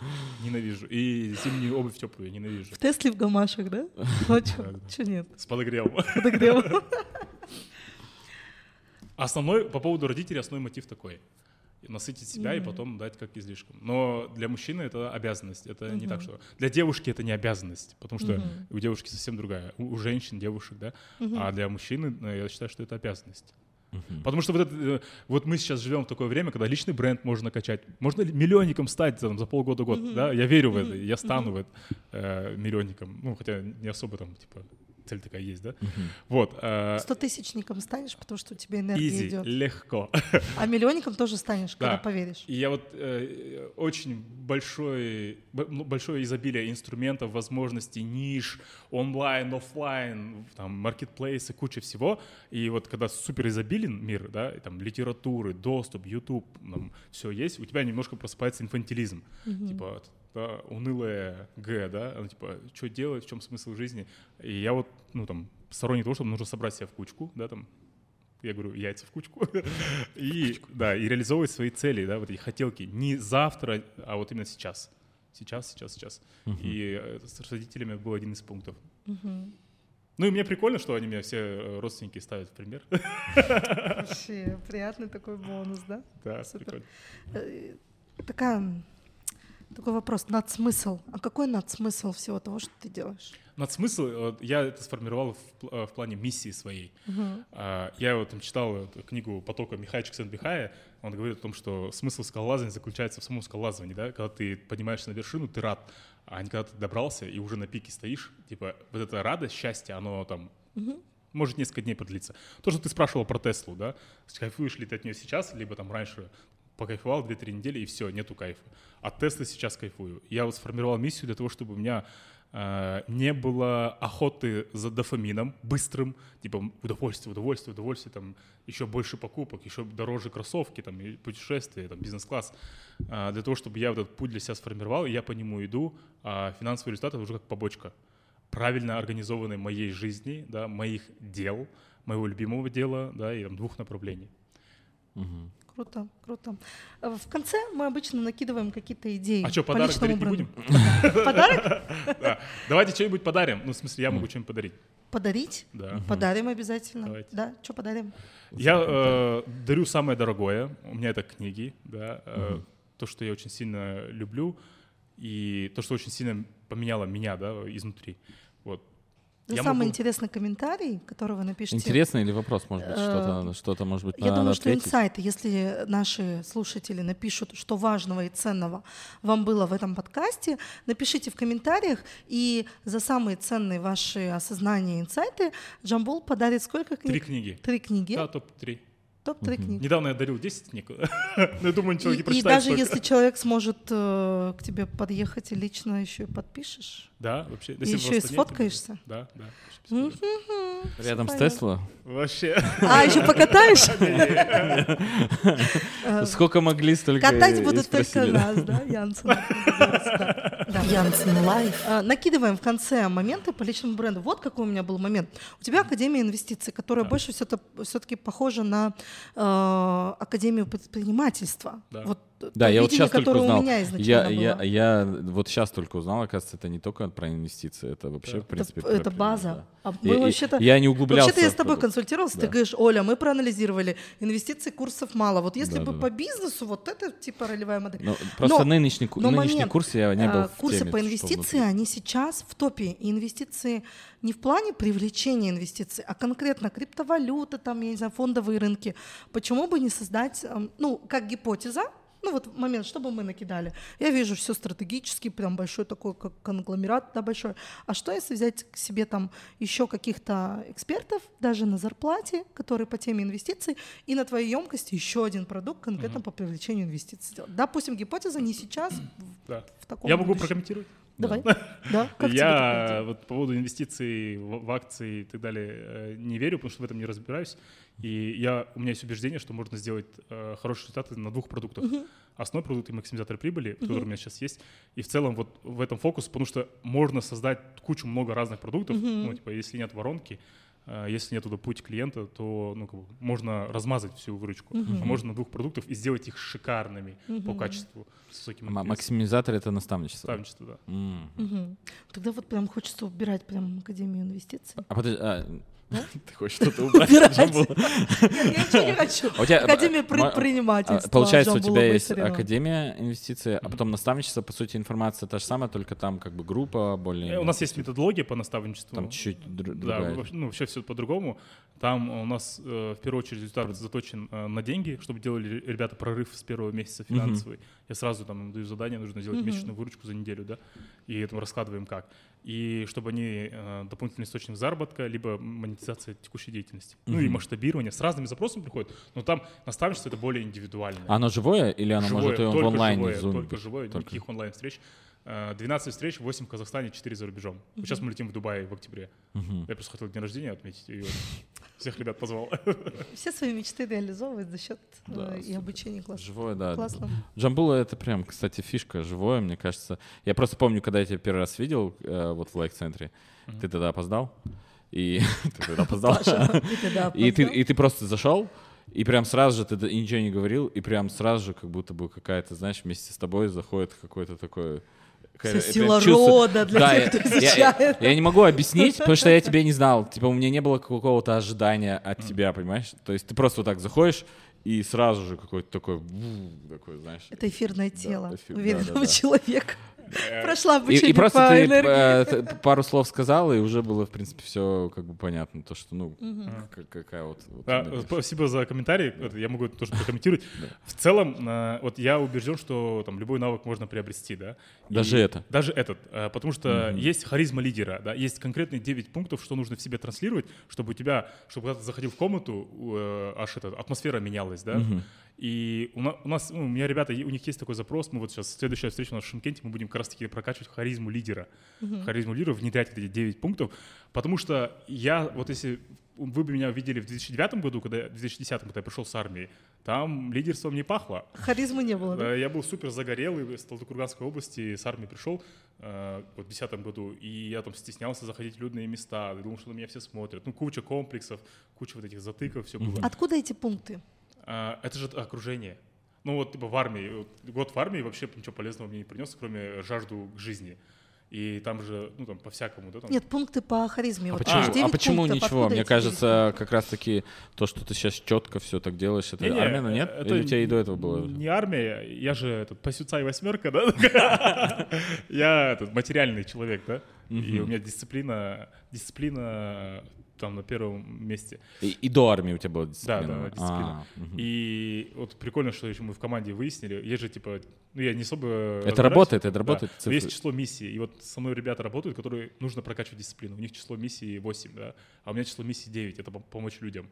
Ненавижу. И зимнюю обувь теплую я ненавижу. В Тесле в гамашах, да? Ну а чё нет? С подогревом. Подогрев. Основной, по поводу родителей, основной мотив такой. Насытить себя и Мгм. потом дать как излишком. Но для мужчины это обязанность. Это не так, что... Для девушки это не обязанность, потому что Мгм. у девушки совсем другая. У, у женщин, девушек, да. А для мужчины, ну, я считаю, что это обязанность. Потому что вот, это, э, вот мы сейчас живем в такое время, когда личный бренд можно качать. Можно ли миллионником стать там, за полгода-год. Да? Я верю в это, я стану в это, э, миллионником. Ну, хотя не особо там, типа, цель такая есть, да? Вот. э, Стотысячником станешь, потому что у тебя энергия Изи, идет. легко. А миллионником тоже станешь, когда Да. поверишь. И я вот э, очень большой, ну, большое изобилие инструментов, возможностей, ниш, онлайн, офлайн, там, маркетплейсы, куча всего. И вот когда супер изобилен мир, да, и там литературы, доступ, YouTube, все есть, у тебя немножко просыпается инфантилизм. Типа, да, унылое Г, да, ну, типа, что делать, в чем смысл жизни. И я вот, ну, там, сторонник того, что нужно собрать себя в кучку, да, там, я говорю, яйца в кучку, и, да, и реализовывать свои цели, да, вот эти хотелки, не завтра, а вот именно сейчас. Сейчас, сейчас, сейчас. И э, с родителями был один из пунктов. Ну и мне прикольно, что они меня все э, родственники ставят в пример. Вообще, приятный такой бонус, да? Да, Супер. прикольно. Э, Такая, такой вопрос, надсмысл. А какой надсмысл всего того, что ты делаешь? Надсмысл, э, я это сформировал в, э, в плане миссии своей. А, Я вот там читал книгу «Потока» Михая Чиксент-Бихая. Он говорит о том, что смысл скалолазания заключается в самом скалолазании. Да? Когда ты поднимаешься на вершину, ты рад. А не когда ты добрался и уже на пике стоишь. Типа вот эта радость, счастье, оно там может несколько дней продлиться. То, что ты спрашивал про Теслу, да? Кайфуешь ли ты от нее сейчас, либо там раньше покайфовал 2-3 недели, и все, нету кайфа. От Теслы сейчас кайфую. Я вот сформировал миссию для того, чтобы у меня э, не было охоты за дофамином быстрым, типа удовольствие, удовольствие, удовольствие, там еще больше покупок, еще дороже кроссовки, там путешествия, там бизнес-класс, А, для того, чтобы я вот этот путь для себя сформировал, и я по нему иду, а финансовый результат это уже как побочка правильно организованной моей жизни, да, моих дел, моего любимого дела, да, и там двух направлений. Круто, круто. Э, В конце мы обычно накидываем какие-то идеи. А что, по подарок личному дарить не бренду. будем? Подарок? Да. Давайте что-нибудь подарим. Ну, в смысле, я могу что-нибудь подарить. Подарить? Да. Подарим обязательно. Давайте. Да, что подарим? Я э, дарю самое дорогое. У меня это книги, да, э, то, что я очень сильно люблю, и то, что очень сильно поменяло меня, да, изнутри. Вот. За Я самый могу- интересный комментарий, который вы напишите. Интересный или вопрос, может быть, Э, что-то, что-то, может быть, Я думаю, что ответить? инсайты, если наши слушатели напишут, что важного и ценного вам было в этом подкасте, напишите в комментариях, и за самые ценные ваши осознания и инсайты Джамбул подарит сколько книг? Три книги. Три книги. Да, топ-3. Топ-3 книги. Недавно я дарил 10 книг. Я думаю, человек не И, и прочитает даже столько. если человек сможет э, к тебе подъехать и лично еще и подпишешь. Да, вообще. И еще и сфоткаешься. Да, да. Рядом с. Тесла? Вообще. А, еще покатаешь? Сколько могли, столько Катать будут только нас, да, Янцен? Янцен Live. А, Накидываем в конце моменты по личному бренду. Вот какой у меня был момент. У тебя Академия инвестиций, которая больше все-таки похожа на э, Академию предпринимательства. Да. Вот Да, я вот сейчас только узнал. у меня Я, я, я вот сейчас только узнал, оказывается, это не только про инвестиции, это вообще, Да. в принципе, это, это база. да. А мы и вообще-то... я не углублялся. Вообще-то я с тобой консультировался, ты Да. говоришь, Оля, мы проанализировали, инвестиций курсов мало. Вот если Да, бы да, по бизнесу, вот это типа ролевая модель. Ну, просто Но- нынешний, но нынешний момент, курс я не был А, в Курсы теме, по инвестиции, они сейчас в топе. Инвестиции не в плане привлечения инвестиций, а конкретно криптовалюты, там, я не знаю, фондовые рынки. Почему бы не создать, эм, ну, как гипотеза, ну вот момент, что бы мы накидали. Я вижу все стратегически, прям большой такой, как конгломерат, да, большой. А что если взять к себе там еще каких-то экспертов, даже на зарплате, которые по теме инвестиций, и на твоей емкости еще один продукт конкретно по привлечению инвестиций сделать? Допустим, гипотеза не сейчас, в- Да. в таком Я могу будущем. прокомментировать? Давай. Да, как тебе такая я вот по поводу инвестиций в, в акции и так далее э, не верю, потому что в этом не разбираюсь. И я, у меня есть убеждение, что можно сделать э, хорошие результаты на двух продуктах. Основной продукт и максимизатор прибыли, который у меня сейчас есть. И в целом вот в этом фокус, потому что можно создать кучу много разных продуктов. Ну, типа, если нет воронки, если нет туда путь клиента, то ну, как бы, можно размазать всю выручку. А можно на двух продуктов и сделать их шикарными по качеству, с высоким М- NPS. Максимизатор это наставничество. Наставничество, да. М. Мгм. Тогда вот прям хочется убирать прям Академию инвестиций. А подожди, а, ты хочешь что-то убрать? Я ничего не хочу. А Академия ма- предпринимательства. а, Получается, у тебя есть академия инвестиций, а потом наставничество, по сути, информация та же самая, только там как бы группа более... У нас есть методология по наставничеству. Там чуть-чуть дру- Да, другая. вообще, ну, вообще все по-другому. Там у нас э, в первую очередь результат заточен э, на деньги, чтобы делали ребята прорыв с первого месяца финансовый. Я сразу там даю задание, нужно сделать месячную выручку за неделю, да, и это мы раскладываем как. И чтобы они э, дополнительный источник заработка, либо монетизация текущей деятельности. Ну и масштабирование. С разными запросами приходят, но там наставничество это более индивидуальное. А Оно живое или оно Живое, может и в онлайне, живое, в Zoom? Только живое, Только. никаких онлайн-встреч. Э, 12 встреч, 8 в Казахстане, 4 за рубежом. Вот сейчас мы летим в Дубай в октябре. Я просто хотел день рождения отметить, и вот всех ребят позвал. Все свои мечты реализовывают за счет э, Да, и обучения класса. Живое, да. Классно. Джамбула это прям, кстати, фишка живое, мне кажется. Я просто помню, когда я тебя первый раз видел э, вот в лайк-центре, ты тогда опоздал, и ты тогда опоздал, Паша, ты тогда и ты, опоздал? и ты просто зашел, и прям сразу же ты ничего не говорил, и прям сразу же как будто бы какая-то, знаешь, вместе с тобой заходит какой-то такой... Вся я сила рода для Да, тех, я- кто я- изучает. Я не могу объяснить, потому что я тебя не знал. Типа у меня не было какого-то ожидания от тебя, понимаешь? То есть ты просто вот так заходишь, и сразу же какой-то такой, такой, знаешь. Это эфирное тело эфир, да, уверенного да, да. человека. Прошла И, обучение и просто по ты энергии. э, пару слов сказал, и уже было, в принципе, все как бы понятно. То, что, ну, какая вот... спасибо за комментарий. Я могу тоже прокомментировать. В целом, э, вот я убежден, что там любой навык можно приобрести, да. И Даже это? Даже этот, э, потому что есть харизма лидера, да, есть конкретные 9 пунктов, что нужно в себе транслировать, чтобы у тебя, чтобы когда ты заходил в комнату, э, аж эта атмосфера менялась, да. И у на- у нас, ну, у меня ребята, у них есть такой запрос, мы вот сейчас, следующая встреча у нас в Шимкенте, мы будем как раз-таки прокачивать харизму лидера. Харизму лидера, внедрять эти 9 пунктов, потому что я, вот если вы бы меня видели в 2009 году, когда, в 2010, когда я пришел с армии, там лидерством не пахло. Харизмы не было, да? Э, Я был супер загорелый с Талдыкурганской области, с армии пришел э, вот в 2010 году, и я там стеснялся заходить в людные места, думал, что на меня все смотрят. Ну, куча комплексов, куча вот этих затыков, все было. Откуда эти пункты? А, Это же окружение. Ну вот типа в армии, вот год в армии вообще ничего полезного мне не принес, кроме жажду к жизни. И там же, ну там по-всякому, да, там. Нет, пункты по харизме. А Вот почему, а почему пунктов, ничего? Мне кажется, как раз-таки то, что ты сейчас четко все так делаешь, это Не-не, армия, нет? это Или у тебя и до этого было? Не армия, я же этот, пасюца и восьмерка, да? Я этот материальный человек, да? И у меня дисциплина, дисциплина там на первом месте. И, и до армии у тебя была Да, дисциплина? да, дисциплина. А, мгм. И вот прикольно, что еще мы в команде выяснили. Есть же типа, ну я не особо. Это работает, это Да. работает. Но Есть число миссий. И вот со мной ребята работают, которые нужно прокачивать дисциплину. У них число миссий 8, да, а у меня число миссий 9. Это пом- помочь людям.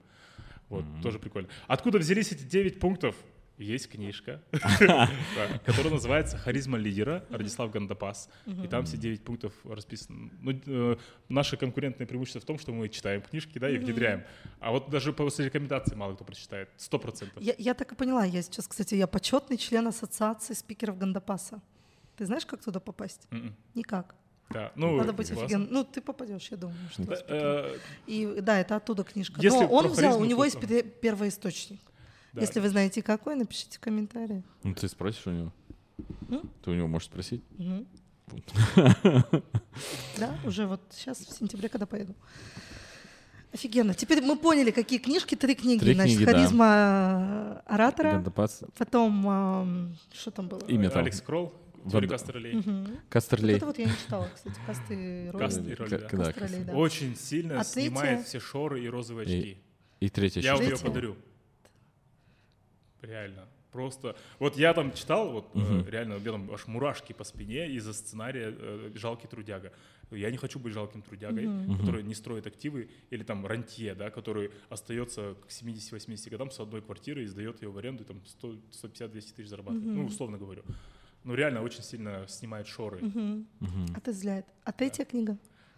Вот, тоже прикольно. Откуда взялись эти 9 пунктов? Есть книжка, которая называется «Харизма лидера» Радислав Гандапас. И там все 9 пунктов расписаны. Ну, э, наше конкурентное преимущество в том, что мы читаем книжки да, и внедряем. А вот даже после рекомендаций мало кто прочитает. Сто процентов. Я, так и поняла. Я сейчас, кстати, я почетный член ассоциации спикеров Гандапаса. Ты знаешь, как туда попасть? Мгм. Никак. Да, ну, Надо быть офигенным. Ну, ты попадешь, я думаю, что Да, спикер. э, И да, это оттуда книжка. Если Но он взял, у него есть первоисточник. Да. Если вы знаете какой, напишите в комментарии. Ну, ты спросишь у него. М? Ты у него можешь спросить. Мгм. Да, уже вот сейчас, в сентябре, когда поеду. Офигенно. Теперь мы поняли, какие книжки. Три книги. Три Значит, книги, да. харизма э, оратора. Гандапас, Потом, ам, что там было? Имя там. Алекс Кролл, Вот- теория Кастерлей. Вот Кастерлей. это вот я не читала, кстати, касты и роли. Каст и роли, да. да, Кастролей, да. Очень сильно А снимает третья? все шоры и розовые И- очки. И третья Я вам ее подарю. Реально. Просто. Вот я там читал, вот э, Мгм. реально, у меня там аж мурашки по спине из-за сценария э, «Жалкий трудяга». Я не хочу быть жалким трудягой, Мгм. который не строит активы, или там рантье, да, который остается к 70-80 годам с одной квартирой и сдает ее в аренду, и там 100, 150-200 тысяч зарабатывает. Мгм. Ну, условно говорю. Ну, реально очень сильно снимает шоры. Мгм. Мгм. Отрезвляет. А третья книга?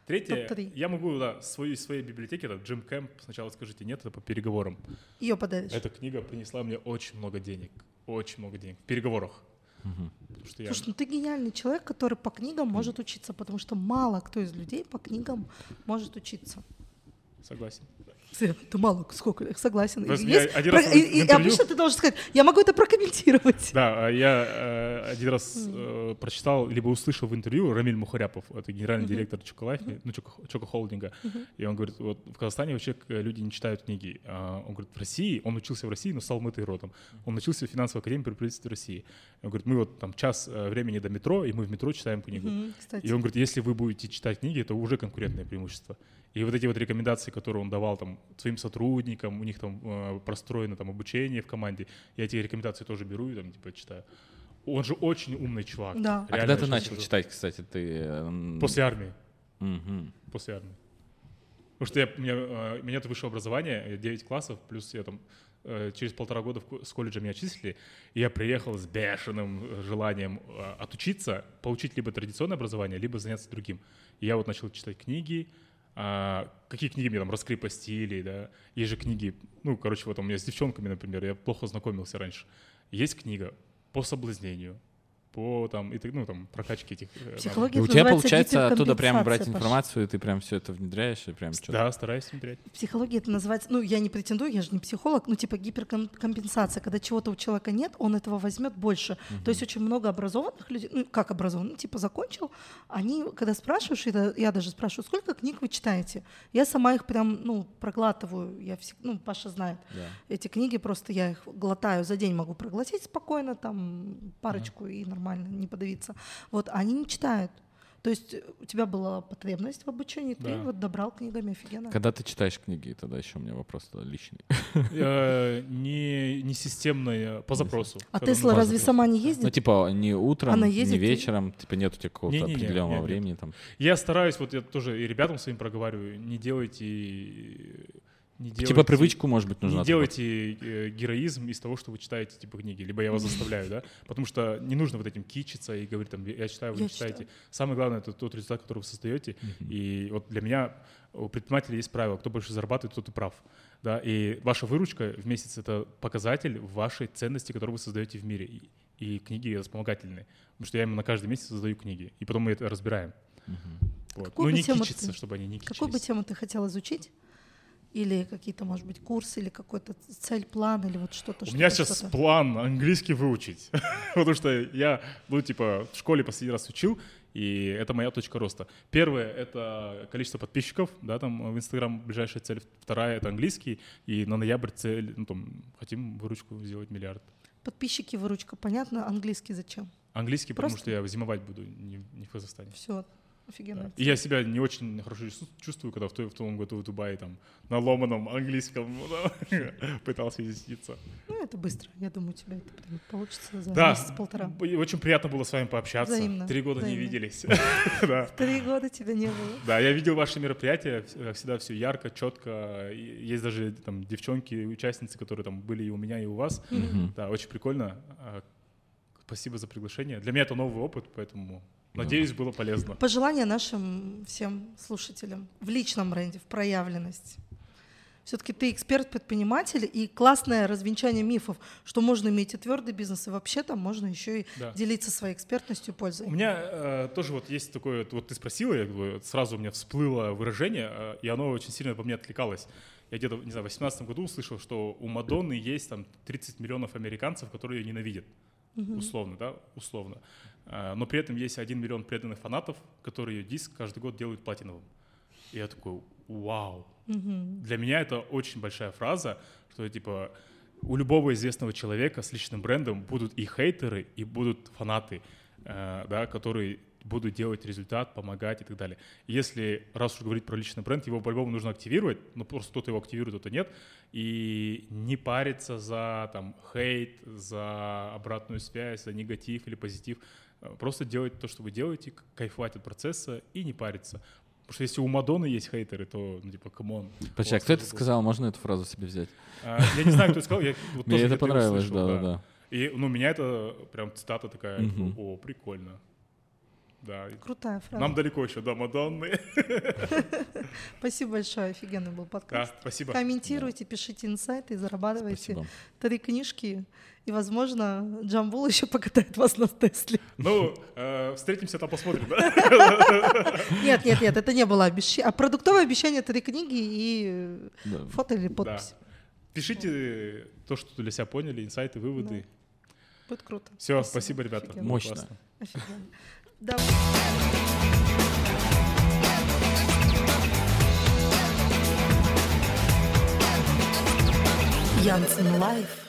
Третье, Топ-три. я могу, да, свою, из своей библиотеки, это Джим Кэмп, сначала скажите нет, это по переговорам. Ее подаришь. Эта книга принесла мне очень много денег. Очень много денег. В переговорах. Потому что я... Слушай, ну ты гениальный человек, который по книгам может учиться, потому что мало кто из людей по книгам может учиться. Согласен. Ты мало, сколько, согласен. Я есть один про- раз и- и обычно ты должен сказать, я могу это прокомментировать. Да, а я э, один раз э, прочитал, либо услышал в интервью Рамиль Мухаряпов, это генеральный Мгм. директор Чоколайфа, ну, Чоко, Холдинга, и он говорит, вот в Казахстане вообще э, люди не читают книги. А он говорит, в России, он учился в России, но стал мытый ротом. Он учился в финансовой академии при правительстве России. Он говорит, мы вот там час э, времени до метро, и мы в метро читаем книгу. Кстати. И он говорит, если вы будете читать книги, это уже конкурентное преимущество. И вот эти вот рекомендации, которые он давал там своим сотрудникам, у них там э, простроено там обучение в команде, я эти рекомендации тоже беру и там типа читаю. Он же очень умный чувак. Да. А когда ты начал скажу. читать, кстати, ты... э, м, После армии. Мгм. После армии. Потому что я, у меня, э, у меня это высшее образование, э, 9 классов, плюс я там э, через полтора года с колледжа меня отчислили, и я приехал с бешеным э, желанием отучиться, получить либо традиционное образование, либо заняться другим. И я вот начал читать книги, а, какие книги мне там раскрепостили, да, есть же книги, ну, короче, вот у меня с девчонками, например, я плохо знакомился раньше. Есть книга по соблазнению, по там, и, так- ну, там, прокачке этих... э. Психология И у тебя получается оттуда прям брать гиперкомпенсация, Паш. информацию, и ты прям все это внедряешь, и прям что Да, стараюсь внедрять. Психология это называется, ну я не претендую, я же не психолог, ну типа гиперкомпенсация, когда чего-то у человека нет, он этого возьмет больше. То есть очень много образованных людей, ну как образованных, ну, типа закончил, они, когда спрашиваешь, это я даже спрашиваю, сколько книг вы читаете? Я сама их прям, ну, проглатываю, я всег- ну, Паша знает. Да. Эти книги просто я их глотаю за день, могу проглотить спокойно, там парочку и нормально, не подавиться. Вот, а они не читают. То есть э, у тебя была потребность в обучении, ты Да. вот добрал книгами офигенно. Когда ты читаешь книги, тогда еще у меня вопрос личный. Э, не, не системная, по запросу. А Тесла разве сама не Ну, ездит? типа, не утром, Она не вечером, типа, нет у тебя какого-то определенного времени там. Я стараюсь, вот я тоже и ребятам своим проговариваю, не делайте... Не делайте Типа привычку, может быть, нужно. Не делайте э, героизм из того, что вы читаете типа книги, либо я вас заставляю, да, потому что не нужно вот этим кичиться и говорить там, я читаю, вы Я не читаете. читаю. Самое главное это тот результат, который вы создаете. И вот для меня у предпринимателя есть правило, кто больше зарабатывает, тот и прав. Да, и ваша выручка в месяц это показатель вашей ценности, которую вы создаете в мире. И, и книги вспомогательные. Потому что я именно каждый месяц создаю книги. И потом мы это разбираем. Вот. Какую Ну не кичиться, ты- чтобы они не кичились. Какую бы тему ты хотел изучить? Или какие-то, может быть, курсы, или какой-то цель, план, или вот что-то. У меня сейчас план английский выучить, потому что я, ну, типа, в школе последний раз учил, и это моя точка роста. Первое — это количество подписчиков, да, там в Инстаграм ближайшая цель. Вторая — это английский, и на ноябрь цель, ну, там, хотим выручку сделать миллиард. Подписчики, выручка, понятно. Английский зачем? Английский, потому Просто- что я зимовать буду не, не в Казахстане. Все, офигенно. И я себя не очень хорошо чувс- чувствую, когда в, той- в том году в Дубае там на ломаном английском пытался изъясниться. Ну, это быстро. Я думаю, у тебя это получится за Да, месяц-полтора. очень приятно было с вами пообщаться. Взаимно, Три года не взаимно. виделись. Да. Три года тебя не было. Да, я видел ваши мероприятия, вс- всегда все ярко, четко. Есть даже там девчонки, участницы, которые там были и у меня, и у вас. Да, очень прикольно. А, Спасибо за приглашение. Для меня это новый опыт, поэтому надеюсь, было полезно. Пожелания нашим всем слушателям в личном бренде, в проявленности. Все-таки ты эксперт-предприниматель и классное развенчание мифов, что можно иметь и твердый бизнес, и вообще там можно еще и Да. делиться своей экспертностью и пользой. У меня э, тоже вот есть такое, вот ты спросила, я говорю, сразу у меня всплыло выражение, э, и оно очень сильно по мне отвлекалось. я где-то, не знаю, в 2018 году услышал, что у Мадонны есть там 30 миллионов американцев, которые ее ненавидят. Условно, да, условно. А, Но при этом есть 1 миллион преданных фанатов, которые ее диск каждый год делают платиновым. И я такой, вау. Для меня это очень большая фраза, что типа у любого известного человека с личным брендом будут и хейтеры, и будут фанаты, э, да, которые будут делать результат, помогать и так далее. Если, раз уж говорить про личный бренд, его по-любому нужно активировать, но просто кто-то его активирует, кто-то нет, и не париться за там хейт, за обратную связь, за негатив или позитив. Э, Просто делать то, что вы делаете, кайфовать от процесса и не париться. Потому что если у Мадонны есть хейтеры, то, ну, типа, come on. Почти, а кто это сказал? Можно эту фразу себе взять? А, Я не знаю, кто это сказал. я вот Мне это понравилось, да-да-да. И, ну, меня это прям цитата такая, типа, о, прикольно. Да. Крутая фраза. Нам далеко еще до Мадонны. Спасибо большое, офигенный был Да, подкаст. спасибо. Комментируйте, пишите инсайты, зарабатывайте Спасибо. три книжки. И, возможно, Джамбул еще покатает вас на Тесле. Ну, э, встретимся там, посмотрим, да? Нет, нет, нет, это не было обещание. А продуктовое обещание три книги и Да. фото или подпись. Пишите то, что для себя поняли, инсайты, выводы. Будет круто. Все, спасибо, ребята. Офигенно. Мощно. Офигенно. Да. Янцен Live.